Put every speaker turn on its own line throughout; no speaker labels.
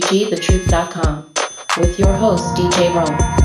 KCWGTheTruth.com with your host, DJ Rome.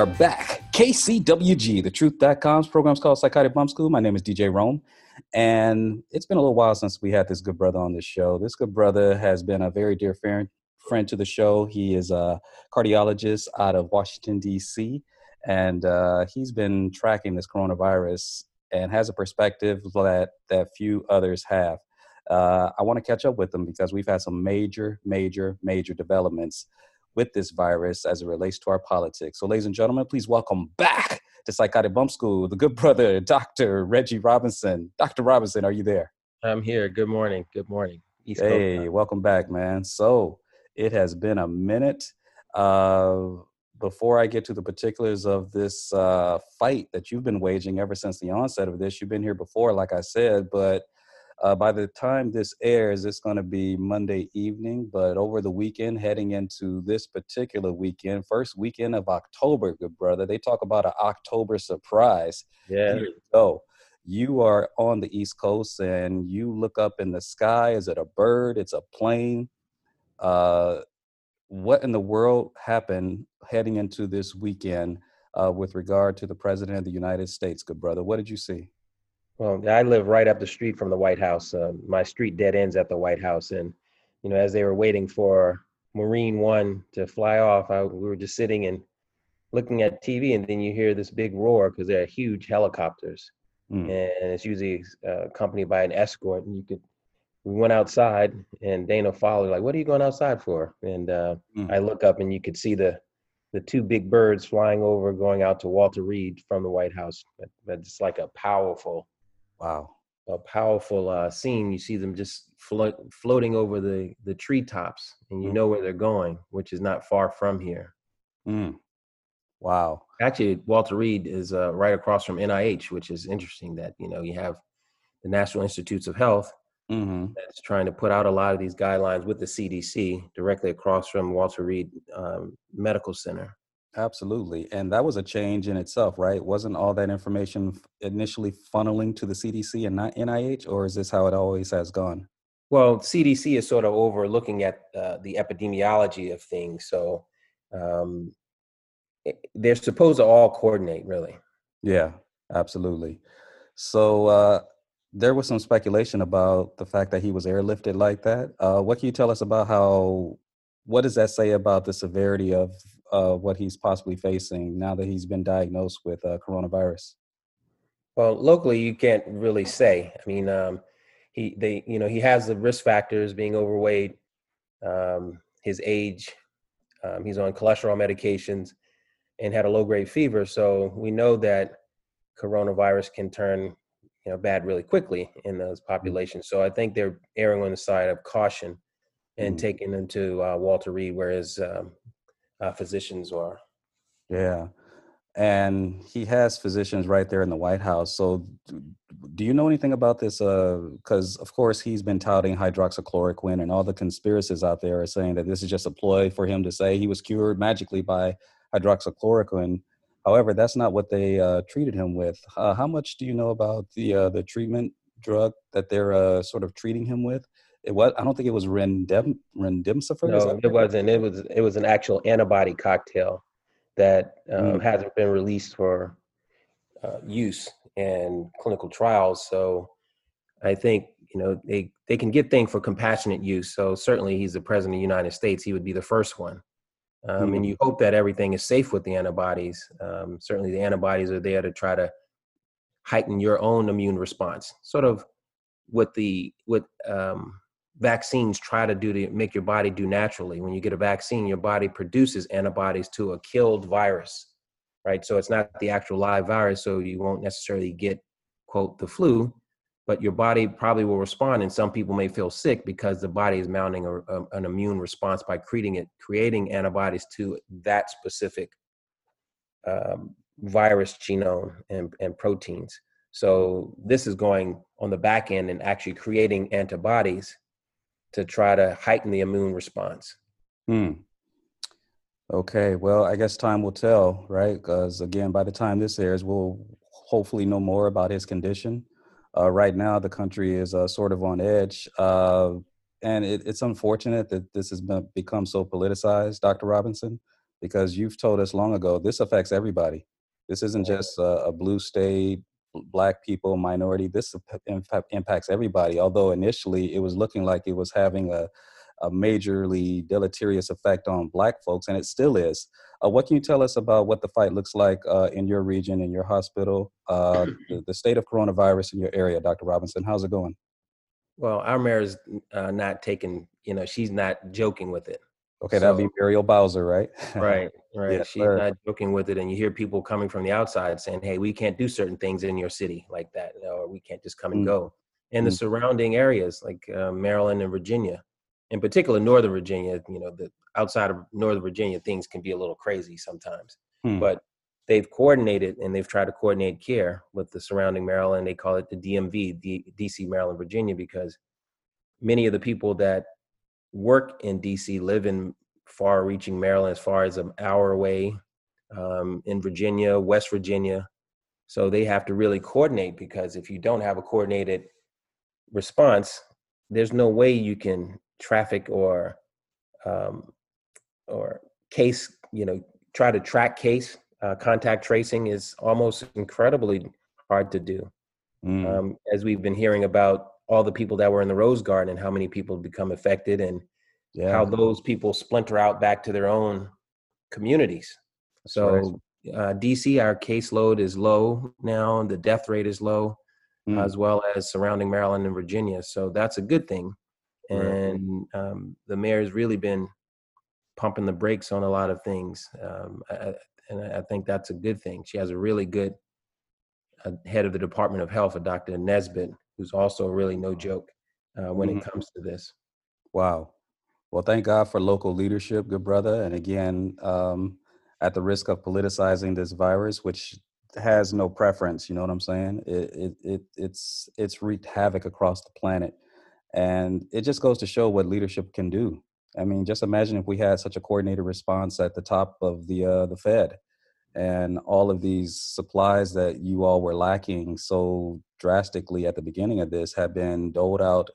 Are back. KCWG, the truth.com's program's called Psychotic Bump School. My name is DJ Rome. And it's been a little while since we had this good brother on this show. This good brother has been a very dear friend, friend to the show. He is a cardiologist out of Washington, D.C., and uh, he's been tracking this coronavirus and has a perspective that, that few others have. Uh, I want to catch up with him because we've had some major, major, major developments with this virus as it relates to our politics. So, ladies and gentlemen, please welcome back to Psychotic Bump School, the good brother, Dr. Reggie Robinson. Dr. Robinson, are you there?
I'm here. Good morning. Good morning. East
Hey,
time.
welcome back, man. So, it has been a minute. Uh, before I get to the particulars of this uh, fight that you've been waging ever since the onset of this, you've been here before, like I said, but uh, by the time this airs, it's going to be Monday evening. But over the weekend, heading into this particular weekend, first weekend of October, good brother, they talk about an October surprise.
Yeah.
Here you go. You are on the East Coast and you look up in the sky. Is it a bird? It's a plane. Uh, what in the world happened heading into this weekend uh, with regard to the President of the United States, good brother? What did you see?
Well, I live right up the street from the White House. Uh, my street dead ends at the White House, and you know, as they were waiting for Marine One to fly off, I, we were just sitting and looking at TV, and then you hear this big roar because they're huge helicopters,
Mm.
and it's usually uh, accompanied by an escort. And you could, we went outside, and Dana followed, like, "What are you going outside for?" And uh,
Mm.
I look up, and you could see the the two big birds flying over, going out to Walter Reed from the White House. That, that's like a powerful
Wow.
a powerful uh, scene. You see them just float, floating over the the treetops, and you
Mhm.
know where they're going, which is not far from here.
Mm. Wow.
Actually, Walter Reed is uh, right across from NIH, which is interesting. That you know you have the National Institutes of Health
hmm
that's trying to put out a lot of these guidelines with the CDC directly across from Walter Reed um, Medical Center.
Absolutely. And that was a change in itself, right? Wasn't all that information initially funneling to the CDC and not NIH, or is this how it always has gone?
Well, CDC is sort of overlooking at uh, the epidemiology of things, so um, they're supposed to all coordinate, really.
Yeah, absolutely. So uh, there was some speculation about the fact that he was airlifted like that. Uh, what can you tell us about how? What does that say about the severity of uh, what he's possibly facing now that he's been diagnosed with uh, coronavirus?
Well, locally, you can't really say. I mean, um, he they you know he has the risk factors, being overweight, um, his age, um, he's on cholesterol medications, and had a low grade fever. So we know that coronavirus can turn you know bad really quickly in those populations. So I think they're erring on the side of caution and
Mm.
taking him to uh, Walter Reed, where his um, uh, physicians are.
Yeah. And he has physicians right there in the White House. So, do you know anything about this? Because, of course, he's been touting hydroxychloroquine, and all the conspiracists out there are saying that this is just a ploy for him to say he was cured magically by hydroxychloroquine. However, that's not what they uh, treated him with. Uh, how much do you know about the uh, the treatment drug that they're uh, sort of treating him with? It was I don't think it was rendem rendemsifer.
No, it wasn't. It was it was an actual antibody cocktail that um,
Mm.
hasn't been released for uh, use in clinical trials. So I think you know they they can get things for compassionate use. So certainly he's the president of the United States. He would be the first one. Um, And
Mhm.
you hope that everything is safe with the antibodies. Um, certainly the antibodies are there to try to heighten your own immune response. Sort of what the what um, vaccines try to do to make your body do naturally. When you get a vaccine, your body produces antibodies to a killed virus, right? So it's not the actual live virus, so you won't necessarily get quote the flu, but your body probably will respond. And some people may feel sick because the body is mounting a, a- an immune response by creating it, creating antibodies to that specific um, virus genome and, and proteins. So this is going on the back end and actually creating antibodies to try to heighten the immune response.
Hmm. Okay, well, I guess time will tell, right? Because again, by the time this airs, we'll hopefully know more about his condition. Uh, right now, the country is uh, sort of on edge, uh, and it, it's unfortunate that this has been, become so politicized, Dr. Robinson, because you've told us long ago this affects everybody. This isn't just a, a blue state, black people, minority. This impacts everybody. Although initially it was looking like it was having a a majorly deleterious effect on black folks, and it still is. Uh, what can you tell us about what the fight looks like uh, in your region, in your hospital, uh, the, the state of coronavirus in your area, Dr. Robinson? How's it going?
Well, our mayor's uh, not taking, you know, she's not joking with it.
Okay, that'd be
So-
Muriel Bowser, right?
Right, right. She's not joking with it. And you hear people coming from the outside saying, hey, we can't do certain things in your city like that, or we can't just come and
Mm.
go. And the
Mm.
surrounding areas like uh, Maryland and Virginia, in particular, Northern Virginia, you know, the outside of Northern Virginia, things can be a little crazy sometimes.
Hmm.
But they've coordinated and they've tried to coordinate care with the surrounding Maryland. They call it the DMV, D- DC, Maryland, Virginia, because many of the people that work in DC live in far reaching Maryland, as far as an hour away um, in Virginia, West Virginia. So they have to really coordinate because if you don't have a coordinated response, there's no way you can traffic or um, or case, you know, try to track case. Uh, contact tracing is almost incredibly hard to do.
Mm.
Um, as we've been hearing about all the people that were in the Rose Garden and how many people become affected and
yeah.
how those people splinter out back to their own communities.
right.
So uh, DC, our caseload is low now. The death rate is low,
Mm.
as well as surrounding Maryland and Virginia. So that's a good thing.
Right.
And um, the mayor's really been pumping the brakes on a lot of things, um, I, and I I think that's a good thing. She has a really good uh, head of the Department of Health, a Dr. Nesbitt, who's also really no joke uh, when
Mhm.
it comes to this.
Wow. Well, thank God for local leadership, good brother. And again, um, at the risk of politicizing this virus, which has no preference, you know what I'm saying? It, it, it it's it's wreaked havoc across the planet, and it just goes to show what leadership can do. I mean, just imagine if we had such a coordinated response at the top of the uh, the Fed, and all of these supplies that you all were lacking so drastically at the beginning of this have been doled out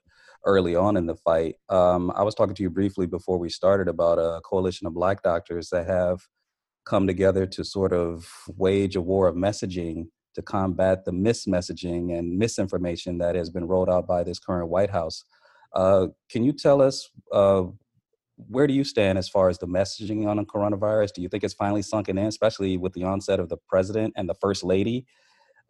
early on in the fight. Um, I was talking to you briefly before we started about a coalition of black doctors that have come together to sort of wage a war of messaging to combat the mismessaging and misinformation that has been rolled out by this current White House. Uh, can you tell us uh, where do you stand as far as the messaging on the coronavirus? Do you think it's finally sunken in, especially with the onset of the president and the first lady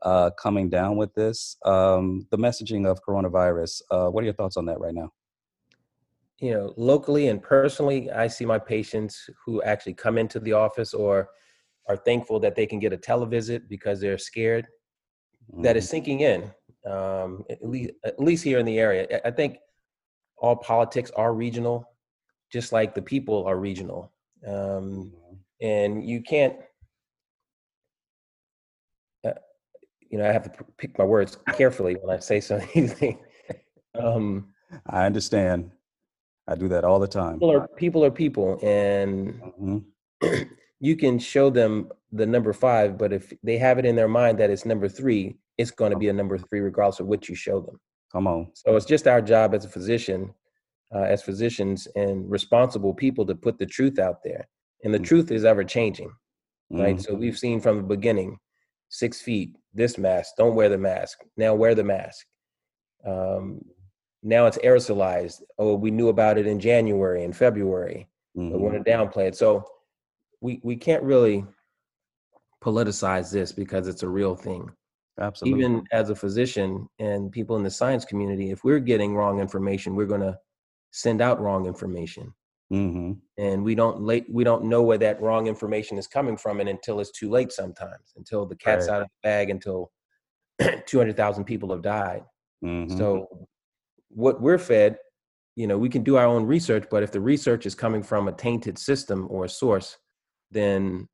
uh, coming down with this? Um, the messaging of coronavirus. Uh, what are your thoughts on that right now?
you know, locally and personally, I see my patients who actually come into the office or are thankful that they can get a televisit because they're scared. That is sinking in, um, at least at least here in the area. I think all politics are regional, just like the people are regional, um,
Mhm.
and you can't. Uh, you know, I have to pick my words carefully when I say some of these things. Um,
I understand. I do that all the time.
people are people are people, and
Mhm.
you can show them the number five, but if they have it in their mind that it's number three, it's going to be a number three regardless of what you show them.
Come on.
So it's just our job as a physician, uh, as physicians and responsible people to put the truth out there. And the
Mm.
truth is ever changing, right?
Mhm.
So we've seen from the beginning, six feet, this mask, don't wear the mask. Now wear the mask. Um, now it's aerosolized. Oh, we knew about it in January and February.
Mhm.
We want to downplay it. So we we can't really politicize this because it's a real thing.
Absolutely.
Even as a physician and people in the science community, if we're getting wrong information, we're going to send out wrong information,
hmm
and we don't late we don't know where that wrong information is coming from, and until it's too late, sometimes until the cat's
Right.
out of the bag, until two hundred thousand people have died.
hmm
So what we're fed, you know, we can do our own research, but if the research is coming from a tainted system or a source, then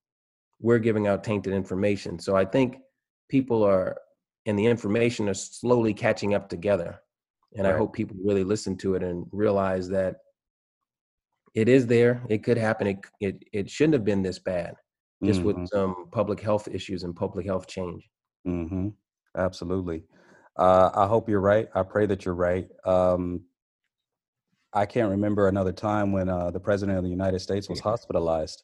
we're giving out tainted information. So I think people are and the information are slowly catching up together. And I hope people really listen to it and realize that it is there. It could happen. It it, it shouldn't have been this bad. Just
Mhm.
with some public health issues and public health change.
hmm Absolutely. Uh, I hope you're right. I pray that you're right. Um, I can't remember another time when uh, the president of the United States was hospitalized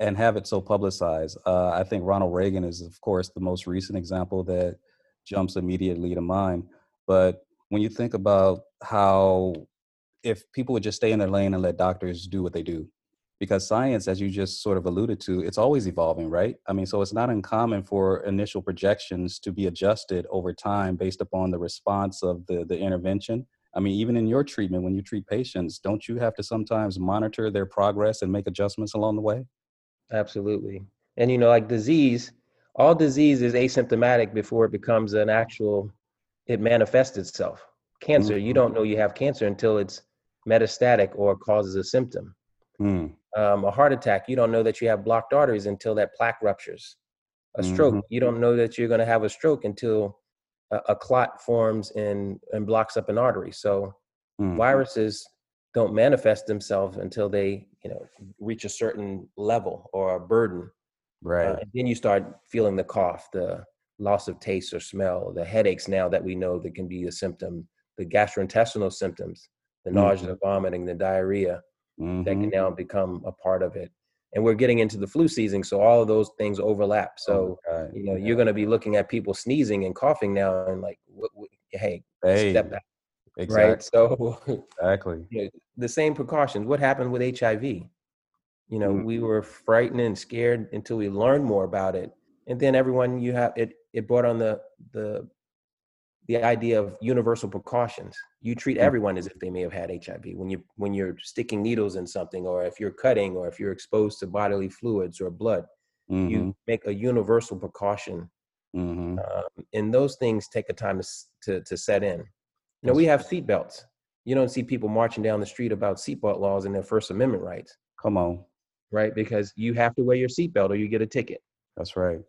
and have it so publicized. Uh, I think Ronald Reagan is, of course, the most recent example that jumps immediately to mind. But when you think about how, if people would just stay in their lane and let doctors do what they do, because science, as you just sort of alluded to, it's always evolving, right? I mean, so it's not uncommon for initial projections to be adjusted over time based upon the response of the, the intervention. I mean, even in your treatment, when you treat patients, don't you have to sometimes monitor their progress and make adjustments along the way?
Absolutely. And you know, like disease, all disease is asymptomatic before it becomes an actual, it manifests itself. Cancer, you
Mhm.
don't know you have cancer until it's metastatic or causes a symptom.
Hmm.
Um, a heart attack, you don't know that you have blocked arteries until that plaque ruptures. A stroke,
Mhm.
you don't know that you're going to have a stroke until a, a clot forms and, and blocks up an artery. So
Hmm.
viruses don't manifest themselves until they, you know, reach a certain level or a burden.
Right.
Uh, and then you start feeling the cough, the loss of taste or smell, the headaches now that we know that can be a symptom, the gastrointestinal symptoms, the nausea, the vomiting, the diarrhea that
Mhm.
can now become a part of it. And we're getting into the flu season, so all of those things overlap. So,
Oh,
you know, you're going to be looking at people sneezing and coughing now and like, what, what, hey,
Hey,
step back,
exactly.
right? So,
Exactly.
you know, the same precautions. What happened with HIV? You know,
Mm.
we were frightened and scared until we learned more about it, and then everyone you have it. It brought on the the the idea of universal precautions. You treat
Mm.
everyone as if they may have had HIV when you when you're sticking needles in something, or if you're cutting, or if you're exposed to bodily fluids or blood.
hmm
You make a universal precaution,
hmm
um, and those things take a time to to, to set in. You know, we have seatbelts. You don't see people marching down the street about seatbelt laws and their First Amendment rights,
Come on.
right? Because you have to wear your seatbelt or you get a ticket.
That's right.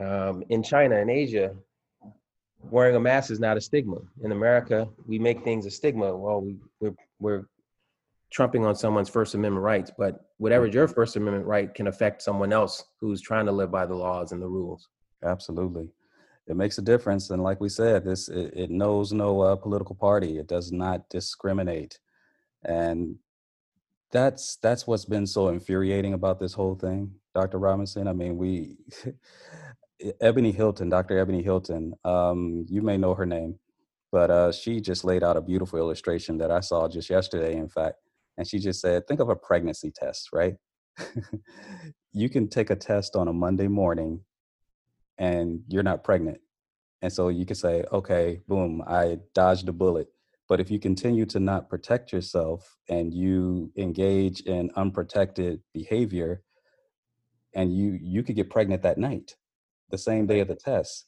Um, in China and Asia, wearing a mask is not a stigma. In America, we make things a stigma. Well, we, we're, we're trumping on someone's First Amendment rights, but whatever your First Amendment right can affect someone else who's trying to live by the laws and the rules.
Absolutely. It makes a difference. And like we said, this it, it knows no uh, political party. It does not discriminate. And that's that's what's been so infuriating about this whole thing, Dr. Robinson. I mean, we Ebony Hilton, Dr. Ebony Hilton, um, you may know her name, but uh, she just laid out a beautiful illustration that I saw just yesterday, in fact. And she just said, think of a pregnancy test, right? you can take a test on a Monday morning and you're not pregnant. And so you can say, okay, boom, I dodged a bullet. But if you continue to not protect yourself and you engage in unprotected behavior, and you you could get pregnant that night, the same day of the test.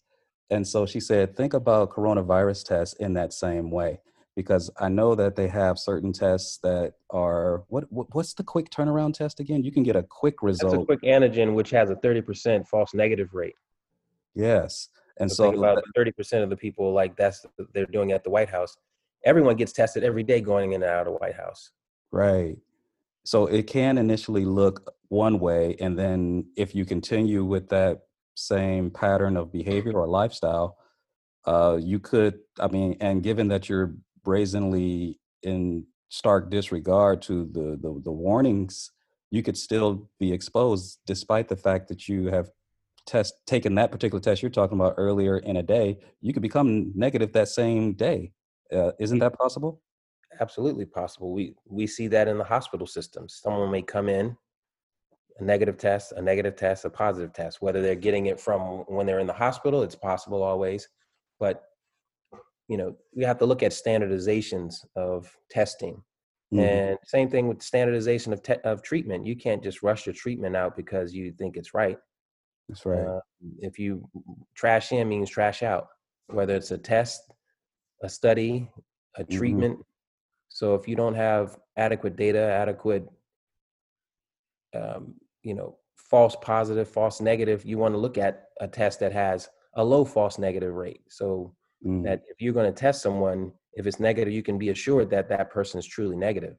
And so she said, think about coronavirus tests in that same way, because I know that they have certain tests that are what, what what's the quick turnaround test again? You can get a quick
That's
result.
a quick antigen, which has a 30% false negative rate.
yes. And
So
so
about thirty percent of the people like that's they're doing at the White House. Everyone gets tested every day going in and out of the White House.
Right. So it can initially look one way, and then if you continue with that same pattern of behavior or lifestyle, uh, you could, I mean, and given that you're brazenly in stark disregard to the, the the warnings, you could still be exposed despite the fact that you have test taken that particular test you're talking about earlier in a day. You could become negative that same day Uh, isn't that possible?
Absolutely possible. We we see that in the hospital systems. Someone may come in a negative test, a negative test, a positive test. Whether they're getting it from when they're in the hospital, it's possible always, but you know we have to look at standardizations of testing
Mhm.
and same thing with standardization of te- of treatment you can't just rush your treatment out because you think it's right
That's right.
uh, if you trash in means trash out whether it's a test a study a
Mhm.
treatment so if you don't have adequate data adequate um, you know false positive false negative you want to look at a test that has a low false negative rate so
Mm,
that if you're going to test someone, if it's negative, you can be assured that that person is truly negative.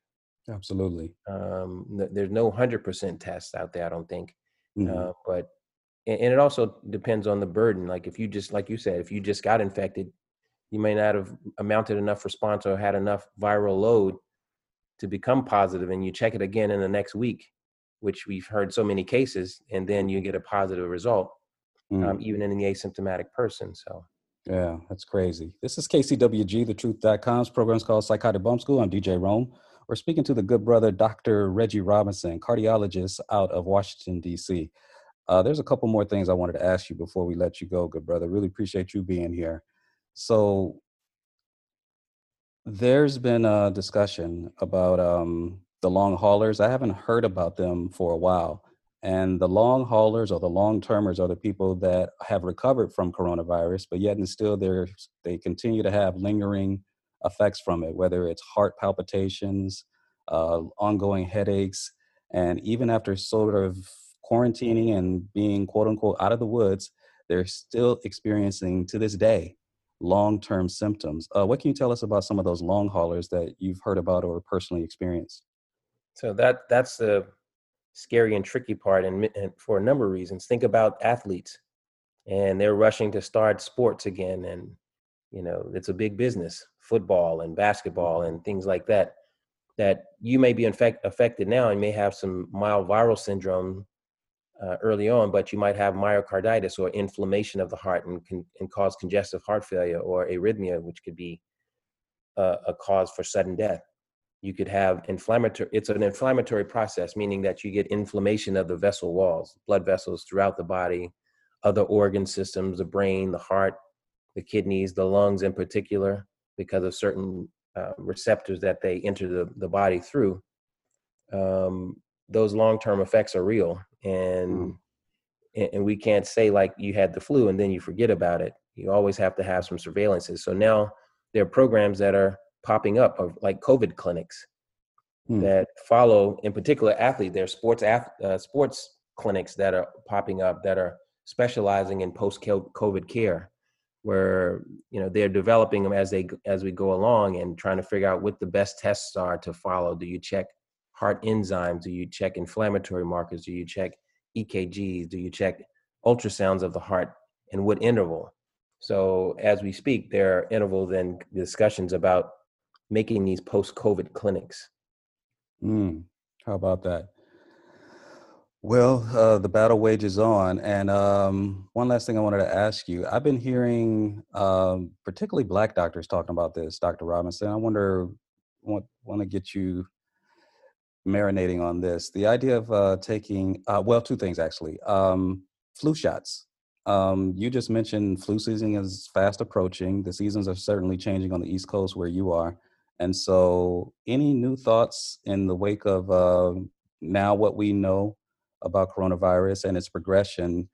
absolutely.
Um, there's no hundred percent tests out there, I don't think.
Mhm.
Uh, but and, and it also depends on the burden. Like if you just, like you said, if you just got infected, you may not have amounted enough response or had enough viral load to become positive, and you check it again in the next week, which we've heard so many cases, and then you get a positive result,
Mm.
um, even in the asymptomatic person. So.
Yeah, that's crazy. This is KCWG, the truth.com's program's called Psychotic Bump School. I'm DJ Rome. We're speaking to the good brother, Dr. Reggie Robinson, cardiologist out of Washington, D.C. Uh, there's a couple more things I wanted to ask you before we let you go, good brother. Really appreciate you being here. So, there's been a discussion about um, the long haulers. I haven't heard about them for a while. And the long haulers or the long termers are the people that have recovered from coronavirus, but yet and still they're, they continue to have lingering effects from it, whether it's heart palpitations, uh, ongoing headaches, and even after sort of quarantining and being quote unquote out of the woods, they're still experiencing to this day long term symptoms. Uh, what can you tell us about some of those long haulers that you've heard about or personally experienced?
So that that's the scary and tricky part, and, and for a number of reasons. Think about athletes, and they're rushing to start sports again, and you know it's a big business, football and basketball and things like that. That you may be infect, affected now and may have some mild viral syndrome uh, early on, but you might have myocarditis or inflammation of the heart and can and cause congestive heart failure or arrhythmia, which could be a, a cause for sudden death you could have inflammatory it's an inflammatory process meaning that you get inflammation of the vessel walls blood vessels throughout the body other organ systems the brain the heart the kidneys the lungs in particular because of certain uh, receptors that they enter the, the body through. Um, those long-term effects are real and and and we can't say like you had the flu and then you forget about it. You always have to have some surveillances. So now there are programs that are popping up of like covid clinics
Hmm.
that follow in particular athlete there are sports uh, sports clinics that are popping up that are specializing in post covid care where you know they're developing them as they as we go along and trying to figure out what the best tests are to follow. Do you check heart enzymes? Do you check inflammatory markers? Do you check ekgs do you check ultrasounds of the heart and what interval? So as we speak there are intervals and discussions about making these post covid clinics
Mm, how about that? Well, uh, the battle wages on. And um, one last thing I wanted to ask you I've been hearing, um, particularly black doctors, talking about this, Dr. Robinson. I wonder, want, want to get you marinating on this. The idea of uh, taking, uh, well, two things actually um, flu shots. Um, you just mentioned flu season is fast approaching. The seasons are certainly changing on the East Coast where you are. And so, any new thoughts in the wake of uh, now what we know about coronavirus and its progression?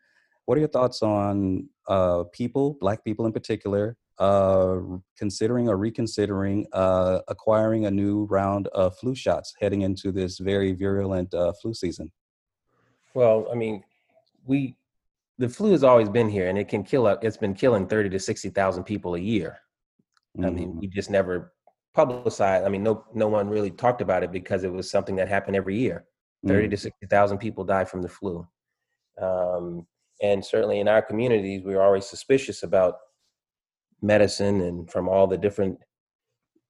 What are your thoughts on uh, people, Black people in particular, uh, considering or reconsidering uh, acquiring a new round of flu shots heading into this very virulent uh, flu season?
well i mean we the flu has always been here and it can kill it's been killing 30 to 60,000 people a year I mean,
Mhm.
we just never publicized. I mean, no no one really talked about it because it was something that happened every year. 30
Mhm.
to 60,000 people die from the flu. Um, and certainly in our communities, we are always suspicious about medicine and from all the different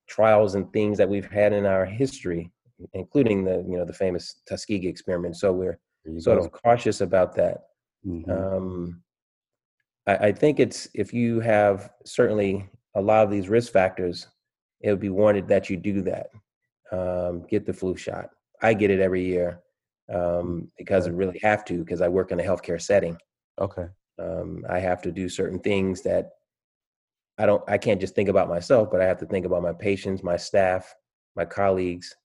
trials and things that we've had in our history, including the, you know, the famous Tuskegee experiment. So we're sort
go.
of cautious about that.
Mhm.
Um, I, I think it's if you have certainly a lot of these risk factors, it would be warranted that you do that. Um, get the flu shot. I get it every year um, because I really have to because I work in a healthcare setting.
Okay.
Um, I have to do certain things that I don't. I can't just think about myself, but I have to think about my patients, my staff, my colleagues.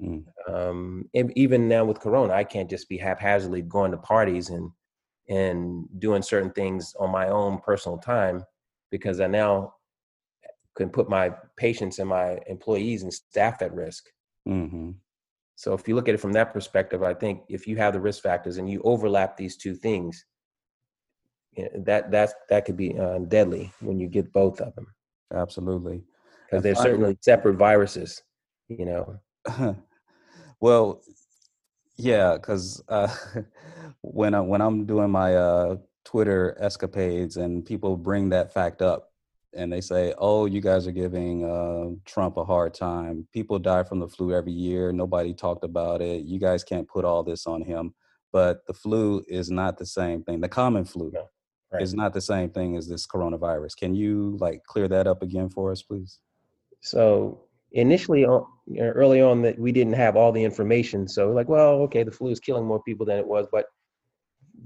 Mm.
Um, and even now with Corona, I can't just be haphazardly going to parties and and doing certain things on my own personal time because I now can put my patients and my employees and staff at risk.
hmm
So if you look at it from that perspective, I think if you have the risk factors and you overlap these two things, you know, that that's that could be uh, deadly when you get both of them
Absolutely.
because they're certainly separate viruses. You know,
well, yeah, because uh, when I, when I'm doing my uh, Twitter escapades and people bring that fact up and they say, "Oh, you guys are giving uh, Trump a hard time. People die from the flu every year. Nobody talked about it. You guys can't put all this on him." But the flu is not the same thing. The common flu
No, right.
is not the same thing as this coronavirus. Can you like clear that up again for us, please?
so initially, on- you know, early on, that we didn't have all the information. So we're like, well, okay, the flu is killing more people than it was, but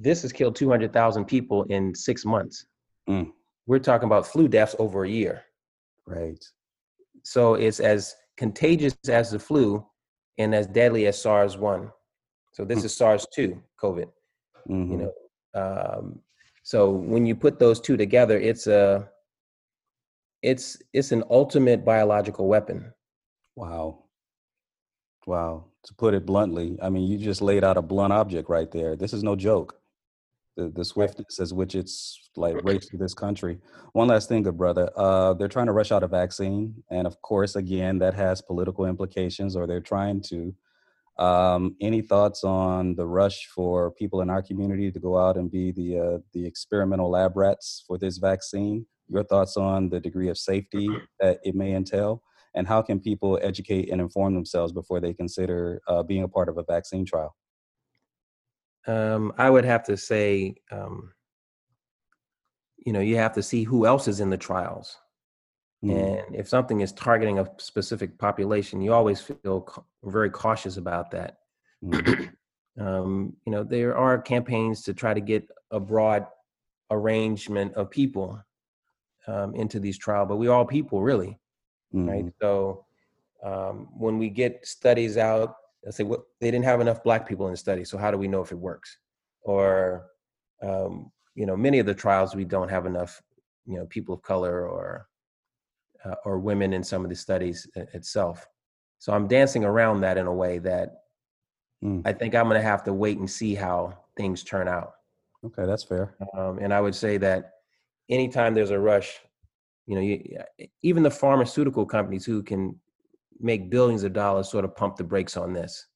this has killed two hundred thousand people in six months.
Mm.
We're talking about flu deaths over a year.
Right.
So it's as contagious as the flu and as deadly as SARS one. So this
Hmm.
is SARS two, COVID.
Mhm.
You know, um, so when you put those two together, it's a it's it's an ultimate biological weapon.
Wow. Wow. To put it bluntly, I mean, you just laid out a blunt object right there. This is no joke. The, the swiftness as which it's like raced through this country. One last thing, good brother. Uh, they're trying to rush out a vaccine. And of course, again, that has political implications, or they're trying to. Um, any thoughts on the rush for people in our community to go out and be the uh, the experimental lab rats for this vaccine? Your thoughts on the degree of safety that it may entail? and how can people educate and inform themselves before they consider uh, being a part of a vaccine trial?
Um, I would have to say, um, you know, you have to see who else is in the trials.
Mm,
And if something is targeting a specific population, you always feel ca- very cautious about that.
mm,
um, you know, there are campaigns to try to get a broad arrangement of people um, into these trials, but we're all people really, right?
mm,
So um, when we get studies out, let's say what they didn't have enough black people in the study, so how do we know if it works? Or um, you know, many of the trials we don't have enough, you know, people of color or uh, or women in some of the studies itself. So I'm dancing around that in a way that
mm.
I think I'm going to have to wait and see how things turn out.
Okay, that's fair.
Um, and I would say that anytime there's a rush, you know, you, even the pharmaceutical companies who can make billions of dollars sort of pump the brakes on this.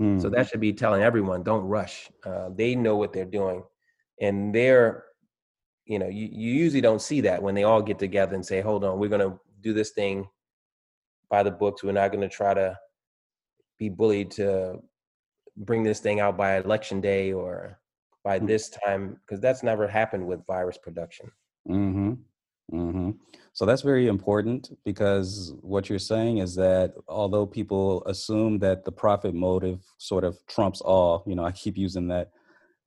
Mm,
So that should be telling everyone, don't rush. Uh, they know what they're doing, and they're, you know, you, you usually don't see that when they all get together and say, hold on, we're going to do this thing by the books. We're not going to try to be bullied to bring this thing out by election day or by
Mm.
this time, because that's never happened with virus production.
Mm-hmm. Mm-hmm. So that's very important because what you're saying is that although people assume that the profit motive sort of trumps all, you know, I keep using that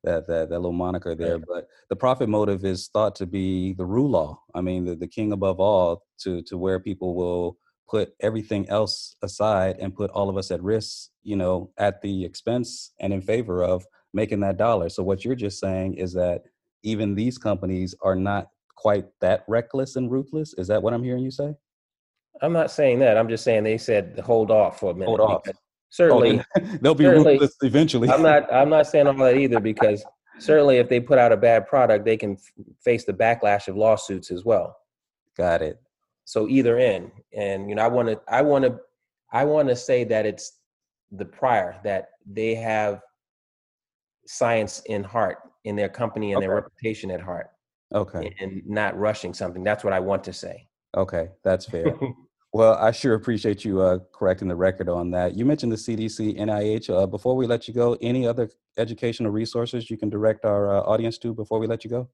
that that, that little moniker there,
Right.
but the profit motive is thought to be the rule law. I mean, the, the king above all, to to where people will put everything else aside and put all of us at risk, you know, at the expense and in favor of making that dollar. So what you're just saying is that even these companies are not quite that reckless and ruthless. Is that what I'm hearing you say?
I'm not saying that. I'm just saying they said hold off for a minute.
Hold off.
because
Oh,
Certainly,
they'll be
certainly-
ruthless eventually.
I'm not. I'm not saying all that either because certainly, if they put out a bad product, they can f- face the backlash of lawsuits as well.
Got it.
So either end, and you know, I want to. I want to. I want to say that it's the prior that they have science in heart in their company and their reputation at heart,
Okay.
and not rushing something. That's what I want to say.
Okay. That's fair. well, I sure appreciate you uh, correcting the record on that. You mentioned the CDC, NIH. Uh, before we let you go, any other educational resources you can direct our uh, audience to before we let you go?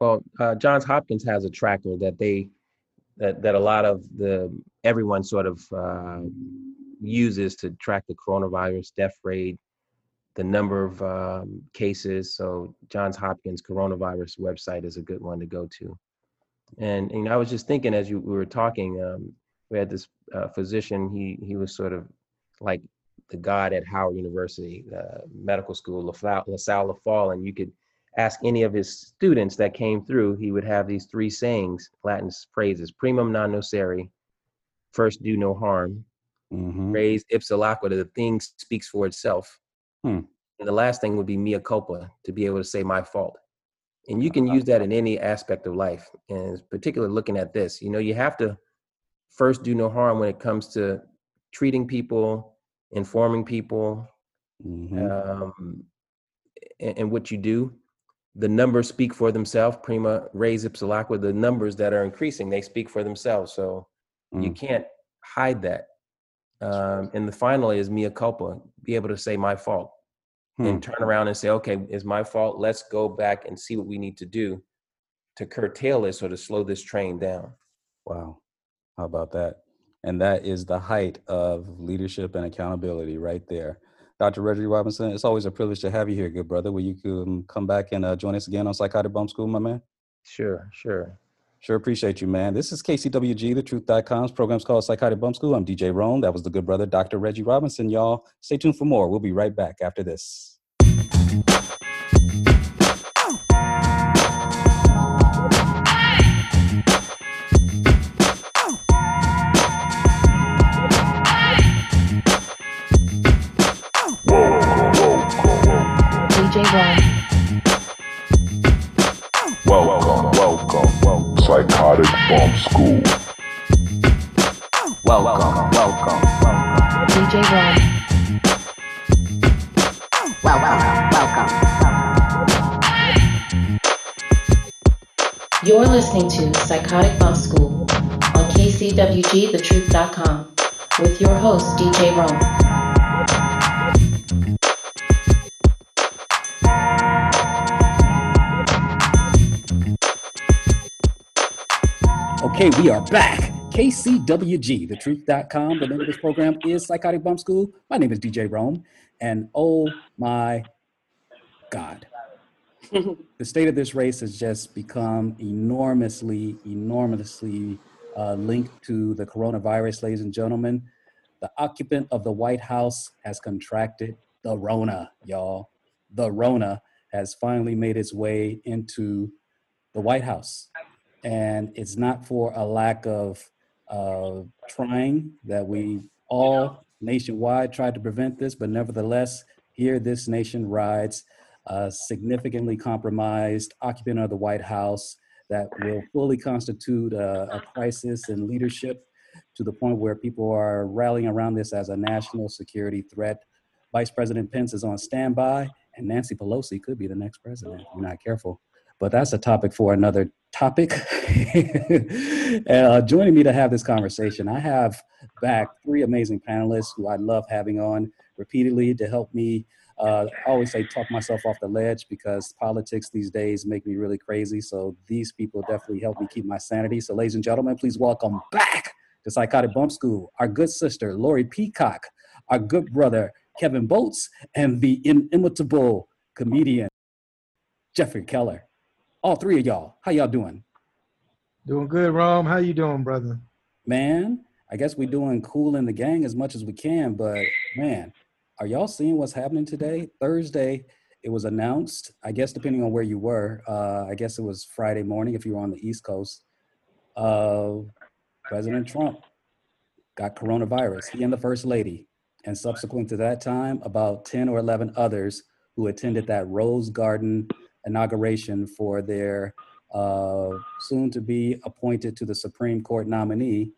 Well, uh, Johns Hopkins has a tracker that they that that a lot of the everyone sort of uh, uses to track the coronavirus death rate, the number of um, cases. So Johns Hopkins coronavirus website is a good one to go to. And, and I was just thinking as you we were talking, um, we had this uh, physician. He he was sort of like the god at Howard University uh, Medical School, LaSalle, LaSalle Leffall, and you could ask any of his students that came through. He would have these three sayings, Latin phrases: "Primum non nocere," first do no harm,
Mm-hmm.
res the thing speaks for itself.
Hmm.
And the last thing would be mea culpa, to be able to say my fault. And you can use that in any aspect of life. And particularly looking at this, you know, you have to first do no harm when it comes to treating people, informing people,
Mm-hmm.
um, and, and what you do. The numbers speak for themselves. Prima res ipsa loquitur. the numbers that are increasing, they speak for themselves. So you
Mm.
can't hide that. Um, and the final is mea culpa, be able to say my fault
Hmm.
and turn around and say, okay, it's my fault. Let's go back and see what we need to do to curtail this or to slow this train down.
Wow. How about that? And that is the height of leadership and accountability right there. Dr. Reggie Robinson, it's always a privilege to have you here, good brother. Will you come back and uh, join us again on Psychotic Bump School, my man?
Sure, sure.
Sure appreciate you, man. This is KCWG, the truth.com's program's called Psychotic Bump School. I'm DJ Rome. That was the good brother, Dr. Reggie Robinson, y'all. Stay tuned for more. We'll be right back after this.
DJ Rome.
Welcome, welcome, welcome. Psychotic Bump School. Welcome, welcome, welcome.
DJ Rome.
Welcome, welcome.
You're listening to Psychotic Bump School on KCWGTheTruth.com with your host, DJ Rome.
Okay, we are back. KCWG, the truth.com. The name of this program is Psychotic Bump School. My name is DJ Rome. And oh my God, the state of this race has just become enormously, enormously uh, linked to the coronavirus, ladies and gentlemen. The occupant of the White House has contracted the Rona, y'all. The Rona has finally made its way into the White House and it's not for a lack of uh, trying that we all nationwide tried to prevent this, but nevertheless, here this nation rides a significantly compromised occupant of the White House that will fully constitute a, a crisis in leadership to the point where people are rallying around this as a national security threat. Vice President Pence is on standby, and Nancy Pelosi could be the next president we're not careful but that's a topic for another topic. uh, joining me to have this conversation, I have back three amazing panelists who I love having on repeatedly to help me. Uh, I always say talk myself off the ledge because politics these days make me really crazy. So these people definitely help me keep my sanity. So, ladies and gentlemen, please welcome back to Psychotic Bump School our good sister Lori Peacock, our good brother Kevin Boltz, and the inimitable comedian Jeffrey Keller all three of y'all. How y'all doing?
Doing good, Rom. How you doing, brother?
Man, I guess we're doing cool in the gang as much as we can, but man, are y'all seeing what's happening today? Thursday, it was announced, I guess depending on where you were, uh, I guess it was Friday morning if you were on the East Coast, uh, President Trump got coronavirus, he and the First Lady. And subsequent to that time, about 10 or 11 others who attended that Rose Garden inauguration for their uh, soon to be appointed to the Supreme Court nominee,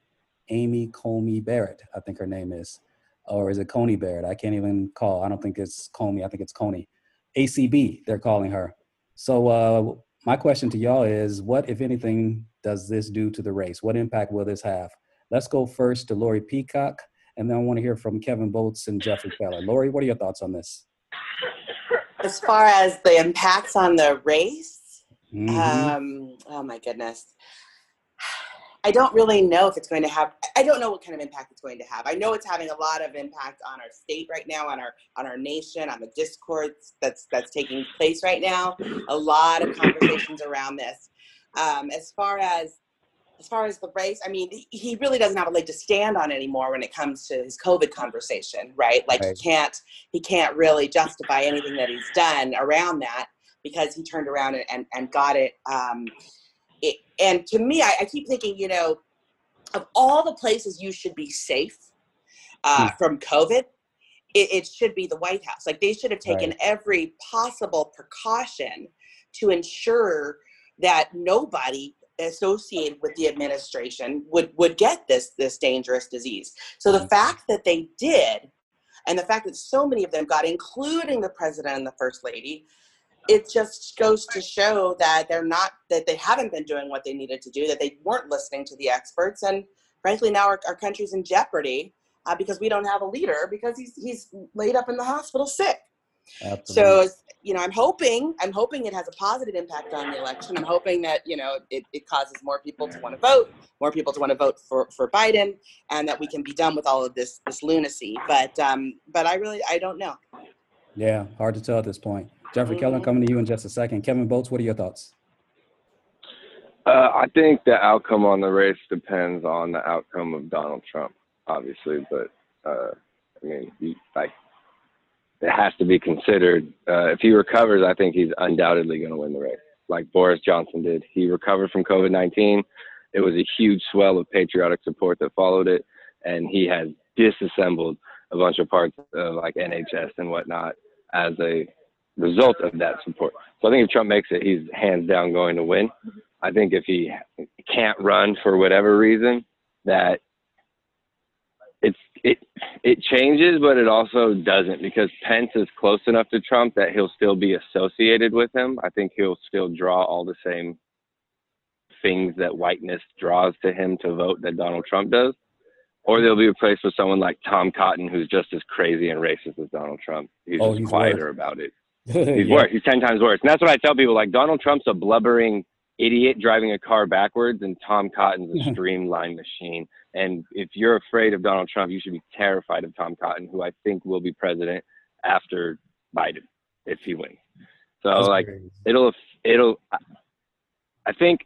Amy Comey Barrett, I think her name is. Or is it Coney Barrett? I can't even call. I don't think it's Comey. I think it's Coney. ACB, they're calling her. So, uh, my question to y'all is what, if anything, does this do to the race? What impact will this have? Let's go first to Lori Peacock, and then I want to hear from Kevin Boltz and Jeffrey Keller. Lori, what are your thoughts on this?
As far as the impacts on the race
Mhm.
um oh my goodness I don't really know if it's going to have. I don't know what kind of impact it's going to have. I know it's having a lot of impact on our state right now, on our on our nation, on the discourse that's that's taking place right now. A lot of conversations around this. Um, as far as as far as the race, I mean, he really doesn't have a leg to stand on anymore when it comes to his COVID conversation, right? Like
Right.
he can't he can't really justify anything that he's done around that because he turned around and, and, and got it. Um, it. And to me, I, I keep thinking, you know, of all the places you should be safe uh, from COVID, it, it should be the White House. Like they should have taken
Right.
every possible precaution to ensure that nobody associated with the administration would would get this this dangerous disease. So the
Mhm.
fact that they did, and the fact that so many of them got, including the president and the first lady, it just goes to show that they're not that they haven't been doing what they needed to do, that they weren't listening to the experts, and frankly now our, our country's in jeopardy uh, because we don't have a leader because he's he's laid up in the hospital sick.
Absolutely.
So, you know, I'm hoping, I'm hoping it has a positive impact on the election. I'm hoping that, you know, it, it causes more people to want to vote, more people to want to vote for, for Biden, and that we can be done with all of this, this lunacy. But, um, but I really, I don't know.
yeah, hard to tell at this point. Jeffrey Keller,
Mhm.
coming to you in just a second. Kevin Boltz, what are your thoughts?
Uh, I think the outcome on the race depends on the outcome of Donald Trump, obviously. But uh, I mean, you, like, it has to be considered. Uh, if he recovers, I think he's undoubtedly going to win the race, like Boris Johnson did. He recovered from COVID 19. It was a huge swell of patriotic support that followed it, and he has disassembled a bunch of parts of like NHS and whatnot as a result of that support. So I think if Trump makes it, he's hands down going to win. I think if he can't run for whatever reason, that it's it it changes, but it also doesn't because Pence is close enough to Trump that he'll still be associated with him. I think he'll still draw all the same things that whiteness draws to him to vote that Donald Trump does. Or they'll be replaced with someone like Tom Cotton, who's just as crazy and racist as Donald Trump. He's
Oh,
just
he's
quieter
worse.
about it. He's
Yeah.
worse. He's ten times worse. And that's what I tell people. Like Donald Trump's a blubbering idiot driving a car backwards, and Tom Cotton's a streamlined machine. And if you're afraid of Donald Trump, you should be terrified of Tom Cotton, who I think will be president after Biden if he wins. So
That's
like
crazy.
it'll it'll I think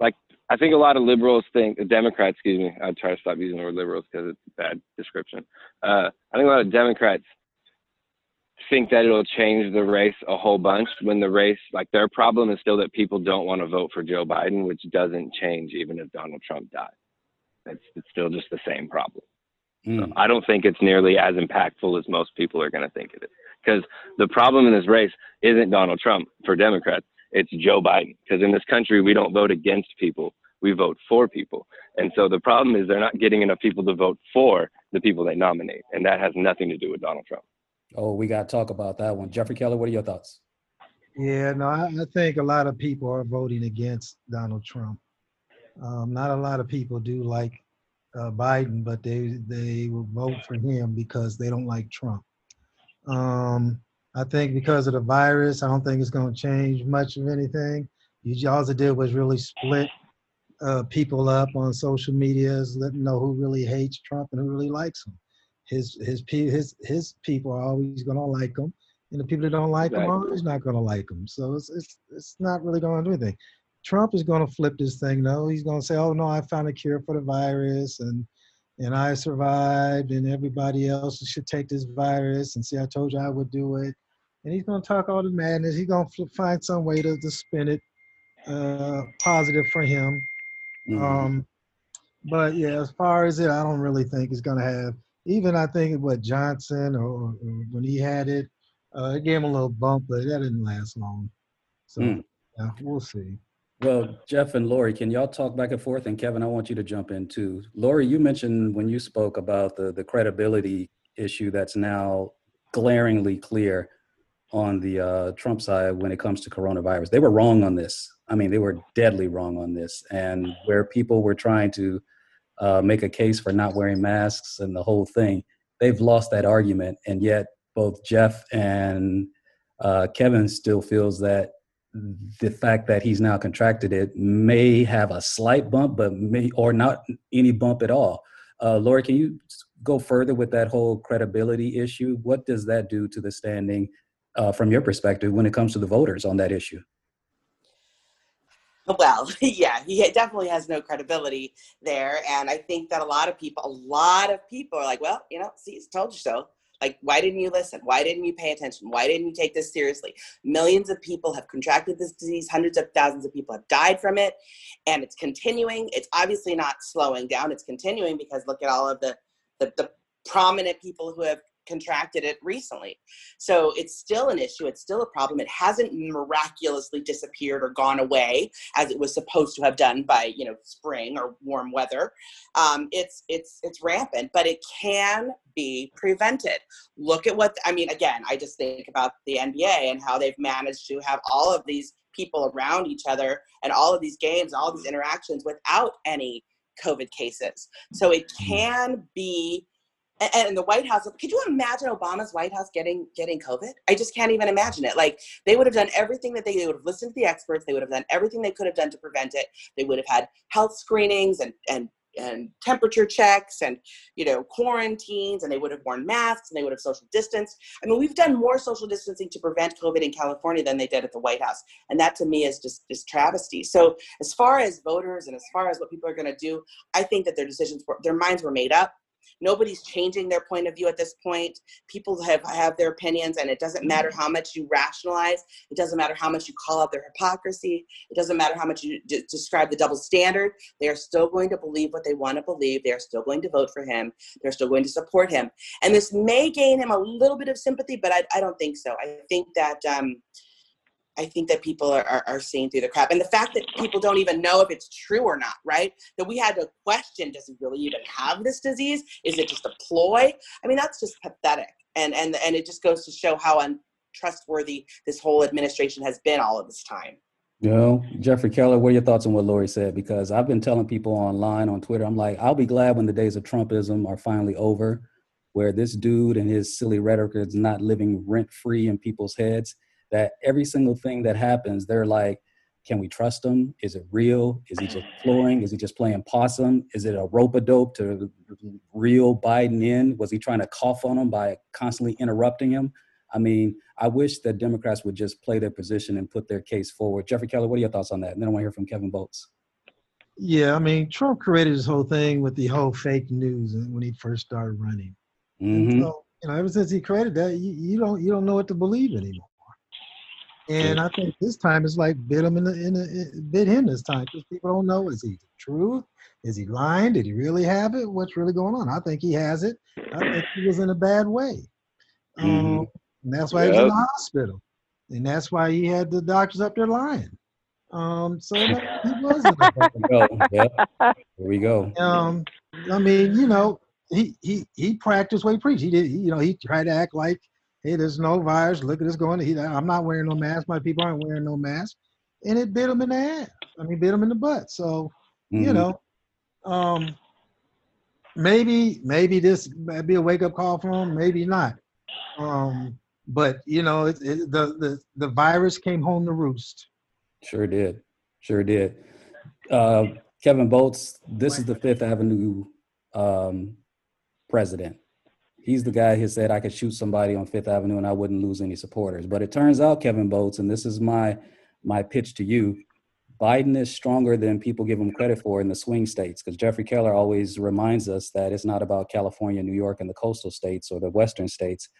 like I think a lot of liberals think the Democrats, excuse me, I try to stop using the word liberals because it's a bad description. Uh, I think a lot of Democrats think that it'll change the race a whole bunch when the race like their problem is still that people don't want to vote for Joe Biden, which doesn't change even if Donald Trump dies. It's it's still just the same problem.
Mm.
I don't think it's nearly as impactful as most people are going to think it is. Because the problem in this race isn't Donald Trump for Democrats, it's Joe Biden. Because in this country, we don't vote against people, we vote for people. And so the problem is they're not getting enough people to vote for the people they nominate. And that has nothing to do with Donald Trump.
Oh, we got to talk about that one. Jeffrey Keller, what are your thoughts?
Yeah, no, I, I think a lot of people are voting against Donald Trump. Um, not a lot of people do like uh, Biden, but they they will vote for him because they don't like Trump. Um, I think because of the virus, I don't think it's going to change much of anything. You all did was really split uh, people up on social medias, let them know who really hates Trump and who really likes him. His his pe- his his people are always going to like him, and the people that don't like him are always not going to like him. So it's it's it's not really going to do anything. Trump is going to flip this thing though. He's going to say, "Oh no, I found a cure for the virus, and and I survived, and everybody else should take this virus." And see, I told you I would do it. And he's going to talk all the madness. He's going to find some way to, to spin it uh, positive for him.
Mhm.
Um, but yeah, as far as it, I don't really think it's gonna have. Even I think what Johnson or, or when he had it, uh, it gave him a little bump, but that didn't last long. So
Mm.
yeah, we'll see.
Well, Jeff and Lori, can y'all talk back and forth? And Kevin, I want you to jump in too. Lori, you mentioned when you spoke about the, the credibility issue that's now glaringly clear on the uh, Trump side when it comes to coronavirus. They were wrong on this. I mean, they were deadly wrong on this. And where people were trying to uh, make a case for not wearing masks and the whole thing, they've lost that argument. And yet, both Jeff and uh, Kevin still feels that the fact that he's now contracted it may have a slight bump, but may or not any bump at all. Uh, Lori, can you go further with that whole credibility issue? What does that do to the standing uh, from your perspective when it comes to the voters on that issue?
Well, yeah, he definitely has no credibility there. And I think that a lot of people, a lot of people are like, well, you know, see, he's told you so. Like, why didn't you listen? Why didn't you pay attention? Why didn't you take this seriously? Millions of people have contracted this disease. Hundreds of thousands of people have died from it. And it's continuing. It's obviously not slowing down. It's continuing because look at all of the, the, the prominent people who have contracted it recently. So it's still an issue. It's still a problem. It hasn't miraculously disappeared or gone away as it was supposed to have done by you know spring or warm weather. Um, it's it's it's rampant, but it can be prevented. Look at what I mean. Again, I just think about the NBA and how they've managed to have all of these people around each other and all of these games, all these interactions without any COVID cases. So it mm-hmm. can be and, the White House. Could you imagine Obama's White House getting getting COVID? I just can't even imagine it. Like they would have done everything that they, they would have listened to the experts. They would have done everything they could have done to prevent it. They would have had health screenings and and and temperature checks and you know quarantines and they would have worn masks and they would have social distance i mean we've done more social distancing to prevent covid in california than they did at the white house and that to me is just is travesty so as far as voters and as far as what people are going to do i think that their decisions were their minds were made up nobody's changing their point of view at this point. People have have their opinions and it doesn't matter how much you rationalize it doesn't matter how much you call out their hypocrisy it doesn't matter how much you d- describe the double standard they are still going to believe what they want to believe they are still going to vote for him they're still going to support him. And this may gain him a little bit of sympathy but i, I don't think so. I think that um, I think that people are, are, are, seeing through the crap. And the fact that people don't even know if it's true or not, right? That we had to question, does he really even have this disease? Is it just a ploy? I mean, that's just pathetic. And, and, and it just goes to show how untrustworthy this whole administration has been all of this time.
You know, Jeffrey Keller, what are your thoughts on what Lori said? Because I've been telling people online on Twitter, I'm like, I'll be glad when the days of Trumpism are finally over, where this dude and his silly rhetoric is not living rent free in people's heads that every single thing that happens, they're like, can we trust him? Is it real? Is he just flooring? Is he just playing possum? Is it a rope a dope to reel Biden in? Was he trying to cough on him by constantly interrupting him? I mean, I wish that Democrats would just play their position and put their case forward. Jeffrey Keller, what are your thoughts on that? And then I want to hear from Kevin Boltz.
Yeah, I mean, Trump created this whole thing with the whole fake news when he first started running. Mm-hmm. So, you know, ever since he created that, you, you don't you don't know what to believe anymore. And I think this time it's like bit him in the, in the bit him this time because people don't know is he the truth? Is he lying? Did he really have it? What's really going on? I think he has it. I think he was in a bad way. Mm-hmm. Um, and that's why yep. he was in the hospital. And that's why he had the doctors up there lying. Um, so he was in a bad.
Yep. There we go.
Um, I mean, you know, he he he practiced what he preached. He did, he, you know, he tried to act like hey, there's no virus. Look at this going. He, I'm not wearing no mask. My people aren't wearing no mask, and it bit him in the ass. I mean, bit him in the butt. So, mm-hmm. you know, um, maybe maybe this might be a wake up call for him. Maybe not. Um, but you know, it, it, the the the virus came home to roost.
Sure did. Sure did. Uh, Kevin Boltz, this is the Fifth Avenue um, president he's the guy who said I could shoot somebody on Fifth Avenue and I wouldn't lose any supporters. But it turns out, Kevin Boltz, and this is my my pitch to you, Biden is stronger than people give him credit for in the swing states. Because Jeffrey Keller always reminds us that it's not about California, New York, and the coastal states or the western states.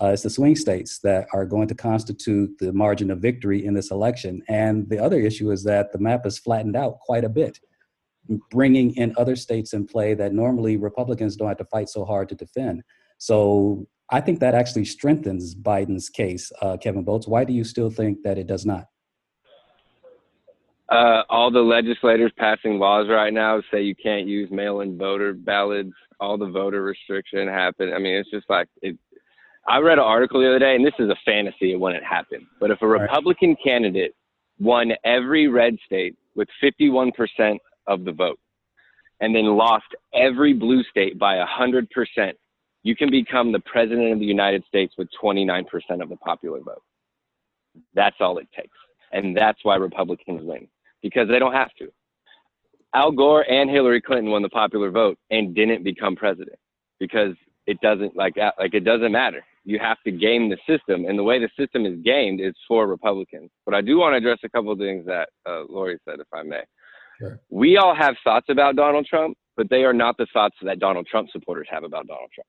Uh, it's the swing states that are going to constitute the margin of victory in this election. And the other issue is that the map is flattened out quite a bit, bringing in other states in play that normally Republicans don't have to fight so hard to defend. So I think that actually strengthens Biden's case, uh, Kevin Boltz. Why do you still think that it does not?
Uh, all the legislators passing laws right now say you can't use mail-in voter ballots. All the voter restriction happened. I mean, it's just like it. I read an article the other day, and this is a fantasy. of When it wouldn't. But if a Republican right. candidate won every red state with 51% of the vote, and then lost every blue state by 100%, you can become the president of the United States with 29% of the popular vote. That's all it takes. and that's why Republicans win because they don't have to. Al Gore and Hillary Clinton won the popular vote and didn't become president because it doesn't like uh, like it doesn't matter. You have to game the system, and the way the system is gamed is for Republicans. But I do want to address a couple of things that uh, Lori said, if I may.
Sure.
We all have thoughts about Donald Trump, but they are not the thoughts that Donald Trump supporters have about Donald Trump.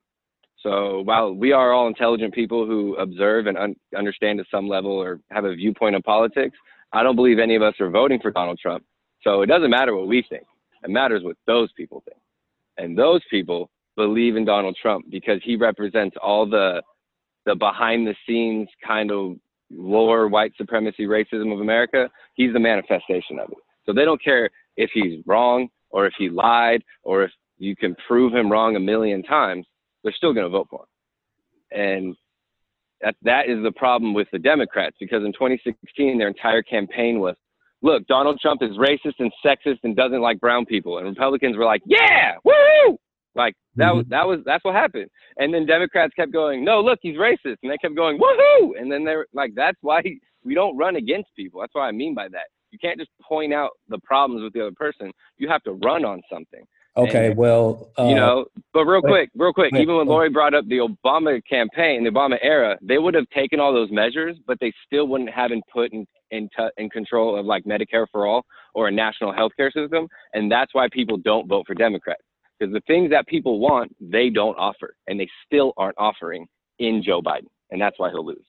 So while we are all intelligent people who observe and un- understand to some level or have a viewpoint on politics, I don't believe any of us are voting for Donald Trump. So it doesn't matter what we think. It matters what those people think. And those people believe in Donald Trump because he represents all the the behind the scenes kind of lower white supremacy racism of America. He's the manifestation of it. So they don't care if he's wrong or if he lied or if you can prove him wrong a million times, they're still going to vote for him. And that that is the problem with the Democrats because in 2016 their entire campaign was look, Donald Trump is racist and sexist and doesn't like brown people. And Republicans were like, yeah, woo! Like that
Mm-hmm.
was that was that's what happened. And then Democrats kept going, no, look, he's racist, and they kept going, woohoo! And then they're like, that's why we don't run against people. That's what I mean by that. You can't just point out the problems with the other person. You have to run on something.
Okay,
And-
well, uh,
you know, but real
wait,
quick, real quick,
wait,
even when. Lori brought up the Obama campaign, the Obama era, they would have taken all those measures, but they still wouldn't have been put in in, t- in control of like Medicare for all or a national health care system, and that's why people don't vote for Democrats because the things that people want they don't offer, and they still aren't offering in Joe Biden, and that's why he'll lose.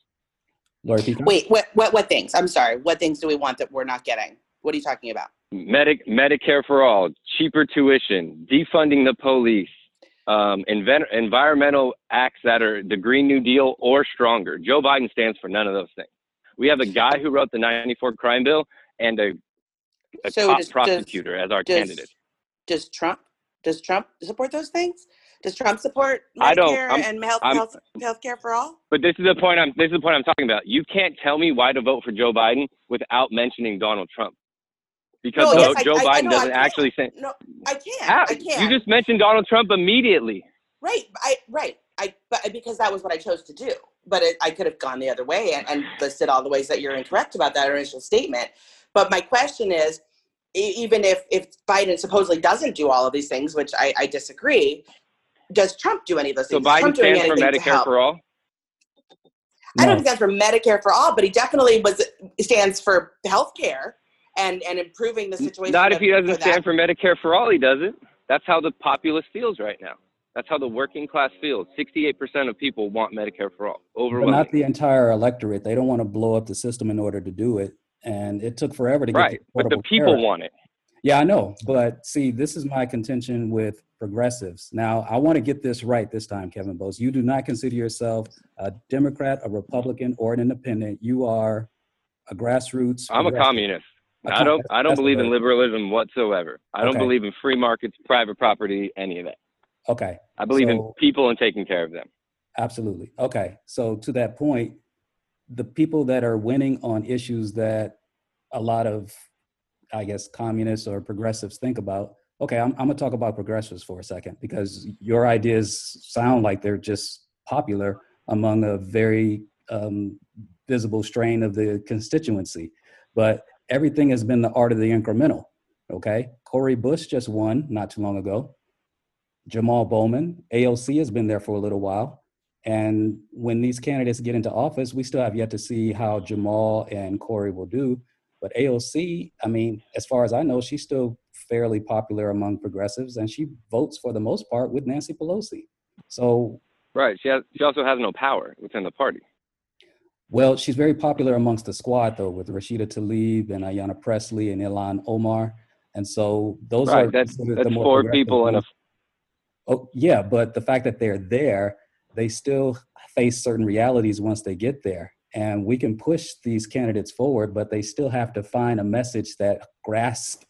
Lori
Wait, what, what, what things? I'm sorry. What things do we want that we're not getting? What are you talking about?
Medic Medicare for all, cheaper tuition, defunding the police, um, invent, environmental acts that are the Green New Deal or stronger. Joe Biden stands for none of those things. We have a guy who wrote the '94 crime bill and a, a
So
cop
does- does-
prosecutor as our
does-
candidate.
Does Trump, does Trump support those things? Does Trump support Medicare and health,
I'm-
health, health care for all?
But this is the point I'm this is the point I'm talking about. You can't tell me why to vote for Joe Biden without mentioning Donald Trump. Because
No,
Joe,
yes,
Joe
I-
Biden
I
doesn't actually say
No, I can't.
how.
I can't.
You just mentioned Donald Trump immediately.
Right, I right, I but because that was what I chose to do. But it, I could have gone the other way and, and listed all the ways that you're incorrect about that initial statement. But my question is, even if if Biden supposedly doesn't do all of these things, which I, I disagree, does Trump do any of those
So
things? So
Biden stands for Medicare for all.
I don't think that's for Medicare for all, but he definitely was stands for health care and and improving the situation.
Not if he doesn't
for
stand for Medicare for all, he doesn't. That's how the populace feels right now. That's how the working class feels. 68% of people want Medicare for all.
but
Overwhelming.
not the entire electorate. They don't want to blow up the system in order to do it. And it took forever to get
right.
the
But the people
Care
want it.
Yeah, I know. But see, this is my contention with progressives. Now, I want to get this right this time, Kevin Boltz. You do not consider yourself a Democrat, a Republican, or an independent. You are a grassroots.
I'm a communist.
A
I don't I don't believe in liberalism whatsoever. I don't
Okay.
believe in free markets, private property, any of that.
Okay,
I believe in people and taking care of them.
absolutely. Okay, so to that point, the people that are winning on issues that a lot of, I guess, communists or progressives think about. Okay, I'm, I'm gonna talk about progressives for a second because your ideas sound like they're just popular among a very um, visible strain of the constituency. But everything has been the art of the incremental. Okay, Cori Bush just won not too long ago. Jamal Bowman, AOC has been there for a little while. And when these candidates get into office, we still have yet to see how Jamal and Cori will do. But AOC, I mean, as far as I know, she's still fairly popular among progressives, and she votes for the most part with Nancy Pelosi. So,
Right. She has she also has no power within the party.
Well, she's very popular amongst the squad, though, with Rashida Tlaib and Ayanna Presley and Ilhan Omar. And so those
right.
are
That's that's
more
four people in a.
Oh, yeah, but the fact that they're there, they still face certain realities once they get there. And we can push these candidates forward, but they still have to find a message that grasps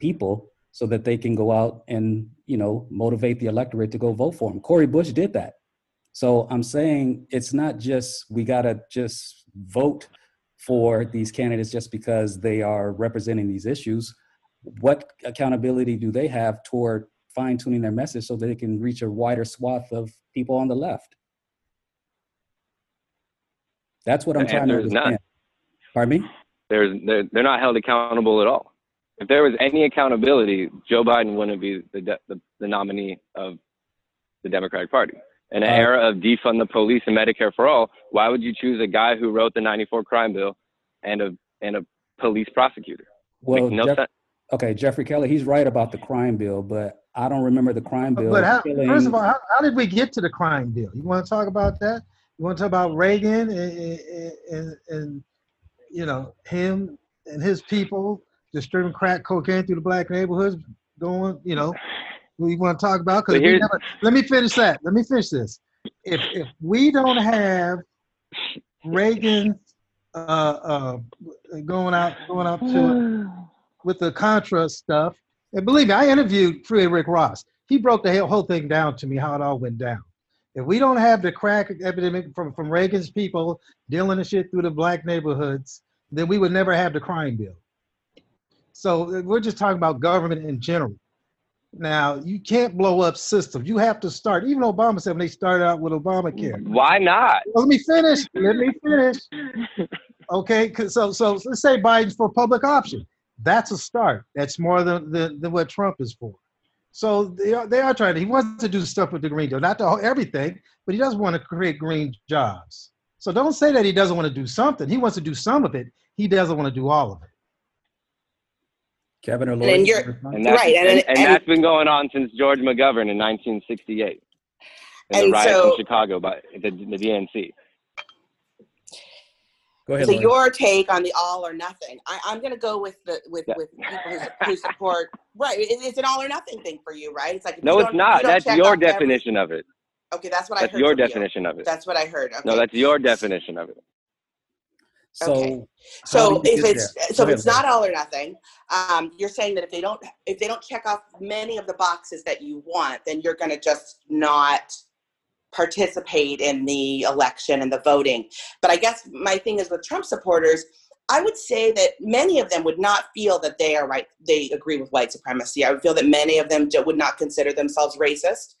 people so that they can go out and, you know, motivate the electorate to go vote for them. Cori Bush did that. So I'm saying it's not just we got to just vote for these candidates just because they are representing these issues. What accountability do they have toward fine tuning their message so that they can reach a wider swath of people on the left? That's what I'm
The
trying to
is none.
Pardon me?
there's they're, they're not held accountable at all. If there was any accountability, Joe Biden wouldn't be the de- the, the nominee of the Democratic Party. In an
Uh,
era of defund the police and Medicare for all, why would you choose a guy who wrote the '94 crime bill and a and a police prosecutor?
Well,
no
Jeff- okay, Jeffrey Keller, he's right about the crime bill, but I don't remember the crime bill.
But how,
killing-
first of all, how, how did we get to the crime bill? You want to talk about that? You want to talk about Reagan and, and, and, and you know him and his people distributing crack cocaine through the black neighborhoods, going, you know, we want to talk about because let me finish that. Let me finish this. If if we don't have Reagan uh, uh, going out going out to with the Contra stuff, and believe me, I interviewed Frederick Ross. He broke the whole- whole thing down to me how it all went down. If we don't have the crack epidemic from, from Reagan's people dealing the shit through the black neighborhoods, then we would never have the crime bill. So uh, we're just talking about government in general. Now you can't blow up systems. You have to start. Even Obama said when they started out with Obamacare.
Why not?
Well, let me finish. Let me finish. Okay, so so let's say Biden's for public option. That's a start. That's more than, than, than what Trump is for. So they are, they are trying to. He wants to do stuff with the Green Deal, not the whole, everything, but he does want to create green jobs. So don't say that he doesn't want to do something. He wants to do some of it. He doesn't want to do all of it.
Kevin or
And
Lloyd?
then
you
you're-
And that's,
Right, and-
and, and
and-
that's been going on since George McGovern in 1968. And,
And
the riots
so-
in Chicago by the, the DNC.
Go ahead,
So
Lloyd.
your take on the all or nothing? I, I'm going to go with the with
Yeah.
with people who, who support. Right, it, it's an all or nothing thing for you, right? It's like
No, it's
don't- you
That's your
off every-
definition of it.
okay, that's what I
That's
heard.
your
from you.
definition of it.
That's what I heard. Okay.
No, that's your definition of it.
So,
Okay. So if it's
there?
so if it's not all or nothing, um, you're saying that if they don't if they don't check off many of the boxes that you want, then you're going to just not participate in the election and the voting. But I guess my thing is with Trump supporters, I would say that many of them would not feel that they are right. They agree with white supremacy. I would feel that many of them would not consider themselves racist,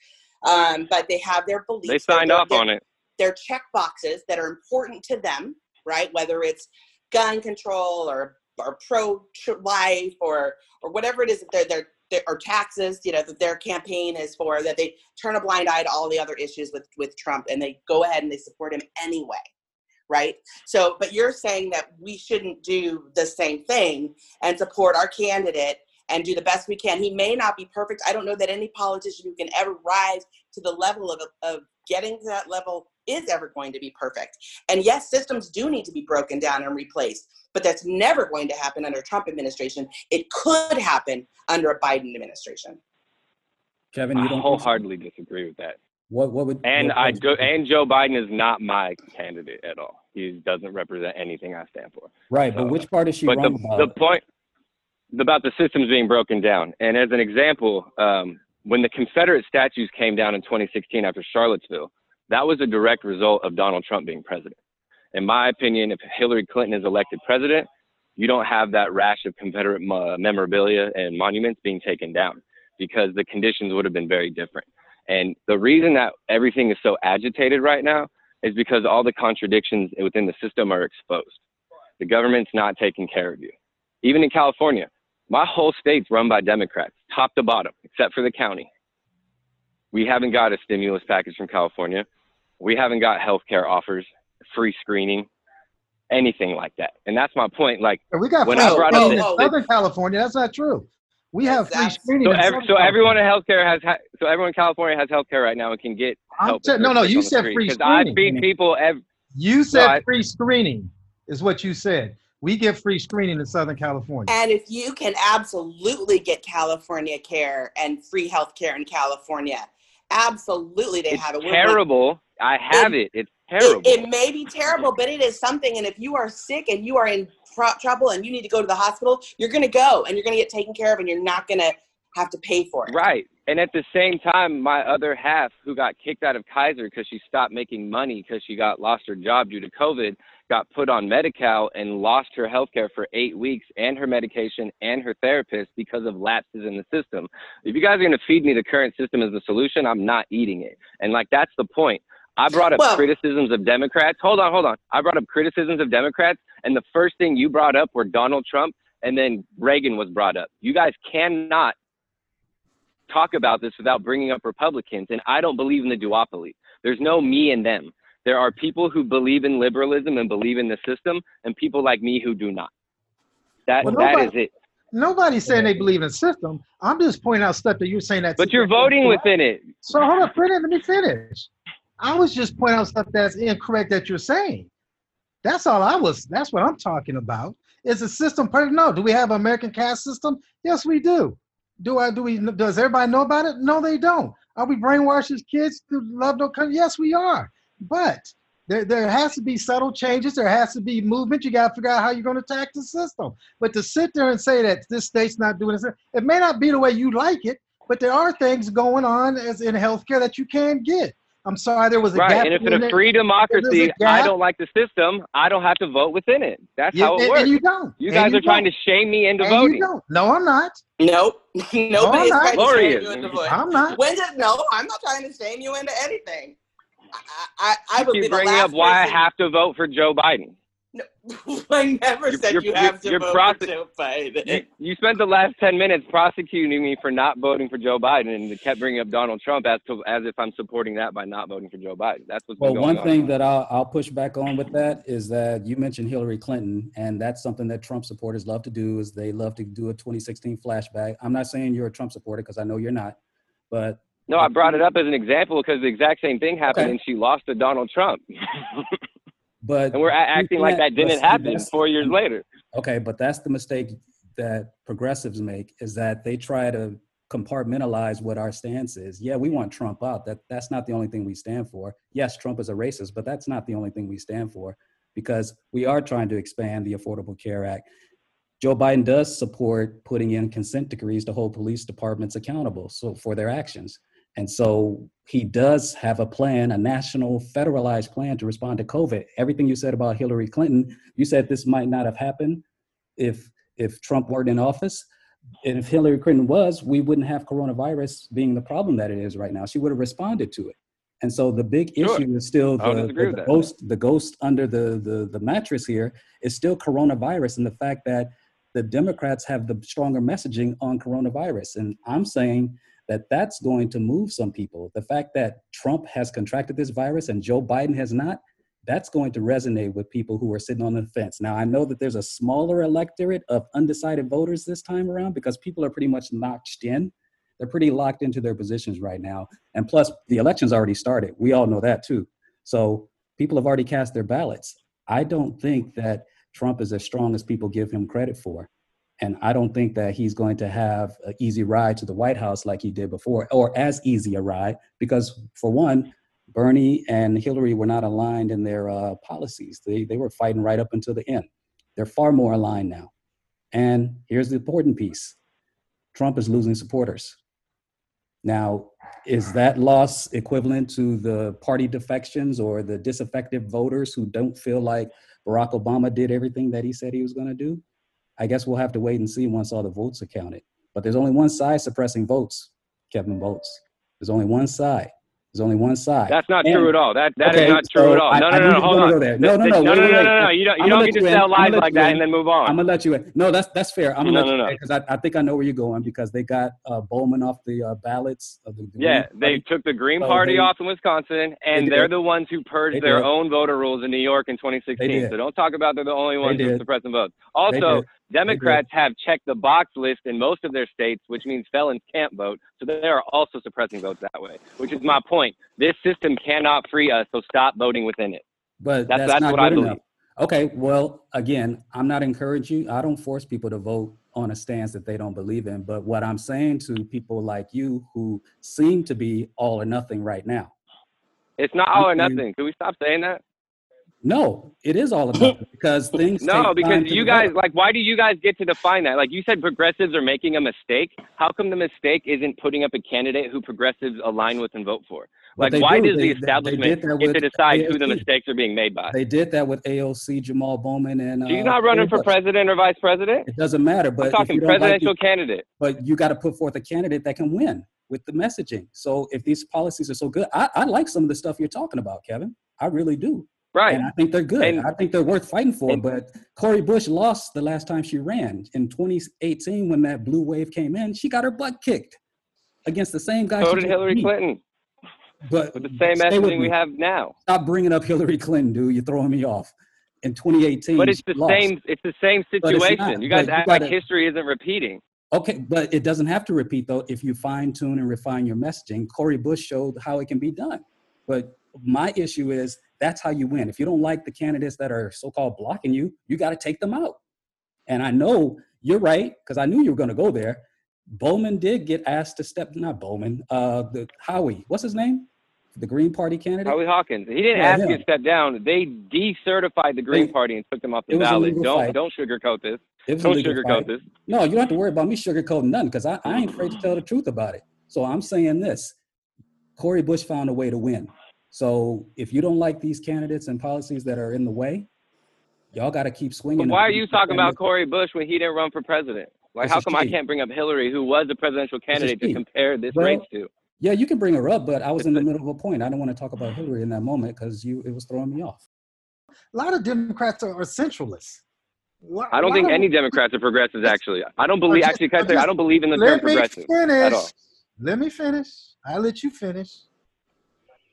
um, but they have their beliefs.
They signed
up
on it.
they're check boxes that are important to them, right? Whether it's gun control or or pro life or or whatever it is that they're, they're, or taxes, you know, that their campaign is for. That they turn a blind eye to all the other issues with with Trump and they go ahead and they support him anyway, right? So, but you're saying that we shouldn't do the same thing and support our candidate and do the best we can. He may not be perfect. I don't know that any politician who can ever rise to the level of, of getting to that level is ever going to be perfect. And yes, systems do need to be broken down and replaced, but that's never going to happen under a Trump administration. It could happen under a Biden administration.
Kevin, you don't think so?
wholeheartedly disagree with that.
What what would
And
what
I
would-
go, and Joe Biden is not my candidate at all. He doesn't represent anything I stand for.
right, but
uh,
which part is she
but the,
wrong
the
about?
point about the systems being broken down, and as an example, um, when the Confederate statues came down in 2016 after Charlottesville, that was a direct result of Donald Trump being president. In my opinion, if Hillary Clinton is elected president, you don't have that rash of Confederate memorabilia and monuments being taken down because the conditions would have been very different. And the reason that everything is so agitated right now is because all the contradictions within the system are exposed. The government's not taking care of you. Even in California, my whole state's run by Democrats, top to bottom, except for the county. We haven't got a stimulus package from California. We haven't got health care offers, free screening, anything like that. And that's my point. Like,
We got
When
free
I brought
up
screening in
this-
Southern California. That's not true. We have free screening.
so,
in
ev- so everyone in
California.
healthcare has, ha- so everyone in California has health care right now and can get help.
te-
if
no, no, you said free
screening. I
screening.
feed people every,
You said
I-
free screening is what you said. We get free screening in Southern California.
And if you can absolutely get California care and free health care in California, absolutely they
it's
have it. We're-
terrible. I have it. It's
It,
terrible.
it may be terrible, but it is something. And if you are sick and you are in tr- trouble and you need to go to the hospital, you're going to go and you're going to get taken care of and you're not going to have to pay for it.
Right. And at the same time, my other half, who got kicked out of Kaiser because she stopped making money because she got lost her job due to COVID, got put on Medi-Cal and lost her health care for eight weeks and her medication and her therapist because of lapses in the system. If you guys are going to feed me the current system as the solution, I'm not eating it. And like, that's the point. I brought up
Well-
criticisms of Democrats. Hold on, hold on. I brought up criticisms of Democrats, and the first thing you brought up were Donald Trump, and then Reagan was brought up. You guys cannot talk about this without bringing up Republicans, and I don't believe in the duopoly. There's no me and them. There are people who believe in liberalism and believe in the system, and people like me who do not. That
Well,
that is it.
Nobody's saying they believe in the system. I'm just pointing out stuff that you're saying that.
But you're voting within it.
So hold on, finish. Let me finish. I was just pointing out stuff that's incorrect that you're saying. That's all I was. That's what I'm talking about. Is the system perfect? No. Do we have an American caste system? Yes, we do. Do I? Do we? Does everybody know about it? No, they don't. Are we brainwashing kids to love no country? Yes, we are. But there, there has to be subtle changes. There has to be movement. You got to figure out how you're going to attack the system. But to sit there and say that this state's not doing this, it may not be the way you like it, but there are things going on as in healthcare that you can't get. I'm sorry, there was a
Right,
gap.
and if
in
in a
it.
free democracy,
There's a
I don't like the system, I don't have to vote within it. That's
You-
how it
and-
works.
and you don't.
You guys
you
are trying
don't.
to shame me into
And
voting.
you don't. No, I'm not.
Nope. Nobody's
not.
trying to shame you into voting.
I'm not.
When did no? I'm not trying to shame you into anything. I I, I would
You
be
keep
the
bringing
last
up why I have to vote for Joe Biden.
I never
You're-
said
you're-
you have to
you're
vote
proce-
for Joe Biden.
You, you spent the last ten minutes prosecuting me for not voting for Joe Biden, and kept bringing up Donald Trump as to as if I'm supporting that by not voting for Joe Biden. That's what's
Well,
been going
one
on.
thing that I'll, I'll push back on with that is that you mentioned Hillary Clinton, and that's something that Trump supporters love to do. Is they love to do a 2016 flashback. I'm not saying you're a Trump supporter because I know you're not, but
No, I brought it up as an example because the exact same thing happened,
Okay.
and she lost to Donald Trump,
but
and we're acting like that didn't happen four years later.
Okay, but that's the mistake that progressives make is that they try to compartmentalize what our stance is. Yeah, we want Trump out. That that's not the only thing we stand for. Yes, Trump is a racist, but that's not the only thing we stand for because we are trying to expand the Affordable Care Act. Joe Biden does support putting in consent decrees to hold police departments accountable so for their actions. And so he does have a plan, a national federalized plan to respond to COVID. Everything you said about Hillary Clinton, you said this might not have happened if if Trump weren't in office. And if Hillary Clinton was, we wouldn't have coronavirus being the problem that it is right now. She would have responded to it. And so the big
Sure.
issue is still the, the, the ghost, the ghost under the, the the mattress here is still coronavirus and the fact that the Democrats have the stronger messaging on coronavirus. And I'm saying that that's going to move some people. The fact that Trump has contracted this virus and Joe Biden has not, that's going to resonate with people who are sitting on the fence. Now, I know that there's a smaller electorate of undecided voters this time around because people are pretty much notched in. They're pretty locked into their positions right now. And plus, the election's already started. We all know that too. So people have already cast their ballots. I don't think that Trump is as strong as people give him credit for. And I don't think that he's going to have an easy ride to the White House like he did before, or as easy a ride, because for one, Bernie and Hillary were not aligned in their uh, policies. They, they were fighting right up until the end. They're far more aligned now. And here's the important piece Trump is losing supporters. Now, is that loss equivalent to the party defections or the disaffected voters who don't feel like Barack Obama did everything that he said he was going to do? I guess we'll have to wait and see once all the votes are counted. But there's only one side suppressing votes, Kevin Boltz. There's only one side. There's only one side.
That's not
And-
true at all. That that is
Okay,
not true
so
at all. No,
I
no,
knew
no, hold on.
there. No, no, no,
no,
wait,
no,
wait,
no,
wait.
no, no. You don't, you don't get to tell lies like that
in.
and then move on.
I'm gonna let you in. No, that's that's fair. I'm gonna let
no,
you
no.
because I, I think I know where you're going because they got uh, Bowman off the uh, ballots. Of the,
Yeah, they took the Green
So
Party
they-
off in Wisconsin, and they are the ones who purged their own voter rules in New York in 2016. So don't talk about they're the only ones who are suppressing votes. Also. Democrats have checked the box list in most of their states, which means felons can't vote. So they are also suppressing votes that way, which is my point. This system cannot free us, so stop voting within it.
But
That's-
that's,
that's
not
what I
good
believe.
enough. Okay, well, again, I'm not encouraging. I don't force people to vote on a stance that they don't believe in. But what I'm saying to people like you who seem to be all or nothing right now,
It's not all or nothing. Can we stop saying that?
No, it is all about nothing because things.
No, because you guys like why do you guys get to define that? Like you said progressives are making a mistake. How come the mistake isn't putting up a candidate who progressives align with and vote for? Like why
do.
does
They-
the
they- they
establishment get to decide who the mistakes are being made by?
They did that with AOC, Jamal Bowman, and.
She's
uh,
not running for president or vice president.
It doesn't matter, but
I'm talking
you don't like
presidential candidate.
but you got to put forth a candidate that can win. with the messaging. So if these policies are so good, I, I like some of the stuff you're talking about, Kevin. I really do.
Right.
And I think they're good.
And-
I think they're worth fighting for.
and-
but Cori Bush lost the last time she ran in 2018 when that blue wave came in. She got her butt kicked against the same guy.
So did Hillary
beat.
Clinton
But
with the same messaging we have now.
Stop bringing up Hillary Clinton, dude. You're throwing me off. In 2018,
But it's the
lost.
same. It's the same situation.
not.
You guys
you
act like
gotta-
history isn't repeating.
Okay, but it doesn't have to repeat though. If you fine tune and refine your messaging, Cori Bush showed how it can be done. But my issue is that's how you win. If you don't like the candidates that are so-called blocking you, you got to take them out. And I know you're right because I knew you were going to go there. Bowman did get asked to step. Not Bowman. Uh, the Howie. What's his name? The Green Party candidate.
Howie Hawkins. He didn't
Yeah,
ask
him.
you to step down. They decertified the Green
It-
Party and took them off the ballot. Don't
fight.
don't sugarcoat this.
It was a
Don't sugarcoat
fight.
this.
No, you don't have to worry about me sugarcoating nothing because I, I ain't afraid to tell the truth about it. So I'm saying this Cori Bush found a way to win. So if you don't like these candidates and policies that are in the way, y'all got to keep swinging.
But why are you talking about Cori Bush when he didn't run for president? Like,
This
how
is
come I can't bring up Hillary, who was a presidential candidate, to compare this
Well,
race to?
Yeah, you can bring her up, but I was in the middle of a point. I don't want to talk about Hillary in that moment because you it was throwing me off.
A lot of Democrats are, are centralists. Why-
I don't
why
think any Democrats are progressives. Actually, I don't believe.
just-
Actually, can I
or
I don't believe in the term
Let me
progressive
finish.
at all.
Let me finish. I'll let you finish.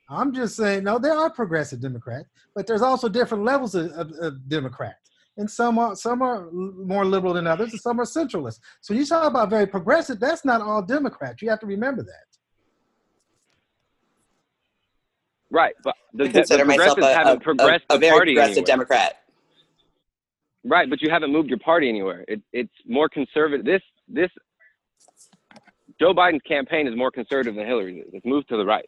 I'm just saying, no, there are progressive Democrats, but there's also different levels of, of, of Democrats. And some are some are more liberal than others, and some are centralist. So you talk about very progressive. That's not all Democrats. You have to remember that.
Right, but the,
I
the,
consider
the
myself
progressives
a,
haven't
a,
progressed
a, a
the
very
party
progressive
anywhere.
Democrat.
Right, but you haven't moved your party anywhere. It, it's more conservative. This this Joe Biden's campaign is more conservative than Hillary's. It's moved to the right.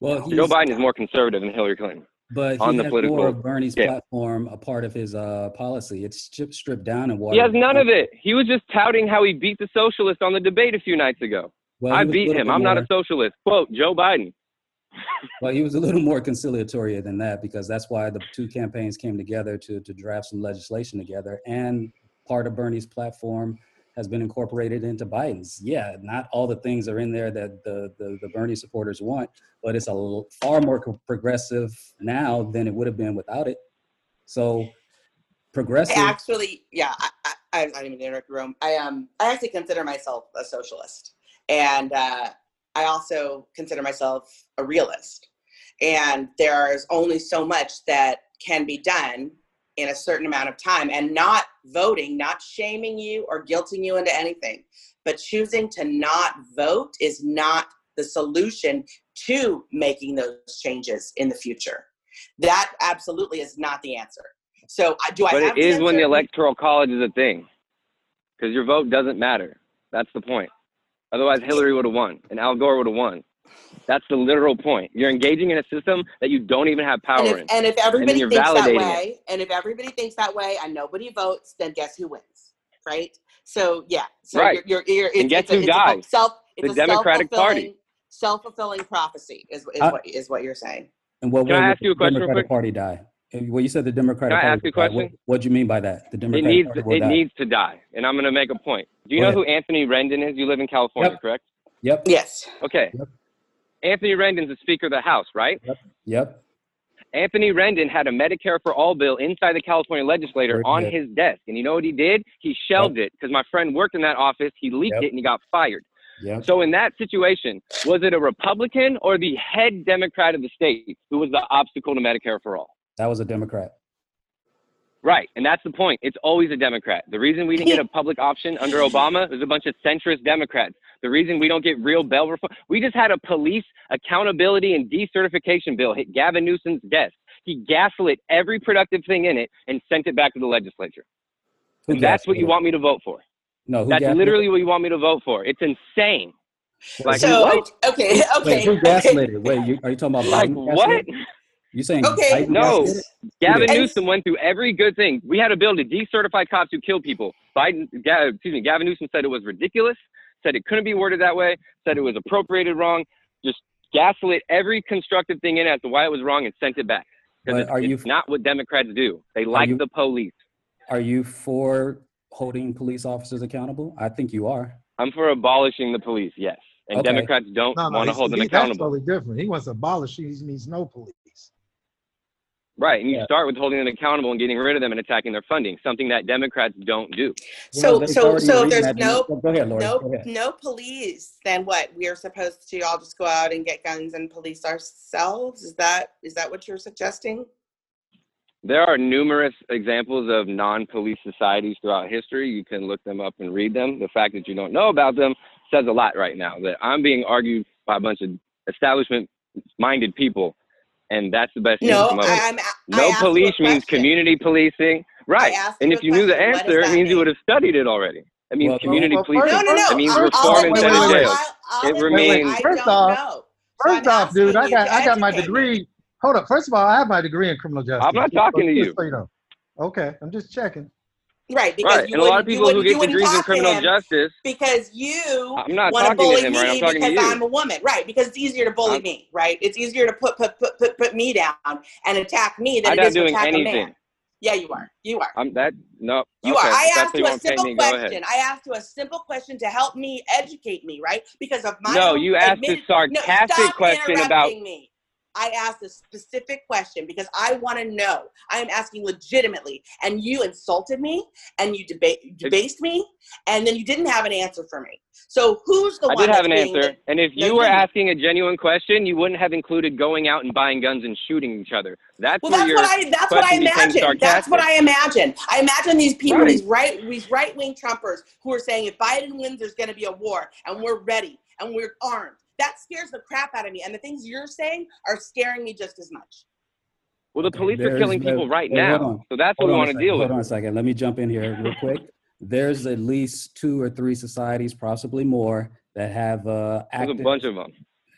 Well,
Joe Biden is more conservative than Hillary Clinton.
but
on
he
the political
more of Bernie's platform a part of his uh, policy. It's stripped, stripped down and watered.
He has none of it. He was just touting how he beat the socialists on the debate a few nights ago.
Well,
I beat him. I'm not a socialist. Quote Joe Biden.
Well, he was a little more conciliatory than that because that's why the two campaigns came together to to draft some legislation together, and part of Bernie's platform has been incorporated into Biden's. Yeah, not all the things are in there that the the, the Bernie supporters want, but it's a far more progressive now than it would have been without it. So, progressive.
I actually, yeah, I, I, I'm not even interrupt the room. I um, I actually consider myself a socialist, and uh, I also consider myself a realist. And there's only so much that can be done in a certain amount of time, and not voting, not shaming you or guilting you into anything, but choosing to not vote is not the solution to making those changes in the future. That absolutely is not the answer. So I do I
But it is when the electoral college is a thing, because your vote doesn't matter. That's the point. Otherwise, Hillary would have won, and Al Gore would have won. That's the literal point. You're engaging in a system that you don't even have power
and
in.
and if everybody
you're
thinks that
validating it.
way, and if everybody thinks that way, and nobody votes, then guess who wins, right? So yeah, so
Right.
you're, you're, you're it's,
And guess
it's a,
who
it's a
dies?
self, it's
The
a
Democratic Party.
self-fulfilling- Self-fulfilling prophecy is, is
I-
what is what you're saying.
and what
Can I
would
ask you a
the
question
Democratic? Party die? Uh, Well, you said the Democratic
Can I
Party.
ask you a
die.
question?
What, what do you mean by that? The
It
Democratic
needs
Party
to,
will
it
die.
needs to die, and I'm going to make a point. Do you
Go
know
ahead.
who Anthony Rendon is? You live in California,
Yep.
correct?
Yep.
Yes.
Okay.
Yep.
Anthony Rendon's the Speaker of the House, right?
Yep. yep.
Anthony Rendon had a Medicare for All bill inside the California legislature on
good.
his desk. And you know what he did? He shelved it because my friend worked in that office. He leaked
Yep.
it and he got fired.
Yep.
So in that situation, was it a Republican or the head Democrat of the state who was the obstacle to Medicare for all?
That was a Democrat.
Right, and that's the point. It's always a Democrat. The reason we didn't get a public option under Obama was a bunch of centrist Democrats. The reason we don't get real bail reform, we just had a police accountability and decertification bill hit Gavin Newsom's desk. He gaslit every productive thing in it and sent it back to the legislature.
Who
And that's what you want me to vote for.
No, who
That's
gaslit
literally what you want me to vote for. It's insane. Like
so
what?
okay, okay,
Wait, who
okay.
gaslit it? Wait, you, are you talking about
Like what?
Gaslit it? You saying
Okay,
Biden
no. Gavin Newsom went through every good thing. We had a bill to decertify cops who kill people. Biden, Ga- excuse me, Gavin Newsom said it was ridiculous, said it couldn't be worded that way, said it was appropriated wrong, just gaslit every constructive thing in it as to why it was wrong and sent it back. Because
But
it's,
are you-
it's not what Democrats do. They like
you-
the police.
Are you for holding police officers accountable? I think you are.
I'm for abolishing the police, yes. and
Okay.
Democrats don't
No, no,
want to hold them
he- that's
accountable.
totally different. He wants to abolish. He needs no police.
Right, and you
Yeah.
start with holding them accountable and getting rid of them and attacking their funding, something that Democrats don't do.
So
Well,
so so if there's no
Go ahead, Lori.
no
Go ahead.
no police, then what? We are supposed to all just go out and get guns and police ourselves? Is that is that what you're suggesting?
There are numerous examples of non-police societies throughout history. You can look them up and read them. The fact that you don't know about them says a lot right now. That I'm being argued by a bunch of establishment-minded people, and that's the best thing to
No,
come.
I, I'm. I
No
asked
police means community policing. Right. And if
a
you knew the
question. What does
answer, it
that
means you would have studied it already. It means
Well,
community
well,
policing.
No, no, no.
It means
I'll-
reform
I'll
instead
admit-
of
I'll-
jail.
I'll- I'll
It remains-
First off- First off, dude, I got I got my degree. Hold up. First of all, I have my degree in criminal justice.
I'm not talking to you.
so you know. Okay, I'm just checking.
Right, because
Right.
you
And a lot of people who get degrees in criminal justice,
because you
I'm not
want to
talking to
bully
him,
me
right? I'm talking to
because
you.
I'm a woman, right? Because it's easier to bully
I'm-
me, right? It's easier to put put put put, put me down and attack me than
I'm
it
not
is to
doing
attack a man. Yeah, you are. You are.
I'm that no.
You
okay.
are. I
that's
asked you a
want to pay
simple
me,
question. I asked you a simple question to help me educate me, right? Because of my
No, you asked a sarcastic
no,
question about-
me. I asked a specific question because I want to know. I am asking legitimately, and you insulted me and you debate debased me, and then you didn't have an answer for me. So who's the
I
one?
did have an answer,
the-
and if you were asking a genuine question, you wouldn't have included going out and buying guns and shooting each other. That's
Well, that's what I. That's what I imagine. That's what I imagine. I imagine these people,
Right.
these right, these right wing Trumpers, who are saying if Biden wins, there's going to be a war, and we're ready, and we're armed. That scares the crap out of me, and the things you're saying are scaring me just as much.
Well, the
Okay,
police are killing
the-
people right
wait,
now,
on.
so that's what we want to
second,
deal with.
Hold on a second. Let me jump in here real quick. There's at least two or three societies, possibly more, that have uh,
There's a bunch of them.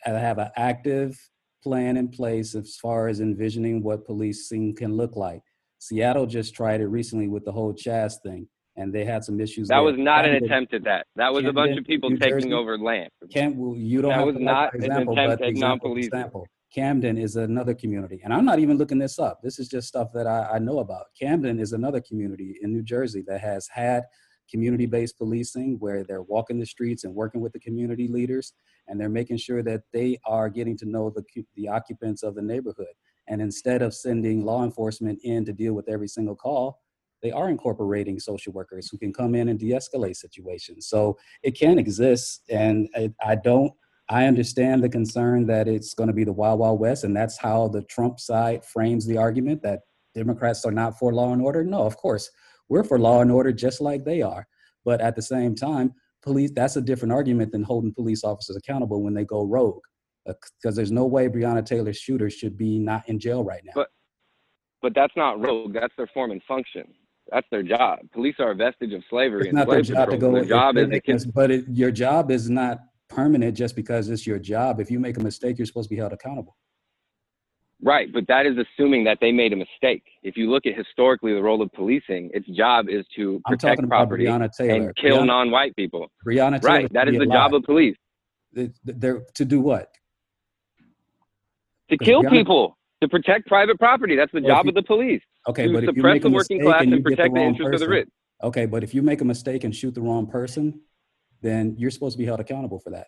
uh, have an active plan in place as far as envisioning what policing can look like. Seattle just tried it recently with the whole Chaz thing, and they had some issues.
That
there.
was not an attempt at that. That was a bunch of people
New
taking
Jersey.
over land.
Well, you don't
That
have
was not an
example,
attempt
but
at non-policing.
example. Camden is another community, and I'm not even looking this up. This is just stuff that I, I know about. Camden is another community in New Jersey that has had community-based policing, where they're walking the streets and working with the community leaders, and they're making sure that they are getting to know the the occupants of the neighborhood. And instead of sending law enforcement in to deal with every single call, they are incorporating social workers who can come in and de-escalate situations. So it can exist, and I, I don't. I understand the concern that it's going to be the Wild Wild West, and that's how the Trump side frames the argument that Democrats are not for law and order. No, of course, we're for law and order just like they are. But at the same time, police that's a different argument than holding police officers accountable when they go rogue. Uh, because there's no way Breonna Taylor's shooter should be not in jail right now.
But but that's not rogue. That's their form and function. That's their job. Police are a vestige of slavery
it's
and
not their job to
patrol.
go.
Their job is to keep
a- but it, your job is not permanent just because it's your job. If you make a mistake, you're supposed to be held accountable.
Right, but that is assuming that they made a mistake. If you look at historically the role of policing, its job is to protect property and kill
Breonna-
non-white people.
Breonna Taylor.
Right, that is the job of police
They- They're to do what?
To kill
Breonna-
people, to protect private property. That's the
Well,
job
you-
of the police.
Okay,
to
but if you
suppress
make a
the working
mistake
class
and you
and
get the
the
wrong
interests of the
person,
rich.
okay, but if you make a mistake and shoot the wrong person, then you're supposed to be held accountable for that.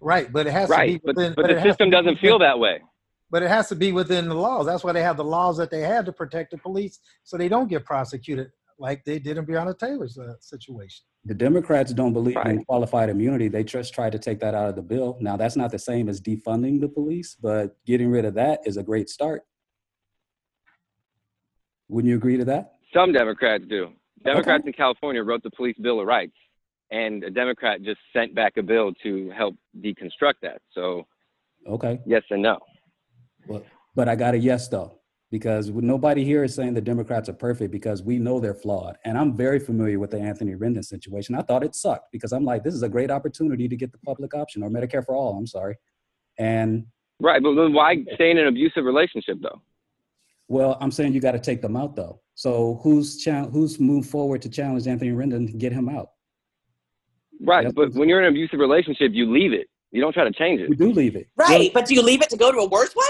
Right, but it has
Right,
to be
but
within.
but the system doesn't
within-
feel that way.
But it has to be within the laws. That's why they have the laws that they have to protect the police, so they don't get prosecuted like they did in Breonna Taylor's uh, situation.
The Democrats don't believe in qualified immunity. They just try to take that out of the bill. Now, that's not the same as defunding the police, but getting rid of that is a great start. Wouldn't you agree to that?
Some Democrats do. Democrats in California wrote the Police Bill of Rights, and a Democrat just sent back a bill to help deconstruct that. So
Okay.
yes and no.
But, but I got a yes though, because nobody here is saying the Democrats are perfect because we know they're flawed. And I'm very familiar with the Anthony Rendon situation. I thought it sucked because I'm like, this is a great opportunity to get the public option or Medicare for all. I'm sorry. And
Right, but then why stay in an abusive relationship though?
well, I'm saying you got to take them out though. So who's cha- who's moved forward to challenge Anthony Rendon to get him out?
Right,
Yes,
but
but-
when you're in an abusive relationship, you leave it. You don't try to change it.
We do leave it.
Right, but do you leave it to go to a worse one?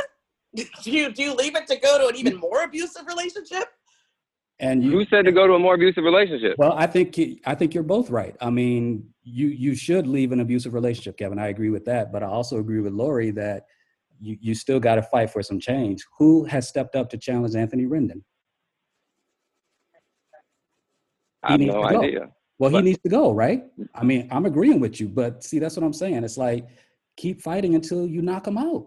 Do you do you leave it to go to an even more abusive relationship?
And you,
Who said to go to a more abusive relationship?
Well, I think I think you're both right. I mean, you you should leave an abusive relationship, Kevin. I agree with that, but I also agree with Lori that you you still got to fight for some change. Who has stepped up to challenge Anthony Rendon?
I have no idea.
Well, he needs to go, right? I mean, I'm agreeing with you, but see, that's what I'm saying. It's like keep fighting until you knock him out.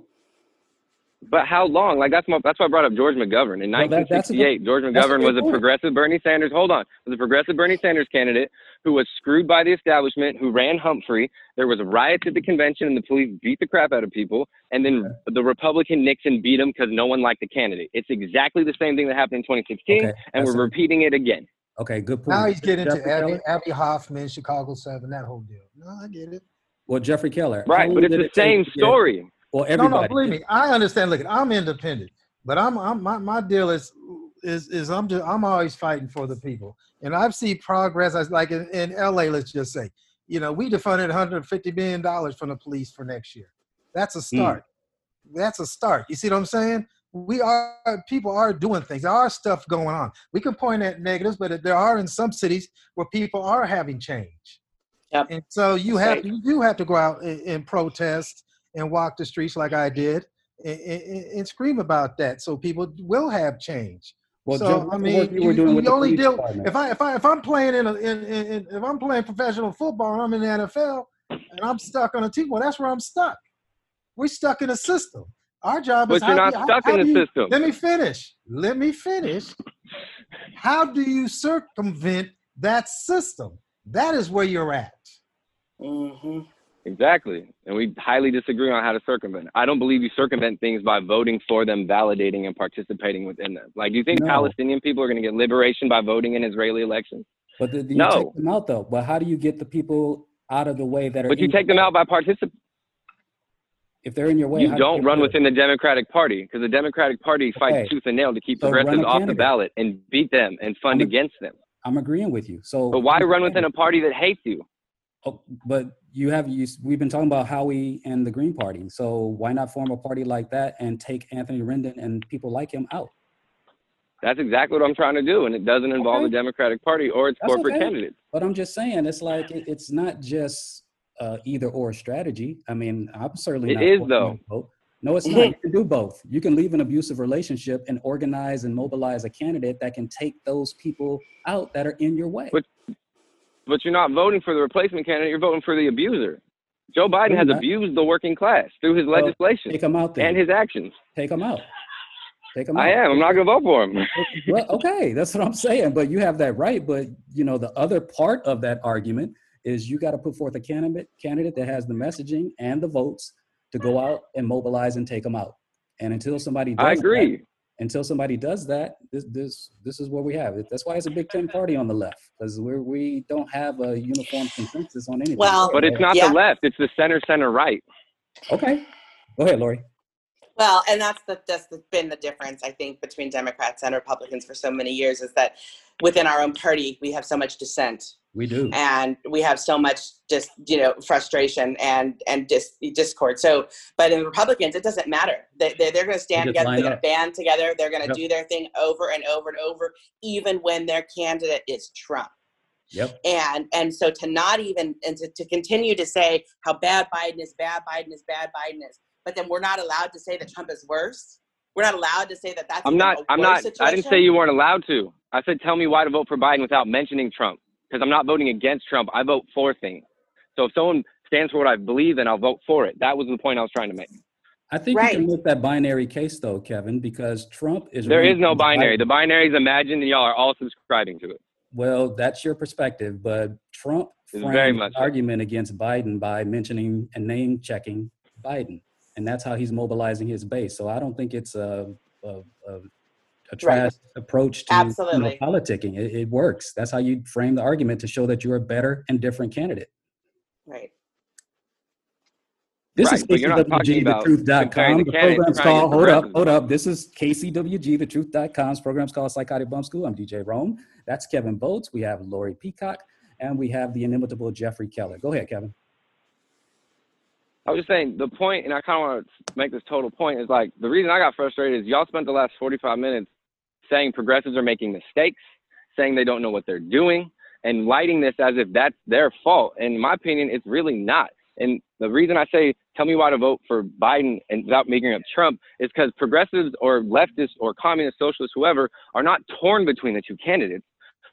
But how long? Like that's my that's why I brought up George McGovern in
Well, that- that's a good-
1968. George
that's a
McGovern was a
point.
progressive Bernie Sanders. Hold on, was a progressive Bernie Sanders candidate who was screwed by the establishment, who ran Humphrey. There was riots at the convention, and the police beat the crap out of people. And then the Republican Nixon beat him because no one liked the candidate. It's exactly the same thing that happened in 2016,
Okay,
and we're
a-
repeating it again.
Okay, good point.
Now he's getting into
Jeffrey
Abby, Abbie Hoffman, Chicago Seven, that whole deal. No, I get it.
Well, Jeffrey Keller.
Right, but it's the
it take
same
to get-
story.
Well,
No,
everybody.
no, believe me, I understand. Look, I'm independent, but I'm, I'm my, my deal is is is I'm just I'm always fighting for the people, and I've seen progress. As like in, in L.A., let's just say, you know, we defunded 150 million dollars from the police for next year. That's a hmm. start. That's a start. You see what I'm saying? We are people are doing things. There are stuff going on. We can point at negatives, but there are in some cities where people are having change.
Yep.
And so you have
Right.
you do have to go out and, and protest and walk the streets like I did and, and, and scream about that so people will have change.
Well,
so
Jeff,
I mean,
work you were doing with the
only deal
department?
if I if I if I'm playing in, a, in, in, in if I'm playing professional football and I'm in the NFL and I'm stuck on a team, well, that's where I'm stuck. We're stuck in a system. Our job is
But you're
how
not
do you-
stuck
how-
in
how
the
you-
system.
Let me finish. Let me finish. How do you circumvent that system? That is where you're at.
hmm
Exactly. And we highly disagree on how to circumvent. it. I don't believe you circumvent things by voting for them, validating and participating within them. Like, do you think
No.
Palestinian people are going to get liberation by voting in Israeli elections?
But the, you
No.
take them out though. But how do you get the people out of the way that are?
But you take them out by participating.
if they're in your way.
You
do
don't run within the Democratic Party because the Democratic Party fights tooth and nail to keep
So
progressives off the ballot and beat them and fund
I'm
against them.
them? I'm agreeing with you. So,
But why run within a party that hates you?
Oh, but you have you. We've been talking about Howie and the Green Party. So why not form a party like that and take Anthony Rendon and people like him out?
That's exactly what I'm trying to do, and it doesn't involve
Okay.
the Democratic Party or its
That's
corporate
okay.
candidates.
But I'm just saying, it's like it, it's not just uh, either or strategy. I mean, I'm certainly
It
not.
is, though.
vote. No, it's not. You can do both. You can leave an abusive relationship and organize and mobilize a candidate that can take those people out that are in your way.
But- But you're not voting for the replacement candidate. You're voting for the abuser. Joe Biden has abused the working class through his
Well,
legislation
Take them out
and his actions.
Take them out. Take them out.
I am. I'm not going to vote for him.
well, okay, that's what I'm saying. But you have that right. But you know, the other part of that argument is you got to put forth a candidate candidate that has the messaging and the votes to go out and mobilize and take them out. And until somebody does
I
that-
agree.
Until somebody does that, this this this is what we have. That's why it's a big tent party on the left because we we don't have a uniform consensus on anything.
Well-
But it's not
Yeah.
the left. It's the center, center right.
okay. Go ahead, Lori.
Well, and that's the that's the, been the difference I think between Democrats and Republicans for so many years is that within our own party we have so much dissent
We do.
and we have so much just you know frustration and and dis- discord. So, but in Republicans it doesn't matter. They they they're going to stand together. They're going to band together. They're going to
Yep.
do their thing over and over and over, even when their candidate is Trump.
Yep.
and and so to not even and to, to continue to say how bad biden is bad biden is bad biden is but then we're not allowed to say that trump is worse we're not allowed to say that that's
I'm not.
a
I'm
worse
not. I didn't say you weren't allowed to. I said tell me why to vote for Biden without mentioning Trump because I'm not voting against Trump. I vote for things. So if someone stands for what I believe, then I'll vote for it. That was the point I was trying to make.
I think
Right.
you can make that binary case though, Kevin, because Trump is.
There
running
is no binary. The binary is imagined, and y'all are all subscribing to it.
Well, that's your perspective, but Trump
It's
framed
very much
argument against Biden by mentioning and name checking Biden, and that's how he's mobilizing his base. So I don't think it's a a, a, a trash approach to you know, politicking. It, it works. That's how you frame the argument to show that you're a better and different candidate.
right
This
Right, but you're not talking about comparing
KCWG,
the
the program's called,
get
hold up, hold up. This is KCWG, the truth.com's program's called Psychotic Bump School. I'm DJ Rome. That's Kevin Boltz. We have Lori Peacock, and we have the inimitable Jeffrey Keller. Go ahead, Kevin.
I was just saying the point, and I kind of want to make this total point is like the reason I got frustrated is y'all spent the last 45 minutes saying progressives are making mistakes, saying they don't know what they're doing and lighting this as if that's their fault. In my opinion, it's really not. And the reason I say, tell me why to vote for Biden and without making up Trump is because progressives or leftists or communist socialists, whoever, are not torn between the two candidates.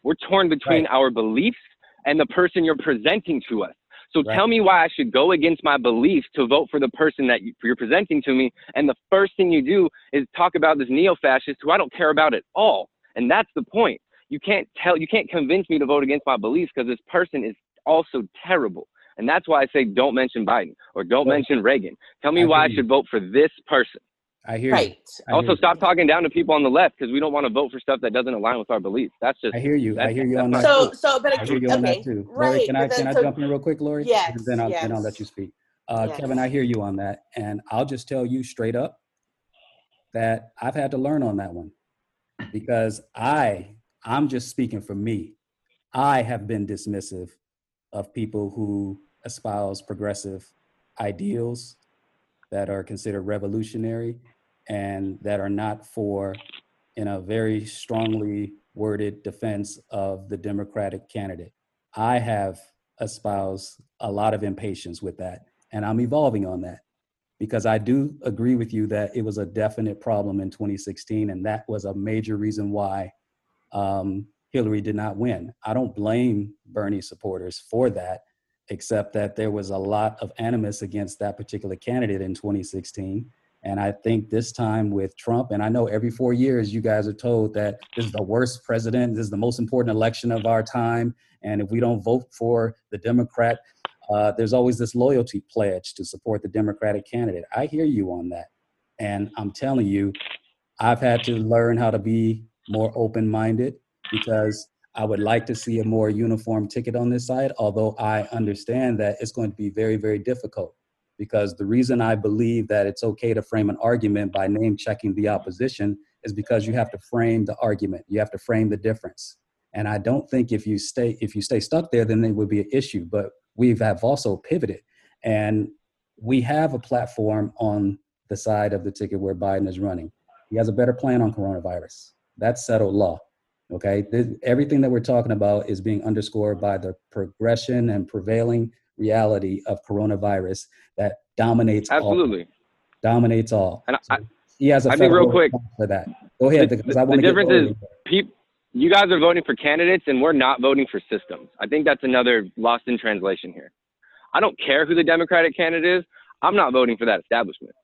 We're torn between
Right.
our beliefs and the person you're presenting to us. So
Right.
tell me why I should go against my beliefs to vote for the person that you- you're presenting to me. And the first thing you do is talk about this neo-fascist who I don't care about at all. And that's the point. You can't tell, you can't convince me to vote against my beliefs because this person is also terrible. And that's why I say don't mention Biden or don't mention Reagan. Tell me
I
why I should vote for this person.
I hear
Right.
you. I hear
Also,
you.
stop talking down to people on the left because we don't want to vote for stuff that doesn't align with our beliefs. That's just
I hear you. I hear you on that.
So,
too.
so, but
I hear you on
okay,
that too. Lori,
right?
can I
but then
can I
so-
jump in real quick, Lori?
Yes,
And then I'll then I'll let you speak. Uh,
Yes.
Kevin, I hear you on that, and I'll just tell you straight up that I've had to learn on that one because I I'm just speaking for me. I have been dismissive of people who espouse progressive ideals that are considered revolutionary and that are not for in a very strongly worded defense of the Democratic candidate. I have espoused a lot of impatience with that, and I'm evolving on that because I do agree with you that it was a definite problem in 2016, and that was a major reason why um, Hillary did not win. I don't blame Bernie supporters for that, except that there was a lot of animus against that particular candidate in 2016. And I think this time with Trump, and I know every four years you guys are told that this is the worst president, this is the most important election of our time. And if we don't vote for the Democrat, uh, there's always this loyalty pledge to support the Democratic candidate. I hear you on that. And I'm telling you, I've had to learn how to be more open minded because I would like to see a more uniform ticket on this side, although I understand that it's going to be very, very difficult. Because the reason I believe that it's okay to frame an argument by name checking the opposition is because you have to frame the argument, you have to frame the difference. And I don't think if you stay if you stay stuck there, then there would be an issue. But we have also pivoted, and we have a platform on the side of the ticket where Biden is running. He has a better plan on coronavirus. That's settled law. Okay, Th- everything that we're talking about is being underscored by the progression and prevailing reality of coronavirus that dominates all.
absolutely.
Dominates all.
And I,
He has a
I think real quick,
for that. Go ahead,
the-
because I
the
want to get
difference is-
in there.
peop, you guys are voting for candidates and we're not voting for systems. I think that's another lost in translation here. I don't care who the Democratic candidate is. I'm not voting for that establishment.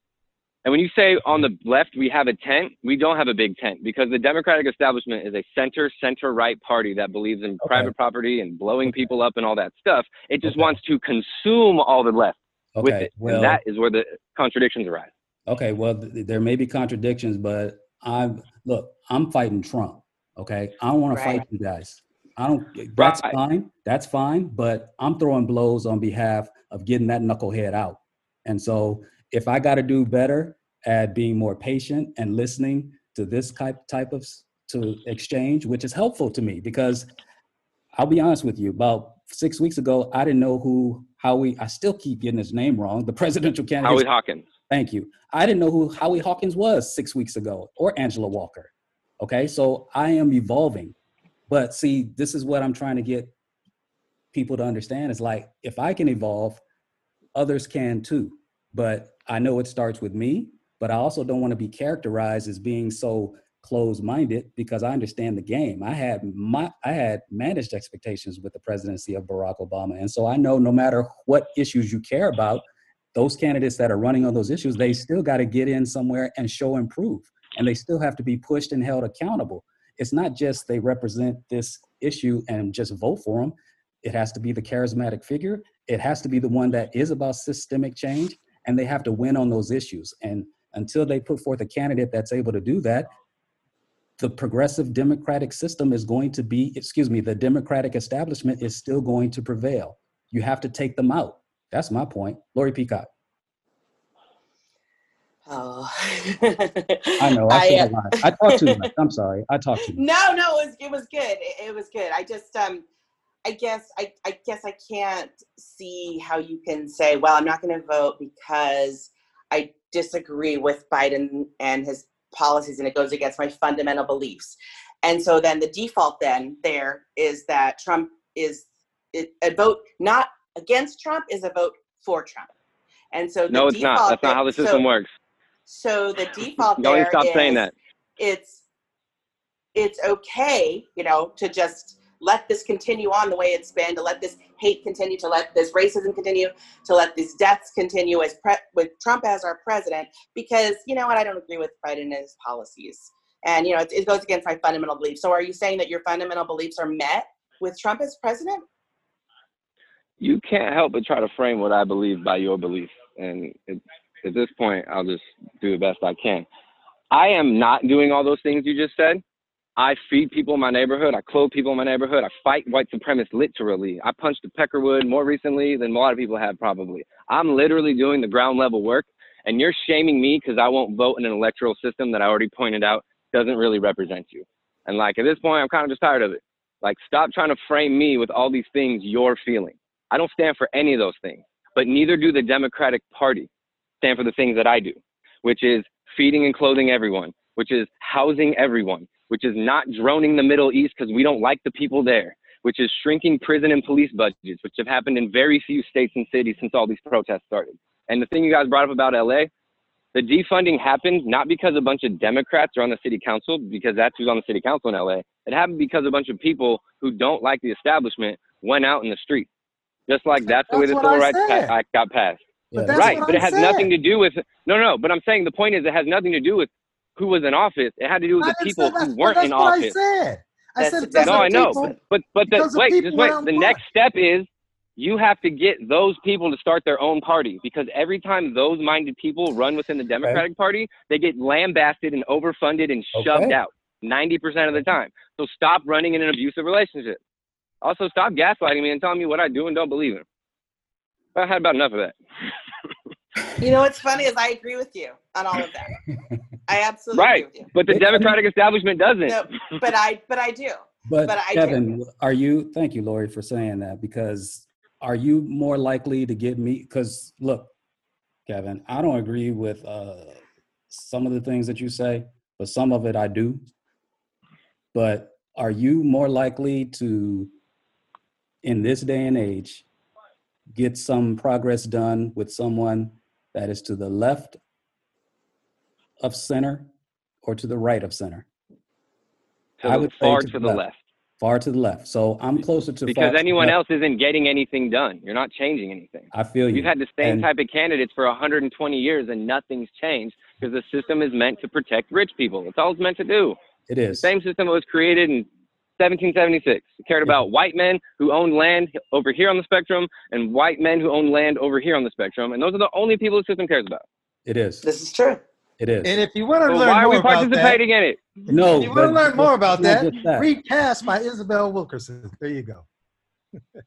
And when you say on the left we have a tent, we don't have a big tent because the Democratic establishment is a center center right party that believes in private property and blowing people up and all that stuff. It just
Okay.
wants to consume all the left with it.
well,
and that is where the contradictions arise.
Okay, well, th- there may be contradictions, but I'm look. I'm fighting Trump. Okay, I don't want to fight you guys. I don't. Eh, that's
Right.
fine. That's fine. But I'm throwing blows on behalf of getting that knucklehead out. And so, if I got to do better at being more patient and listening to this type type of to exchange, which is helpful to me because I'll be honest with you. About six weeks ago, I didn't know who Howie. I still keep getting his name wrong. The presidential candidate.
Howie Hawkins.
Thank you. I didn't know who Howie Hawkins was six weeks ago or Angela Walker. Okay, so I am evolving. But see, this is what I'm trying to get people to understand is like, if I can evolve, others can too. But I know it starts with me, but I also don't want to be characterized as being so closed-minded because I understand the game. I had my I had managed expectations with the presidency of Barack Obama. And so I know no matter what issues you care about, those candidates that are running on those issues, they still got to get in somewhere and show and prove. And they still have to be pushed and held accountable. It's not just they represent this issue and just vote for them. It has to be the charismatic figure. It has to be the one that is about systemic change. And they have to win on those issues. And until they put forth a candidate that's able to do that, the progressive democratic system is going to be, excuse me, the democratic establishment is still going to prevail. You have to take them out. That's my point. Lori Peacock.
Oh.
I know. I,
I, uh.
I talk too much. I'm sorry. I talk too much.
no, no, it was it was good. It, it was good. I just um I guess I, I guess I can't see how you can say, well, I'm not going to vote because I disagree with Biden and his policies and it goes against my fundamental beliefs. And so then the default then there is that Trump is it, a vote not against Trump is a vote for Trump. And so the
No, it's not. That's not how the system
so,
works.
So the default there
to stop saying that.
it's it's okay, you know, to just let this continue on the way it's been, to let this hate continue, to let this racism continue, to let these deaths continue as pre- with Trump as our president, because you know what, I don't agree with Biden and his policies, and you know, it, it goes against my fundamental beliefs. So, are you saying that your fundamental beliefs are met with Trump as president?
You can't help but try to frame what I believe by your beliefs. And it, at this point, I'll just do the best I can. I am not doing all those things you just said. I feed people in my neighborhood. I clothe people in my neighborhood. I fight white supremacists literally. I punched a Peckerwood more recently than a lot of people have probably. I'm literally doing the ground level work. And you're shaming me because I won't vote in an electoral system that I already pointed out doesn't really represent you. And like at this point, I'm kind of just tired of it. Like, stop trying to frame me with all these things you're feeling. I don't stand for any of those things, but neither do the Democratic Party stand for the things that I do, which is feeding and clothing everyone, which is housing everyone, which is not droning the Middle East because we don't like the people there, which is shrinking prison and police budgets, which have happened in very few states and cities since all these protests started. And the thing you guys brought up about LA, the defunding happened not because a bunch of Democrats are on the city council, because that's who's on the city council in LA. It happened because a bunch of people who don't like the establishment went out in the street. Just like that's the way the Civil
I
Rights Act got passed.
Yeah,
that's
right, but it has
said.
nothing to do with no, no. But I'm saying the point is it has nothing to do with who was in office. It had to do with
I
the people
say
who weren't
that's
in
what
office.
I said. I
That's
said
exactly-
because
No, I know,
people-
but but, but the, wait, just wait. The
the
next step is you have to get those people to start their own party because every time those minded people run within the Democratic Party, they get lambasted and overfunded and shoved
Okay.
out 90% of the time. So stop running in an abusive relationship. Also, stop gaslighting me and telling me what I do and don't believe in. I had about enough of that.
You know what's funny is I agree with you on all of that. I absolutely
Right.
agree
But the
It- I mean-
Democratic establishment doesn't.
No, but I but I do.
But,
But I
Kevin,
do.
are you? Thank you, Lori, for saying that. Because are you more likely to get me? Because look, Kevin, I don't agree with uh, some of the things that you say, but some of it I do. But are you more likely to, in this day and age, get some progress done with someone that is to the left of center or to the right of center?
to
I
the
would say
far
to
to
the
the
left.
left.
Far to the left. So I'm closer to
Because anyone
left.
else isn't getting anything done. You're not changing anything.
I feel you.
You've had the same
And-
type of candidates for 120 years and nothing's changed because the system is meant to protect rich people. It's all it's meant to do.
It is.
The same system that was created in 1776. It cared about white men who owned land over here on the spectrum and white men who owned land over here on the spectrum. And those are the only people the system cares about.
It is.
This is true.
It is.
And if you want to
So
learn
why are
more
we
about that,
participating in it?
no,
if you want to learn more about that,
that.
read Caste by Isabel Wilkerson. There you go.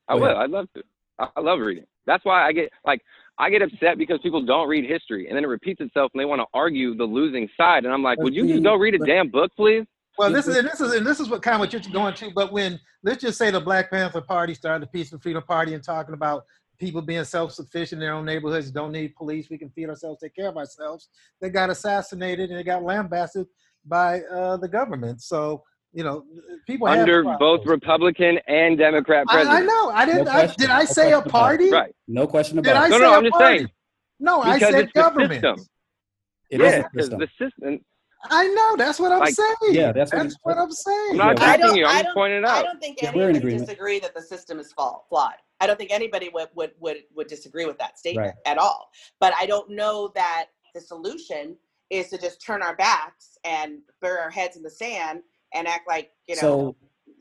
I will. I'd love to. I I love reading. That's why I get like I get upset because people don't read history and then it repeats itself and they want to argue the losing side. And I'm like,
But
would you
see,
just go read a damn book, please?
Well, this is and this is and this is what kind of what you're going to. But when let's just say the Black Panther Party started the Peace and Freedom Party and talking about people being self-sufficient in their own neighborhoods, don't need police, we can feed ourselves, take care of ourselves. They got assassinated and they got lambasted by uh, the government. So you know, people
Under
problems.
both Republican and Democrat
I, I know. I didn't.
No
I, did I
No
say a
question about it.
party?
Right.
No question
Did
about
I.
No,
say
no,
a
I'm just
party?
saying.
No, I said
it's the
government.
system.
It is
Yeah,
the
because
system.
the system.
I know. That's what I'm
Like-
saying.
Yeah, that's what
that's
he-
what I'm saying.
I'm not
Yeah,
attacking you. I'm
I
just
don't.
pointing it
I don't think
Yeah, we're in
anybody
agreement.
disagree that the system is fa- flawed. I don't think anybody would would would, would disagree with that statement
Right.
at all. But I don't know that the solution is to just turn our backs and bury our heads in the sand and act like you know
So,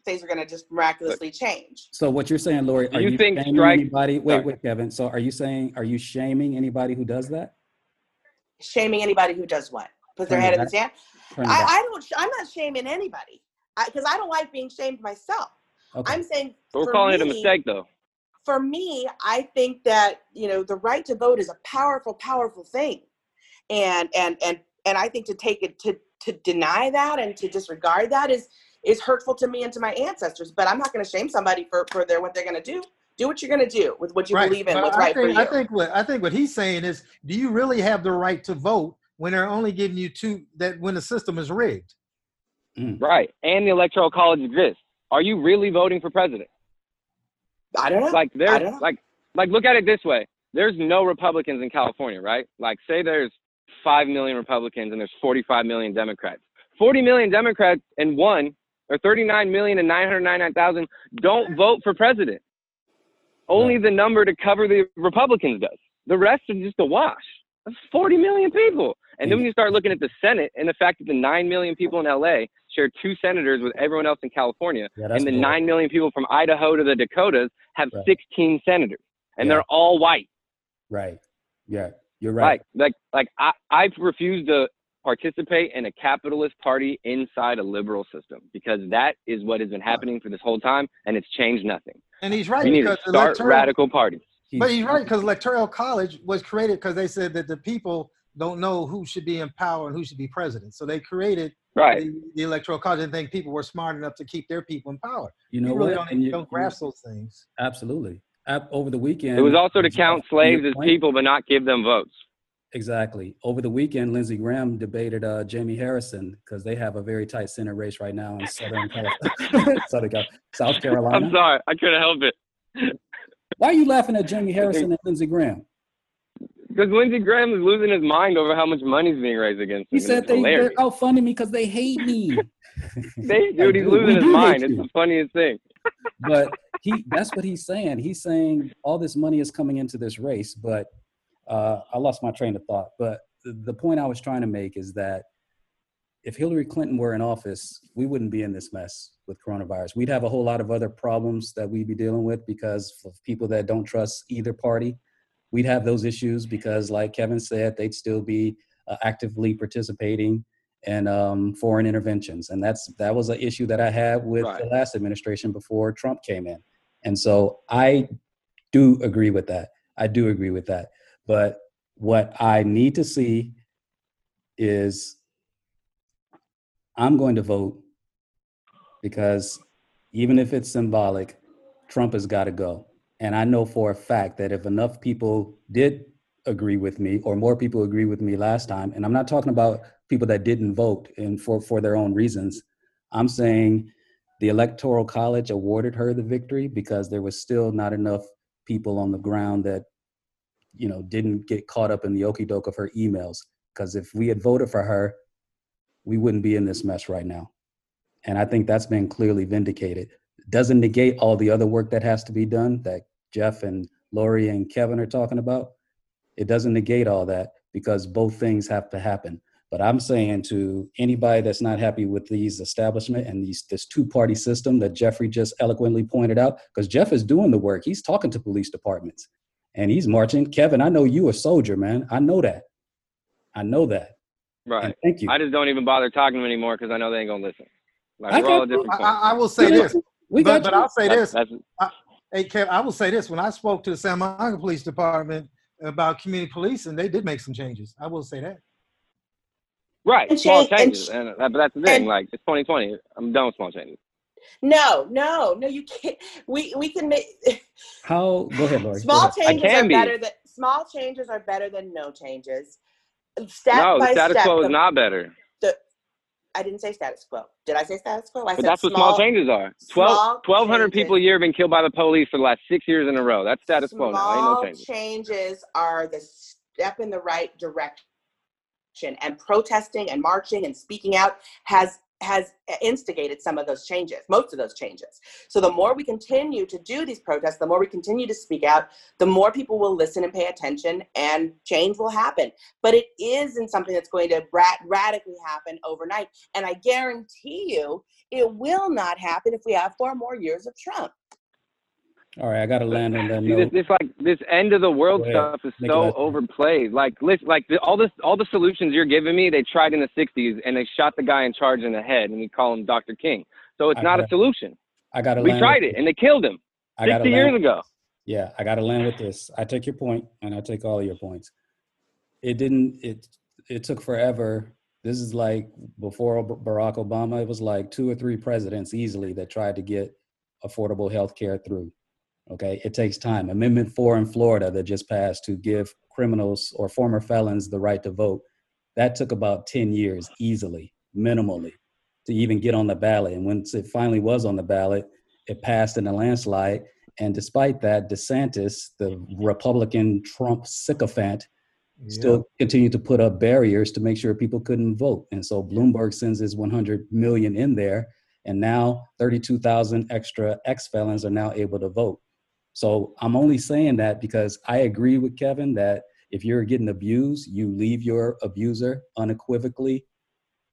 things are going to just miraculously change.
so what you're saying, Lori? Are
you
you
think
shaming
strike-
anybody? Wait,
Sorry.
wait, Kevin. So, are you saying are you shaming anybody who does that?
Shaming anybody who does what? Put their
Turn
head
it
in the sand. I. I don't. I'm not shaming anybody because I, don't like being shamed myself.
Okay.
I'm saying
But we're
for
calling it a mistake, though.
For me, I think that you know the right to vote is a powerful, powerful thing, and and and and I think to take it to to deny that and to disregard that is is hurtful to me and to my ancestors. But I'm not going to shame somebody for for their what they're going to do. Do what you're going to do with what you believe in.
but
What's
I
right
think,
for you.
I think what I think what he's saying is, do you really have the right to vote when they're only giving you two that when the system is rigged?
Mm.
Right. And the electoral college exists. Are you really voting for president?
I don't know.
Like there's
know.
like like look at it this way. There's no Republicans in California, right? Like say there's 5 million Republicans and there's 45 million Democrats. 40 million Democrats and one or 39 million and 999,000 don't vote for president. Only the number to cover the Republicans does. The rest are just a wash. That's 40 million people. And then hmm. when you start looking at the Senate and the fact that the 9 million people in LA share two senators with everyone else in California,
Yeah,
and the
bull.
9 million people from Idaho to the Dakotas have
Right.
16 senators, and
Yeah.
they're all white.
Right. Yeah, you're right.
Like, like, like I, I refuse to participate in a capitalist party inside a liberal system because that is what has been happening for this whole time, and it's changed nothing.
And he's right
We need to start radical parties.
But he's right because electoral college was created because they said that the people don't know who should be in power and who should be president. So they created
Right.
the, the electoral college and think people were smart enough to keep their people in power.
You know
you really
what?
don't,
And you-
don't grasp those things.
Absolutely. Over the weekend,
It was also to count slaves as people, but not give them votes.
Exactly. Over the weekend, Lindsey Graham debated uh, Jamie Harrison because they have a very tight Senate race right now in Southern California, Southern South Carolina.
I'm sorry, I couldn't help it.
Why are you laughing at Jamie Harrison and Lindsey Graham?
Because Lindsey Graham is losing his mind over how much money's being raised against him.
He said they're
hilarious.
outfunding me because they hate me.
They, dude, he's losing his mind. It's the funniest thing.
but he that's what he's saying. He's saying all this money is coming into this race, but uh, I lost my train of thought. But the, the point I was trying to make is that if Hillary Clinton were in office, we wouldn't be in this mess with coronavirus. We'd have a whole lot of other problems that we'd be dealing with because of people that don't trust either party. We'd have those issues because, like Kevin said, they'd still be uh, actively participating in um, foreign interventions, and that's that was an issue that I had with the last administration before Trump came in. And so I do agree with that. I do agree with that. But what I need to see is I'm going to vote because even if it's symbolic, Trump has got to go. And I know for a fact that if enough people did agree with me, or more people agree with me last time, and I'm not talking about people that didn't vote and for, for their own reasons, I'm saying the Electoral College awarded her the victory because there was still not enough people on the ground that, you know, didn't get caught up in the okey doke of her emails. Because if we had voted for her, we wouldn't be in this mess right now. And I think that's been clearly vindicated. Doesn't negate all the other work that has to be done that Jeff and Lori and Kevin are talking about. It doesn't negate all that because both things have to happen. But I'm saying to anybody that's not happy with these establishment and these this two-party system that Jeffrey just eloquently pointed out, because Jeff is doing the work. He's talking to police departments and he's marching. Kevin, I know you a soldier, man. I know that. I know that.
Right.
And thank you.
I just don't even bother talking to them anymore because I know they ain't gonna listen. Like
I
we're all
got
at different
I. I, I will say this,
we
but,
got
but
you.
I'll say
That's-
this.
that's-
Hey, Kev, I will say this. When I spoke to the Santa Monica Police Department about community policing, they did make some changes. I will say that.
right.
And
Small
change-
changes,
ch-
and, uh, but that's the thing.
and-
like it's 2020. I'm done with small changes.
No, no, no. You can't. We we can make
How? Go ahead, Lori.
Small
ahead.
changes
can
are
be.
better than small changes are better than no changes. Step
no,
by
the status
step.
quo is not better.
the- I didn't say status quo. Did I say status quo? I
But
said
that's what small changes are. 12, 1,200
changes.
people a year have been killed by the police for the last six years in a row. That's status quo now. Ain't no
Small
changes.
changes are the step in the right direction, and protesting and marching and speaking out has has instigated some of those changes, most of those changes. So the more we continue to do these protests, the more we continue to speak out, the more people will listen and pay attention, and change will happen. But it isn't something that's going to ra- radically happen overnight. And I guarantee you, it will not happen if we have four more years of Trump.
All right, I got to land on that note.
this like this end of the world stuff is
Make
so overplayed. Like, listen, like the, all this, all the solutions you're giving me, they tried in the '60s and they shot the guy in charge in the head, and we call him Dr. King. So it's
I
not a solution.
I got to
We tried it and they killed him
I
60 years ago.
Yeah, I got to land with this. I take your point, and I take all your points. It didn't. It it took forever. This is like before Barack Obama. It was like two or three presidents easily that tried to get affordable health care through. Okay, it takes time. Amendment four in Florida that just passed to give criminals or former felons the right to vote. That took about ten years easily, minimally. to even get on the ballot. And once it finally was on the ballot, it passed in a landslide. And despite that, DeSantis, the Republican Trump sycophant, still continued to put up barriers to make sure people couldn't vote. And so Bloomberg sends his 100 million in there, and now 32,000 extra ex felons are now able to vote. So I'm only saying that because I agree with Kevin that if you're getting abused, you leave your abuser unequivocally.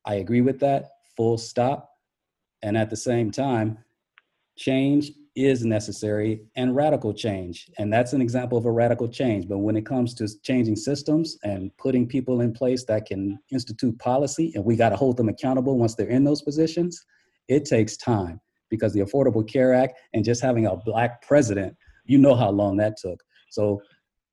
I agree with that, full stop. And at the same time, change is necessary and radical change. And that's an example of a radical change. But when it comes to changing systems and putting people in place that can institute policy, and we got to hold them accountable once they're in those positions, it takes time because the Affordable Care Act and just having a black president, you know how long that took. So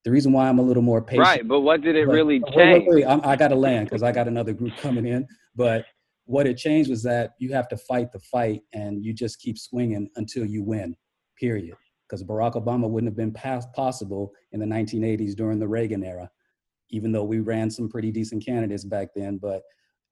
the reason why I'm a little more patient.
Right, but what did it
but-
really
wait, wait,
change?
wait, I'm- I got to land because I got another group coming in. But what it changed was that you have to fight the fight and you just keep swinging until you win, period. Because Barack Obama wouldn't have been possible in the 1980s during the Reagan era, even though we ran some pretty decent candidates back then. But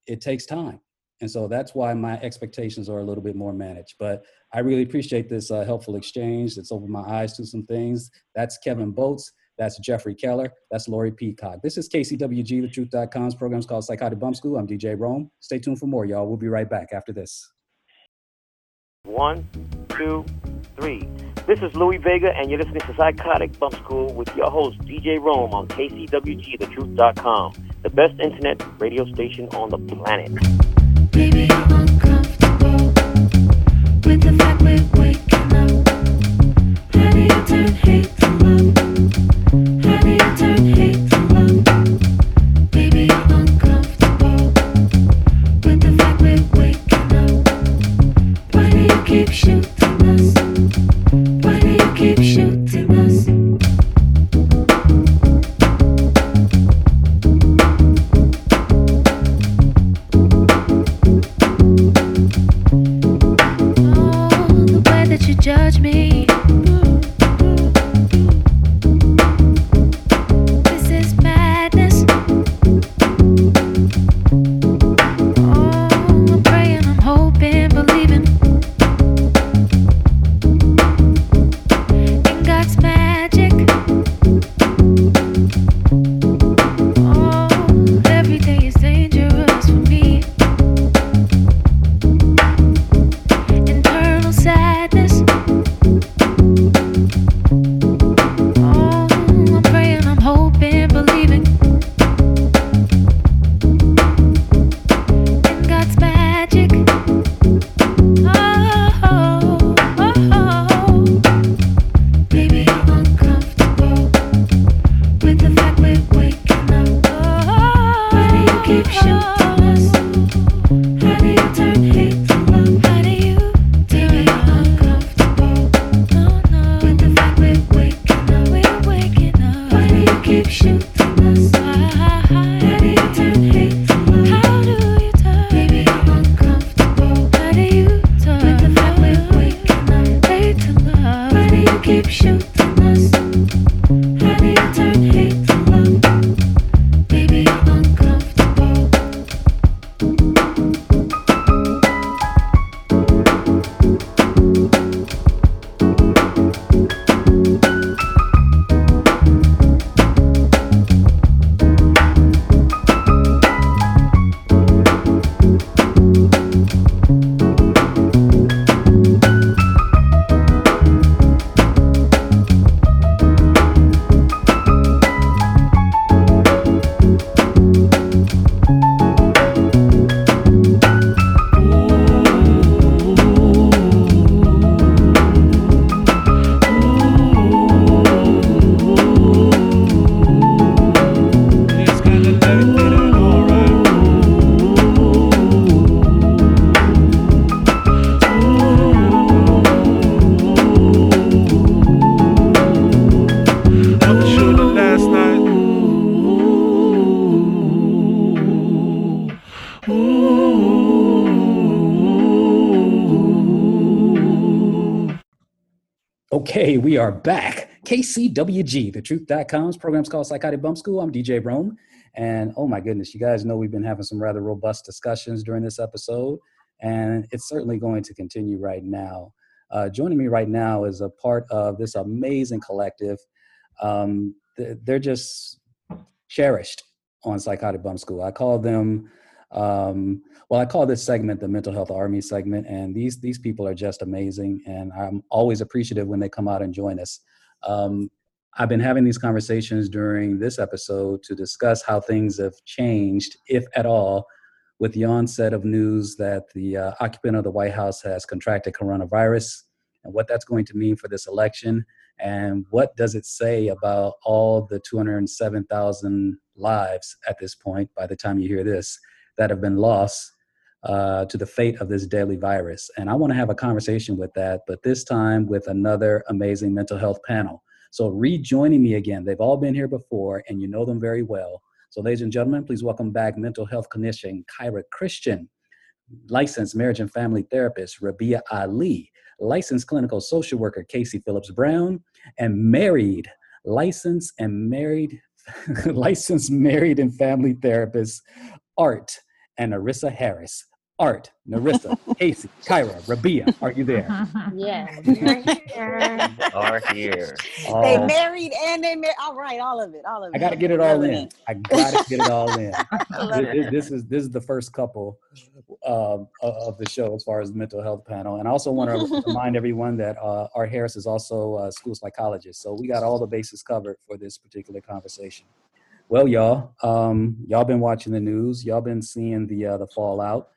it takes time. And so that's why my expectations are a little bit more managed. But I really appreciate this uh, helpful exchange. It's opened my eyes to some things. That's Kevin Boltz. That's Jeffrey Keller. That's Lori Peacock. This is KCWG, the truth.com's program's called Psychotic Bump School. I'm DJ Rome. Stay tuned for more, y'all. We'll be right back after this.
One, two, three. This is Louie Vega, and you're listening to Psychotic Bump School with your host, DJ Rome, on KCWG, the truth.com, the best internet radio station on the planet.
Baby, I'm uncomfortable with the fact
Okay, we are back. KCWG, the truth.com's program's called Psychotic Bump School. I'm DJ Rome. And oh my goodness, you guys know we've been having some rather robust discussions during this episode. and it's certainly going to continue right now. Uh, joining me right now is a part of this amazing collective. Um, they're just cherished on Psychotic Bump School. I call them, um, well, I call this segment the Mental Health Army segment, and these these people are just amazing, and I'm always appreciative when they come out and join us. Um, I've been having these conversations during this episode to discuss how things have changed, if at all, with the onset of news that the uh, occupant of the White House has contracted coronavirus and what that's going to mean for this election. And what does it say about all the 207,000 lives at this point, by the time you hear this, that have been lost uh, to the fate of this deadly virus? And I want to have a conversation with that, but this time with another amazing mental health panel. So, rejoining me again, they've all been here before and you know them very well. So, ladies and gentlemen, please welcome back mental health clinician Kyrra Christian, licensed marriage and family therapist Rabiia Ali, licensed clinical social worker Kasey Phillips Brown, and married, licensed and married, licensed married and family therapist Art and Narissa Harris. Art, Narissa, Kasey, Kyrra, Rabiia, are you there?
Yeah.
Are here.
Oh,
They married and they married. All right, all of it, all of it.
I got to get it all in. I got to get it all in. This- this, this is this is the first couple um, of of the show as far as the mental health panel, and I also want to remind everyone that uh, Art Harris is also a school psychologist, so we got all the bases covered for this particular conversation. Well, y'all, um, y'all been watching the news, y'all been seeing the uh, the fallout.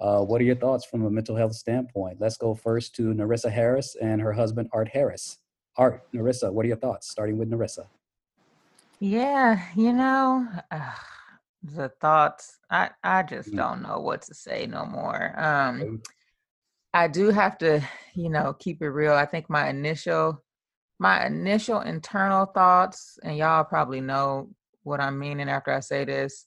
Uh, what are your thoughts from a mental health standpoint? Let's go first to Narissa Harris and her husband Art Harris. Art, Narissa, what are your thoughts? Starting with Narissa.
Yeah, you know, uh, the thoughts, I, I just
Mm.
don't know what to say no more. Um, I do have to, you know, keep it real. I think my initial, my initial internal thoughts, and y'all probably know what I'm meaning after I say this.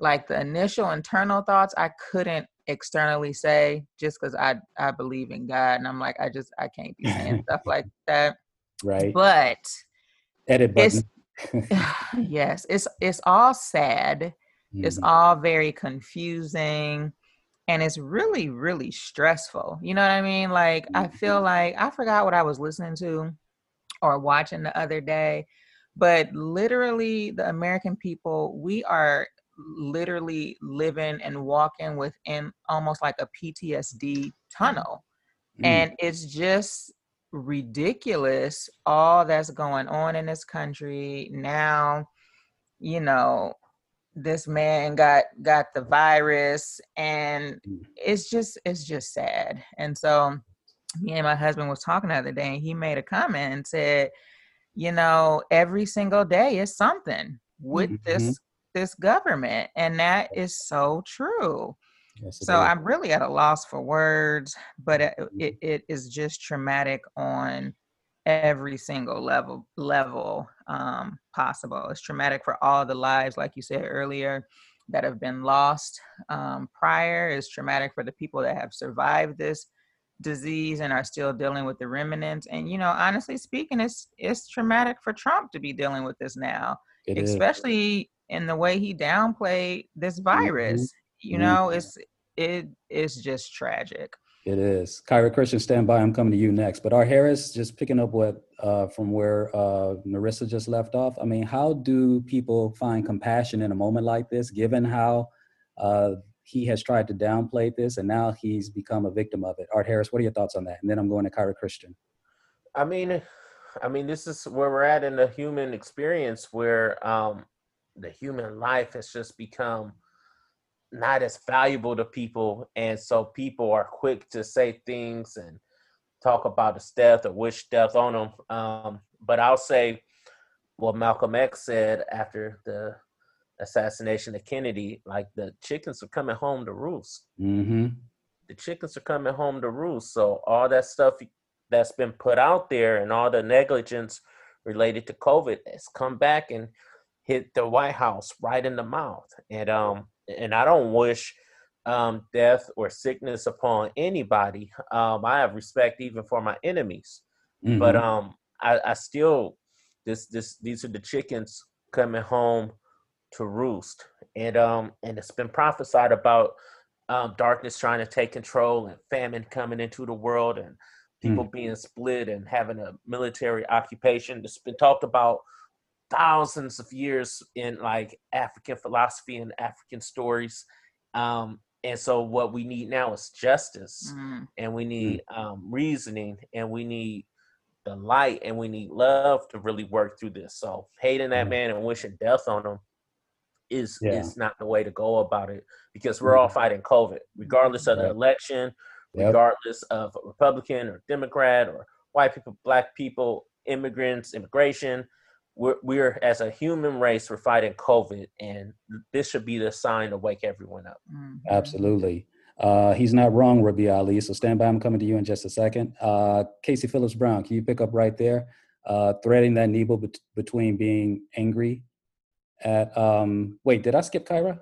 Like the initial internal thoughts, I couldn't externally say just because I I believe in God, and I'm like, I just I can't be saying stuff like that.
Right.
But
Edit
it's yes, it's it's all sad. It's
Mhm.
all very confusing and it's really really stressful. You know what I mean? Like I feel like I forgot what I was listening to or watching the other day, but literally the American people, we are literally living and walking within almost like a PTSD tunnel.
Mm.
And it's just ridiculous all that's going on in this country now you know this man got got the virus and
Mm.
it's just it's just sad and so me and my husband was talking the other day and he made a comment and said you know every single day is something with
Mhm.
this this government and that is so true
Yes,
so
is.
I'm really at a loss for words, but it,
Mm-hmm.
it, it is just traumatic on every single level level um, possible. It's traumatic for all the lives, like you said earlier, that have been lost um, prior. It's traumatic for the people that have survived this disease and are still dealing with the remnants. And you know, honestly speaking, it's it's traumatic for Trump to be dealing with this now,
It is.
especially in the way he downplayed this virus. You
Mhm.
know, it's it is just tragic.
It is. Kyrra Christian, stand by. I'm coming to you next. But our Harris, just picking up what uh, from where uh, Narissa just left off. I mean, how do people find compassion in a moment like this, given how uh, he has tried to downplay this and now he's become a victim of it? Art Harris, what are your thoughts on that? And then I'm going to Kyrra Christian.
I mean, I mean, this is where we're at in the human experience, where um, the human life has just become not as valuable to people, and so people are quick to say things and talk about his death or wish death on him. Um, but I'll say what Malcolm X said after the assassination of Kennedy: like the chickens are coming home to roost
Mm-hmm.
the chickens are coming home to roost. So all that stuff that's been put out there and all the negligence related to COVID has come back and hit the White House right in the mouth. And um and I don't wish um death or sickness upon anybody. Um I have respect even for my enemies. But
Mhm.
um I, I still this this these are the chickens coming home to roost. And um and it's been prophesied about um, darkness trying to take control and famine coming into the world and people being split and having a military occupation. It's been talked about thousands of years in like African philosophy and African stories. Um, and so what we need now is justice
Mm.
and we need um, reasoning and we need the light and we need love to really work through this. So hating that man and wishing death on him is
Yeah.
is not the way to go about it because we're all fighting COVID, regardless of the election,
Yep.
regardless of Republican or Democrat or white people, black people, immigrants, immigration. We're, we're as a human race, we're fighting COVID, and this should be the sign to wake everyone up.
Absolutely. Uh, he's not wrong, Rabi Ali. So stand by. I'm coming to you in just a second. Uh, Kasey Phillips Brown, can you pick up right there? Uh, threading that needle bet- between being angry at. Um, wait, did I skip Kyrra?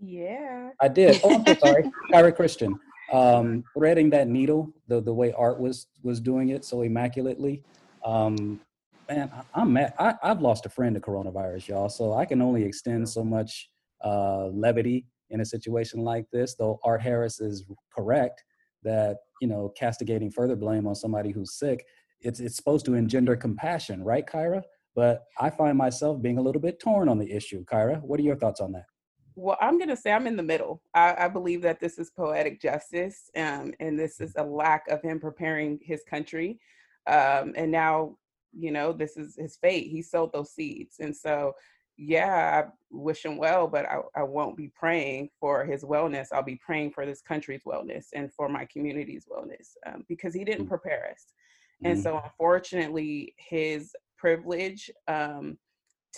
Yeah.
I did. Oh, I'm so sorry. Kyrra Christian. Um, threading that needle, the the way art was was doing it so immaculately. Um, man, I, I'm mad. I, I've lost a friend to coronavirus, y'all. So I can only extend so much uh, levity in a situation like this. Though Art Harris is correct that you know castigating further blame on somebody who's sick, it's it's supposed to engender compassion, right, Kyrra? But I find myself being a little bit torn on the issue. Kyrra, what are your thoughts on that?
Well, I'm going to say I'm in the middle. I, I believe that this is poetic justice, um, and this is a lack of him preparing his country. Um, and now, you know, this is his fate. He sowed those seeds. And so, yeah, I wish him well, but I, I won't be praying for his wellness. I'll be praying for this country's wellness and for my community's wellness um, because he didn't prepare us. And so, unfortunately, his privilege um,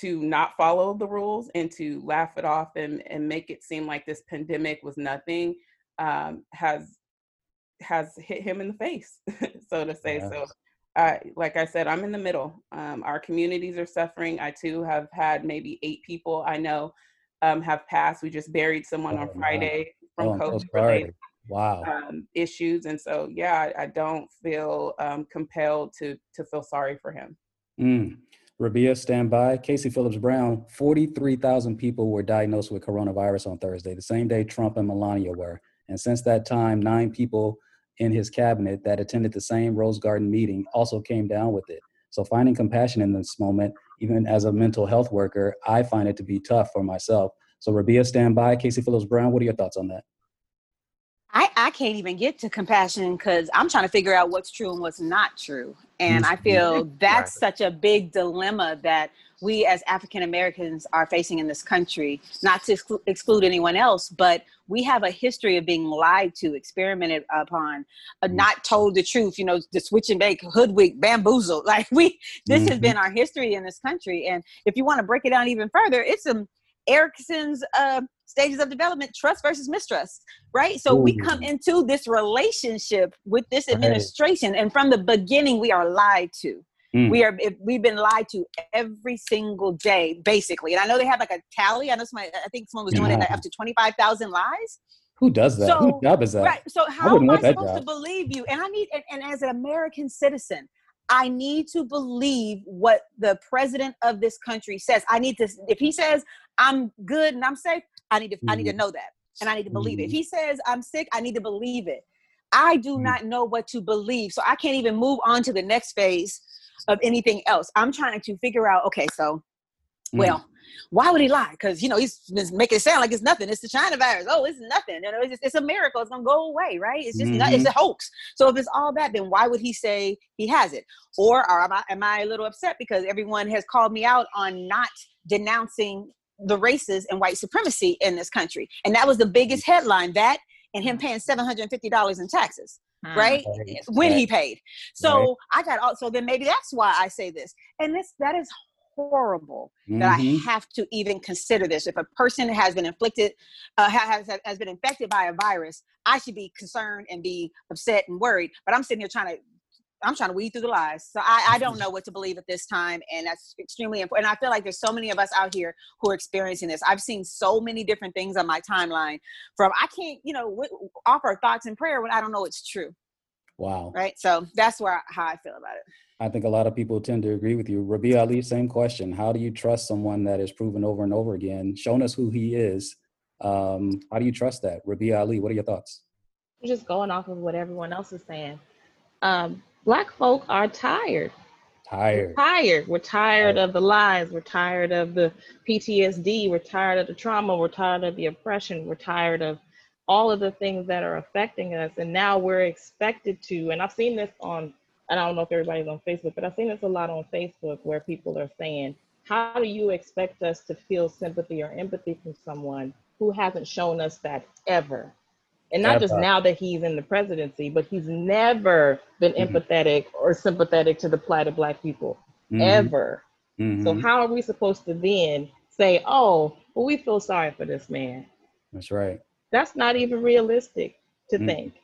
to not follow the rules and to laugh it off and, and make it seem like this pandemic was nothing um, has has hit him in the face, so to say. So, uh, like I said, I'm in the middle. Um, our communities are suffering. I too have had maybe eight people I know um, have passed. We just buried someone on Friday from
Oh,
COVID related
Wow.
um, issues, and so yeah, I, I don't feel um, compelled to to feel sorry for him.
Mm. Rabiia, stand by. Kasey Phillips Brown, 43,000 people were diagnosed with coronavirus on Thursday, the same day Trump and Melania were. And since that time, nine people in his cabinet that attended the same Rose Garden meeting also came down with it. So finding compassion in this moment, even as a mental health worker, I find it to be tough for myself. So Rabiia, stand by. Kasey Phillips Brown, what are your thoughts on that?
I, I can't even get to compassion because I'm trying to figure out what's true and what's not true. And I feel that's such a big dilemma that we as African Americans are facing in this country, not to exclu- exclude anyone else, but we have a history of being lied to, experimented upon, uh, not told the truth, you know, the switch and bake, hoodwink, bamboozled. Like we, this has
Mhm.
been our history in this country. And if you want to break it down even further, it's some Erikson's uh, stages of development, trust versus mistrust, right? So we come into this relationship with this
Right.
administration, and from the beginning, we are lied to.
Mm.
We are we've been lied to every single day, basically. And I know they have like a tally. I know somebody, I think someone was doing it
Yeah.
up to twenty five thousand lies.
Who does that?
So,
Whose job is that?
Right. So how
wouldn't
am I supposed to believe you? And I need and, and as an American citizen, I need to believe what the president of this country says. I need to if he says I'm good and I'm safe, I need to I need to
Mhm.
know that. And I need to believe it. If he says I'm sick, I need to believe it. I do not know what to believe. So I can't even move on to the next phase of anything else. I'm trying to figure out, okay, so
Mm.
well, why would he lie? Because you know he's making it sound like it's nothing. It's the China virus. Oh, it's nothing. You know, it's, just, it's a miracle. It's gonna go away, right? It's just not, it's a hoax. So if it's all that, then why would he say he has it? Or, or am I am I a little upset because everyone has called me out on not denouncing the races and white supremacy in this country, and that was the biggest headline. That and him paying seven hundred and fifty dollars in taxes.
Mm.
Right
Right,
when he paid, so I got all. So then maybe that's why I say this, and this that is horrible that
Mhm.
I have to even consider this. If a person has been inflicted, uh, has has been infected by a virus, I should be concerned and be upset and worried. But I'm sitting here trying to, I'm trying to weed through the lies. So I, I don't know what to believe at this time, and that's extremely important. And I feel like there's so many of us out here who are experiencing this. I've seen so many different things on my timeline. From I can't, you know, w- offer thoughts and prayer when I don't know it's true.
Wow.
Right. So that's where how I feel about it.
I think a lot of people tend to agree with you. Rabi Ali, same question. How do you trust someone that is proven over and over again, shown us who he is, Um, how do you trust that? Rabiia Ali, what are your thoughts?
Just going off of what everyone else is saying. Um, black folk are tired.
Tired.
We're tired. We're tired of the lies. We're tired of the PTSD. We're tired of the trauma. We're tired of the oppression. We're tired of all of the things that are affecting us. And now we're expected to, and I've seen this on, and I don't know if everybody's on Facebook, but I've seen this a lot on Facebook where people are saying, how do you expect us to feel sympathy or empathy from someone who hasn't shown us that ever? And not just now that he's in the presidency, but he's never been
Mm-hmm.
empathetic or sympathetic to the plight of Black people,
Mhm.
ever. So,
Mhm.
how are we supposed to then say, oh, well, we feel sorry for this man?
That's right.
That's not even realistic to
Mm.
think.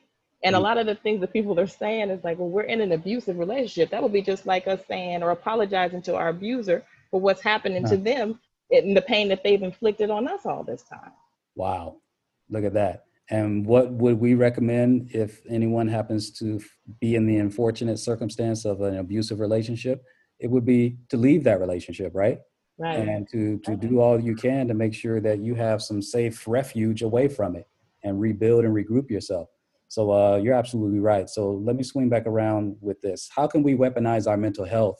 And a
Mm.
lot of the things that people are saying is like, well, we're in an abusive relationship. That would be just like us saying or apologizing to our abuser for what's happening to them and the pain that they've inflicted on us all this time.
Wow. Look at that. And what would we recommend if anyone happens to be in the unfortunate circumstance of an abusive relationship? It would be to leave that relationship, right?
Right.
And to, to do all you can to make sure that you have some safe refuge away from it and rebuild and regroup yourself. So uh, you're absolutely right. So let me swing back around with this. How can we weaponize our mental health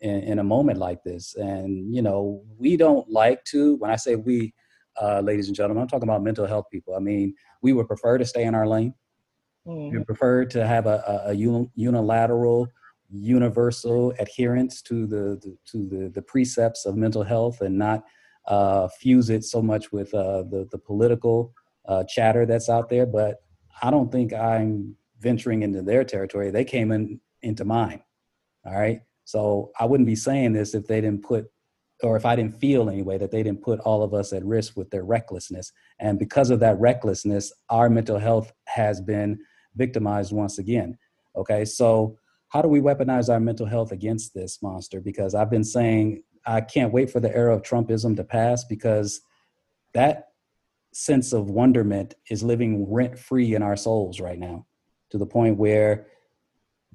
in, in a moment like this? And, you know, we don't like to, when I say we, uh, ladies and gentlemen, I'm talking about mental health people. I mean, we would prefer to stay in our lane. We prefer to have a, a, a unilateral, universal adherence to the, the to the, the precepts of mental health and not uh, fuse it so much with uh, the the political uh, chatter that's out there. But I don't think I'm venturing into their territory. They came in into mine. All right. So I wouldn't be saying this if they didn't put, or if I didn't feel anyway, that they didn't put all of us at risk with their recklessness. And because of that recklessness, our mental health has been victimized once again. Okay. So how do we weaponize our mental health against this monster? Because I've been saying I can't wait for the era of Trumpism to pass because that sense of wonderment is living rent free in our souls right now to the point where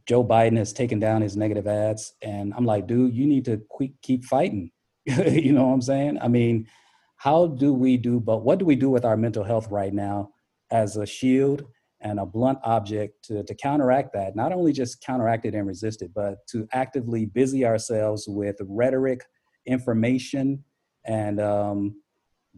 Joe Biden has taken down his negative ads. And I'm like, dude, you need to keep fighting. you know what I'm saying? I mean, how do we do, but what do we do with our mental health right now as a shield and a blunt object to, to counteract that? Not only just counteract it and resist it, but to actively busy ourselves with rhetoric, information, and um,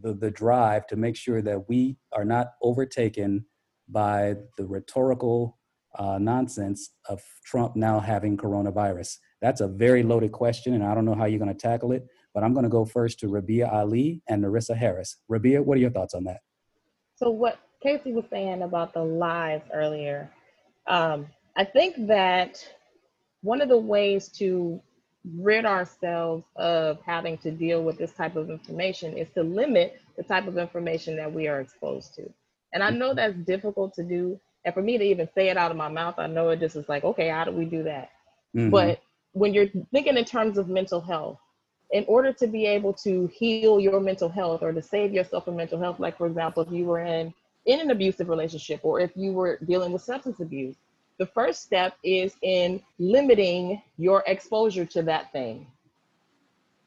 the, the drive to make sure that we are not overtaken by the rhetorical uh, nonsense of Trump now having coronavirus? That's a very loaded question, and I don't know how you're going to tackle it, but I'm going to go first to Rabiia Ali and Narissa Harris. Rabiia, what are your thoughts on that?
So what Kasey was saying about the lies earlier, um, I think that one of the ways to rid ourselves of having to deal with this type of information is to limit the type of information that we are exposed to. And I know that's difficult to do. And for me to even say it out of my mouth, I know it just is like, okay, how do we do that?
Mhm.
But when you're thinking in terms of mental health, in order to be able to heal your mental health or to save yourself from mental health, like for example, if you were in in an abusive relationship or if you were dealing with substance abuse, the first step is in limiting your exposure to that thing.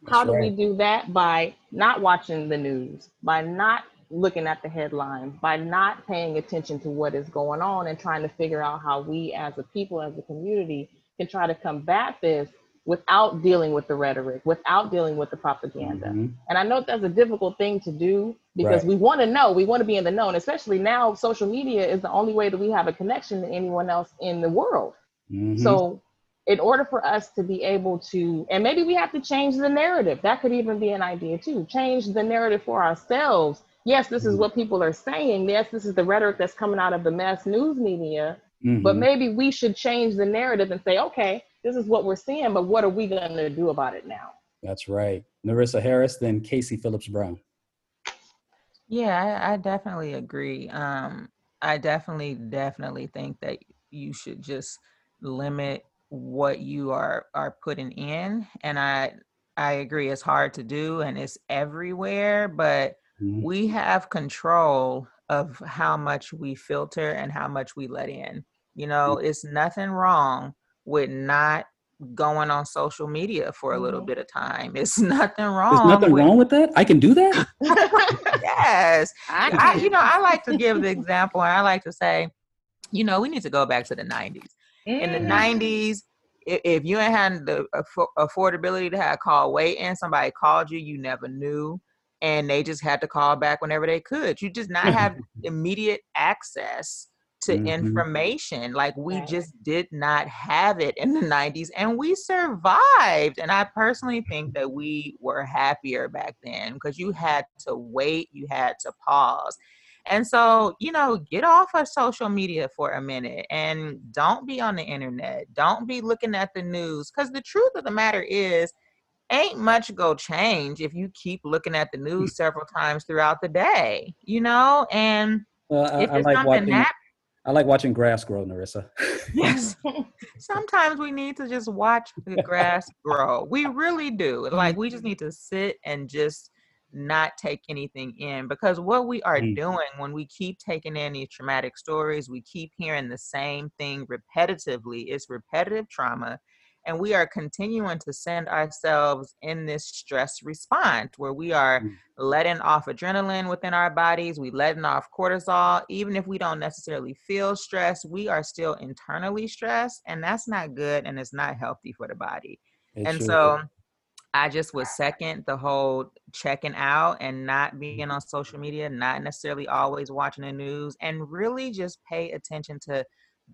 How do we do that? By not watching the news, by not looking at the headlines, by not paying attention to what is going on and trying to figure out how we as a people, as a community, can try to combat this without dealing with the rhetoric, without dealing with the propaganda.
Mhm.
And I know that's a difficult thing to do because
Right.
we want to know, we want to be in the know. And especially now, social media is the only way that we have a connection to anyone else in the world.
Mhm.
So, in order for us to be able to, and maybe we have to change the narrative. That could even be an idea too. Change the narrative for ourselves. Yes, this is what people are saying. Yes, this is the rhetoric that's coming out of the mass news media. But
Mhm.
maybe we should change the narrative and say, okay, this is what we're seeing, but what are we going to do about it now?
That's right. Narissa Harris, then Kasey Phillips Brown.
Yeah, I, I definitely agree. Um, I definitely, definitely think that you should just limit what you are are putting in, and I I agree. It's hard to do, and it's everywhere, but
Mhm.
we have control of how much we filter and how much we let in. You know, it's nothing wrong with not going on social media for a little bit of time. It's nothing wrong.
There's nothing
with-
wrong with that. I can do that.
yes.
I
I, you know, I like to give the example and I like to say, you know, we need to go back to the 90s. In the
Mm.
90s, i- if you ain't had the affordability to have a call wait and somebody called you, you never knew. And they just had to call back whenever they could. You just not have immediate access to
Mhm.
information. Like we
Right.
just did not have it in the 90s and we survived. And I personally think that we were happier back then because you had to wait, you had to pause. And so, you know, get off of social media for a minute and don't be on the internet. Don't be looking at the news because the truth of the matter is, ain't much go change if you keep looking at the news several times throughout the day, you know? And
Well, I,
if
I like
something
watching.
hap-
I like watching grass grow, Narissa.
Yes. Sometimes we need to just watch the grass grow. We really do. Like we just need to sit and just not take anything in because what we are
Mm.
doing when we keep taking in these traumatic stories, we keep hearing the same thing repetitively. It's repetitive trauma. And we are continuing to send ourselves in this stress response where we are
Mm.
letting off adrenaline within our bodies, we letting off cortisol. Even if we don't necessarily feel stress, we are still internally stressed, and that's not good and it's not healthy for the body.
It
and
sure
so
is.
I just was second the whole checking out and not being on social media, not necessarily always watching the news, and really just pay attention to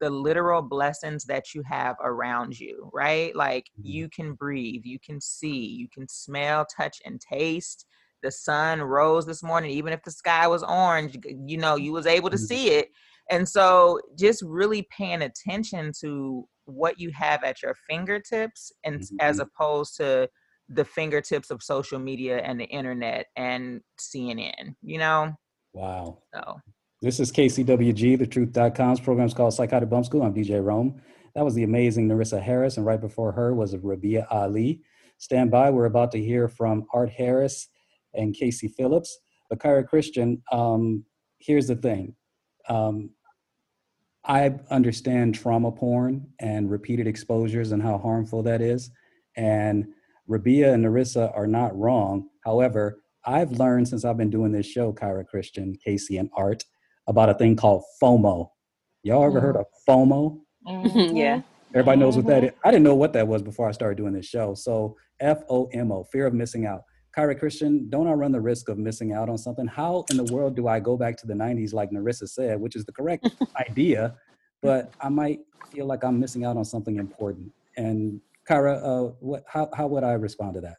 the literal blessings that you have around you, right? Like mm-hmm. you can breathe, you can see, you can smell, touch, and taste. The sun rose this morning, even if the sky was orange, you know, you was able to mm-hmm. see it. And so just really paying attention to what you have at your fingertips and s- as mm-hmm. opposed to the fingertips of social media and the internet and CNN, you know?
Wow.
So
This is KCWG, thetruth.com's program's called Psychotic Bump School. I'm DJ Rome. That was the amazing Narissa Harris, and right before her was Rabiia Ali. Stand by. We're about to hear from Art Harris and Kasey Phillips. But Kyrra Christian, um, here's the thing. Um, I understand trauma porn and repeated exposures and how harmful that is. And Rabiia and Narissa are not wrong. However, I've learned since I've been doing this show, Kyrra Christian, Kasey, and Art, about a thing called FOMO. Y'all ever heard mm. of FOMO? Mm-hmm.
yeah. Mm-hmm.
Everybody knows what that mm-hmm. is. I didn't know what that was before I started doing this show. So F O M O, fear of missing out. Kyrra Christian, don't I run the risk of missing out on something? How in the world do I go back to the 90s, like Narissa said, which is the correct idea, but I might feel like I'm missing out on something important? And Kyrra, uh, what, how, how would I respond to that?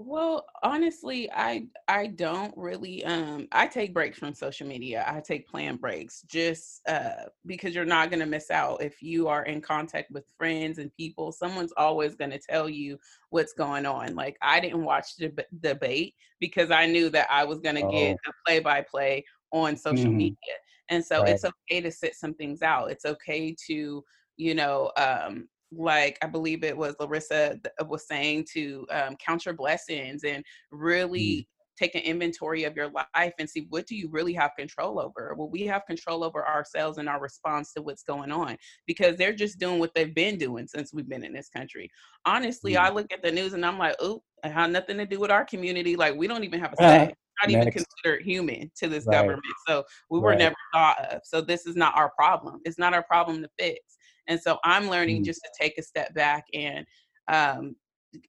Well, honestly, I I don't really um I take breaks from social media. I take planned breaks just uh because you're not going to miss out if you are in contact with friends and people. Someone's always going to tell you what's going on. Like I didn't watch the deb- debate because I knew that I was going to get
Oh.
a play by play on social
Mhm.
media. And so
Right.
it's okay to sit some things out. It's okay to, you know, um like I believe it was Larissa uh, was saying to um, count your blessings and mm. really take an inventory of your life and see what do you really have control over. Well, we have control over ourselves and our response to what's going on because they're just doing what they've been doing since we've been in this country. Honestly, I mm. look at the news and I'm like, oh, it had nothing to do with our community. Like we don't even have a say. Not even
Next.
considered human to this
Right.
government. So we were
Right.
never thought of. So this is not our problem. It's not our problem to fix. And so I'm learning
Mm.
just to take a step back and um,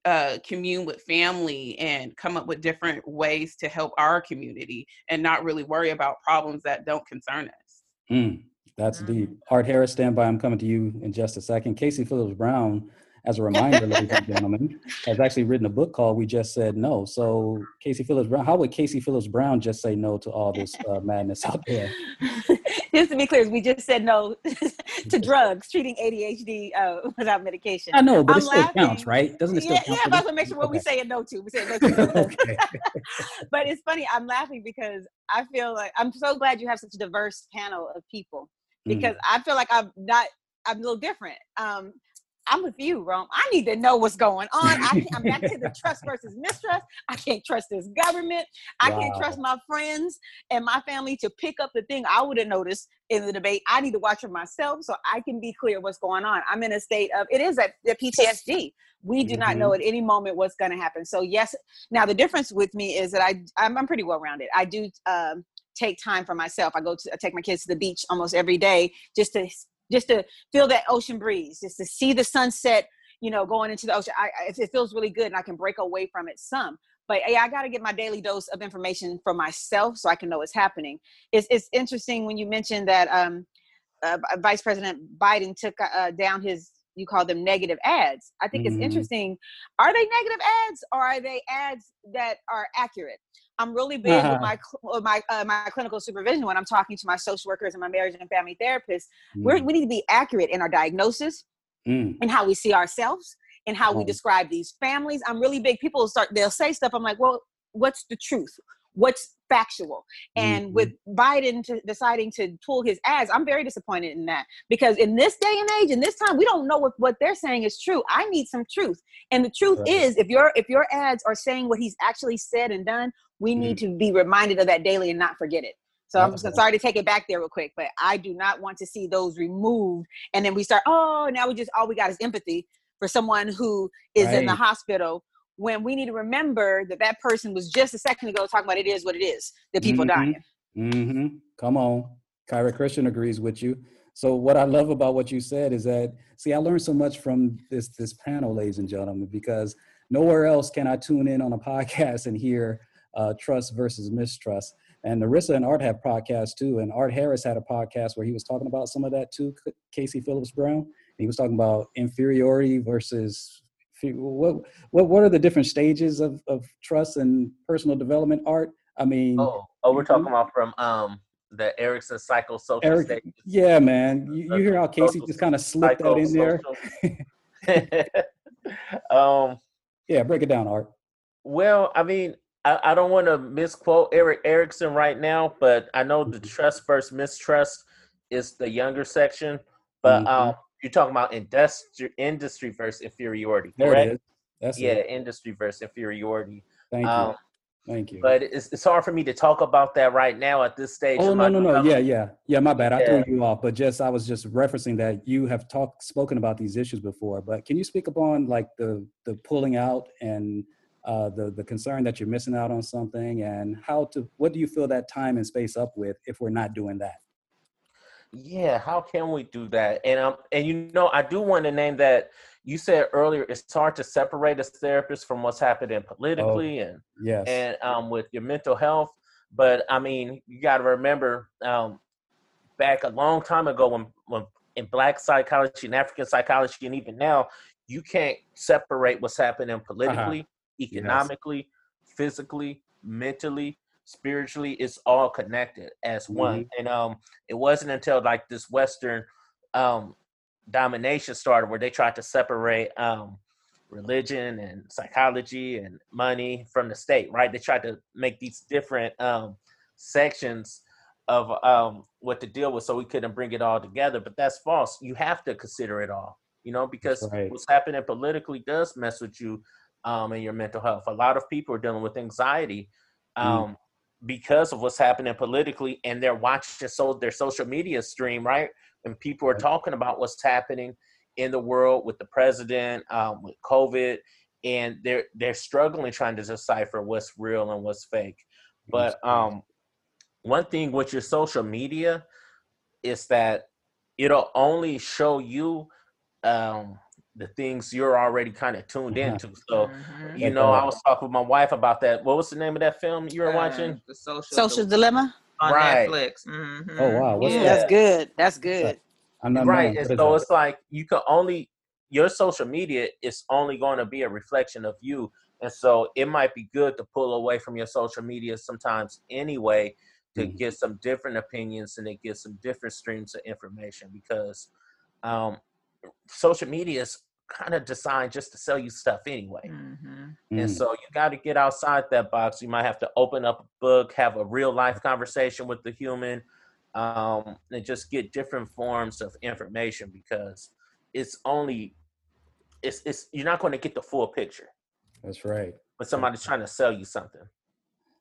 uh, commune with family and come up with different ways to help our community and not really worry about problems that don't concern us.
Mm, that's deep. Art Harris, stand by. I'm coming to you in just a second. Kasey Phillips Brown, as a reminder, ladies and gentlemen, has actually written a book called We Just Said No. So, Kasey Phillips Brown, how would Kasey Phillips Brown just say no to all this uh, madness out there?
just to be clear, we just said no to drugs, treating ADHD uh, without medication.
I know, but
I'm
it still
laughing.
counts, right? Doesn't it still
yeah,
count?
yeah, but I
this?
want to make sure what we
Okay.
say no to. We say no to. but it's funny. I'm laughing because I feel like I'm so glad you have such a diverse panel of people
Mm.
because I feel like I'm not. I'm a little different. Um, I'm with you, Rome. I need to know what's going on. I, am back to the trust versus mistrust. I can't trust this government. I wow. can't trust my friends and my family to pick up the thing I would have noticed in the debate. I need to watch for myself so I can be clear what's going on. I'm in a state of it is a, a PTSD. We do mm-hmm. not know at any moment what's going to happen. So yes, now the difference with me is that I I'm, I'm pretty well rounded. I do um, take time for myself. I go to I take my kids to the beach almost every day just to just to feel that ocean breeze, just to see the sunset, you know, going into the ocean. I, I, it feels really good and I can break away from it some. But yeah, I got to get my daily dose of information for myself so I can know what's happening. It's, it's interesting when you mentioned that um, uh, Vice President Biden took uh, down his you call them negative ads. I think mm-hmm. it's interesting. Are they negative ads or are they ads that are accurate? I'm really big uh-huh. with my with my uh, my clinical supervision when I'm talking to my social workers and my marriage and family therapists. Mm. we we need to be accurate in our diagnosis mm. and how we see ourselves and how oh. we describe these families. I'm really big. People start they'll say stuff. I'm like, well, what's the truth? What's factual? And mm-hmm. with Biden to deciding to pull his ads, I'm very disappointed in that because in this day and age, in this time, we don't know if what they're saying is true. I need some truth, and the truth right. is, if your if your ads are saying what he's actually said and done, we need mm. to be reminded of that daily and not forget it. So I'm sorry to take it back there real quick, but I do not want to see those removed. And then we start, oh, now we just all we got is empathy for someone who is right. in the hospital when we need to remember that that person was just a second ago talking about it is what it is, that people
mm-hmm.
dying.
Mm-hmm. Come on. Kyrra Christian agrees with you. So what I love about what you said is that, see, I learned so much from this this panel, ladies and gentlemen, because nowhere else can I tune in on a podcast and hear uh, trust versus mistrust. And Narissa and Art have podcasts too. And Art Harris had a podcast where he was talking about some of that too, Kasey Phillips Brown. He was talking about inferiority versus what what what are the different stages of, of trust and personal development art? I mean
Oh, oh we're talking about from um the Erikson psychosocial
Eric, stages. Yeah, man. You, you hear how Kasey just kind of slipped that in there? um yeah, break it down, Art.
Well, I mean, I, I don't want to misquote Erik Erikson right now, but I know the mm-hmm. trust versus mistrust is the younger section. But mm-hmm. um, you're talking about industry industry versus inferiority, correct? That's yeah, it. industry versus inferiority.
Thank you. Um, Thank you.
But it's, it's hard for me to talk about that right now at this stage.
Oh no no no yeah yeah yeah my bad I threw you off but just I was just referencing that you have talked spoken about these issues before but can you speak upon like the the pulling out and uh, the the concern that you're missing out on something, and how to what do you fill that time and space up with if we're not doing that?
Yeah, how can we do that? And um, and you know, I do want to name that you said earlier. It's hard to separate as therapists from what's happening politically oh, and
yes,
and um, with your mental health. But I mean, you got to remember, um, back a long time ago when when in Black psychology and African psychology, and even now, you can't separate what's happening uh-huh. politically. Uh-huh economically, yes. physically, mentally, spiritually. It's all connected as one. Mm-hmm. And um, it wasn't until like this Western um, domination started where they tried to separate um, religion and psychology and money from the state. Right? They tried to make these different um, sections of um, what to deal with so we couldn't bring it all together. But that's false. You have to consider it all you know, because right. what's happening politically does mess with you um, and your mental health. A lot of people are dealing with anxiety mm. um, mm. because of what's happening politically, and they're watching so their social media stream, right? And people are talking about what's happening in the world with the president, um, with COVID, and they're they're struggling trying to decipher what's real and what's fake. But um, one thing with your social media is that it'll only show you um, the things you're already kind of tuned mm-hmm. into. So, mm-hmm. you know, I was talking with my wife about that. What was the name of that film you were watching?
The social, social dilemma
on right. Netflix. Mm-hmm.
Oh wow,
What's yeah. that's good. That's good.
I'm not right, and so it's like you can only your social media is only going to be a reflection of you, and so it might be good to pull away from your social media sometimes anyway to mm-hmm. get some different opinions and to get some different streams of information because um, social media is kind of designed just to sell you stuff anyway. Mm-hmm. And mm. so you got to get outside that box. You might have to open up a book, have a real life conversation with the human, um, and just get different forms of information because it's only it's it's you're not going to get the full picture
That's right.
when somebody's trying to sell you something.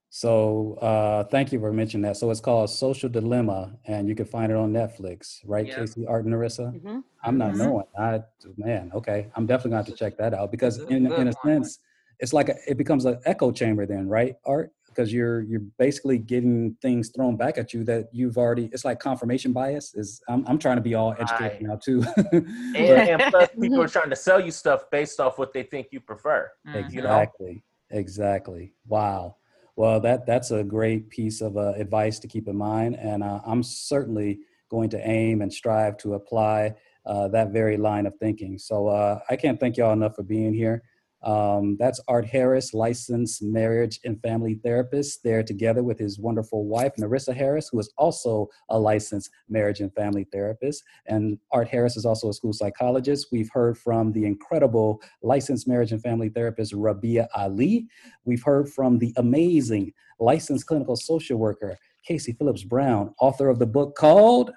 So uh, thank you for mentioning that. So it's called Social Dilemma, and you can find it on Netflix, right,
Yeah.
Kasey, Art, and Narissa?
Mhm.
I'm not
Mhm.
knowing. I man, okay. I'm definitely going to have to check that out because in in a sense, it's like a, it becomes an echo chamber then, right, Art? Because you're you're basically getting things thrown back at you that you've already. It's like confirmation bias. Is I'm I'm trying to be all educated
Right.
now too.
And, and plus, people are trying to sell you stuff based off what they think you prefer. You know,
Exactly. Exactly. Wow. Well, that that's a great piece of uh, advice to keep in mind, and uh, I'm certainly going to aim and strive to apply uh, that very line of thinking. So uh, I can't thank y'all enough for being here. Um, that's Art Harris, licensed marriage and family therapist, there together with his wonderful wife, Narissa Harris, who is also a licensed marriage and family therapist. And Art Harris is also a school psychologist. We've heard from the incredible licensed marriage and family therapist, Rabiia Ali. We've heard from the amazing licensed clinical social worker, Kasey Phillips Brown, author of the book called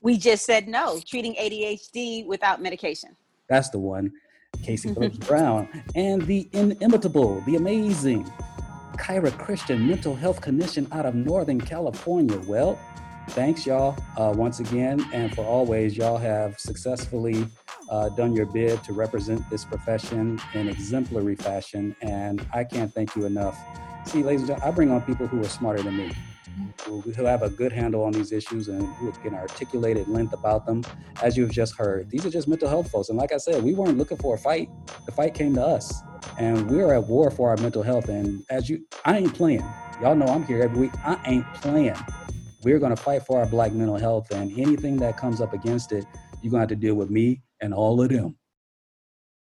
We just said no, treating ADHD without medication.
That's the one. Kasey Phillips Brown, and the inimitable, the amazing Kyrra Christian mental health clinician out of Northern California. Well, thanks, y'all, uh, once again. And for always, y'all have successfully uh, done your bid to represent this profession in exemplary fashion. And I can't thank you enough. See, ladies and gentlemen, I bring on people who are smarter than me who, who have a good handle on these issues and who can articulate at length about them. As you've just heard, these are just mental health folks. And like I said, we weren't looking for a fight. The fight came to us, and we're at war for our mental health. And as you, I ain't playing. Y'all know I'm here every week. I ain't playing. We're gonna fight for our black mental health, and anything that comes up against it, you're gonna have to deal with me and all of them.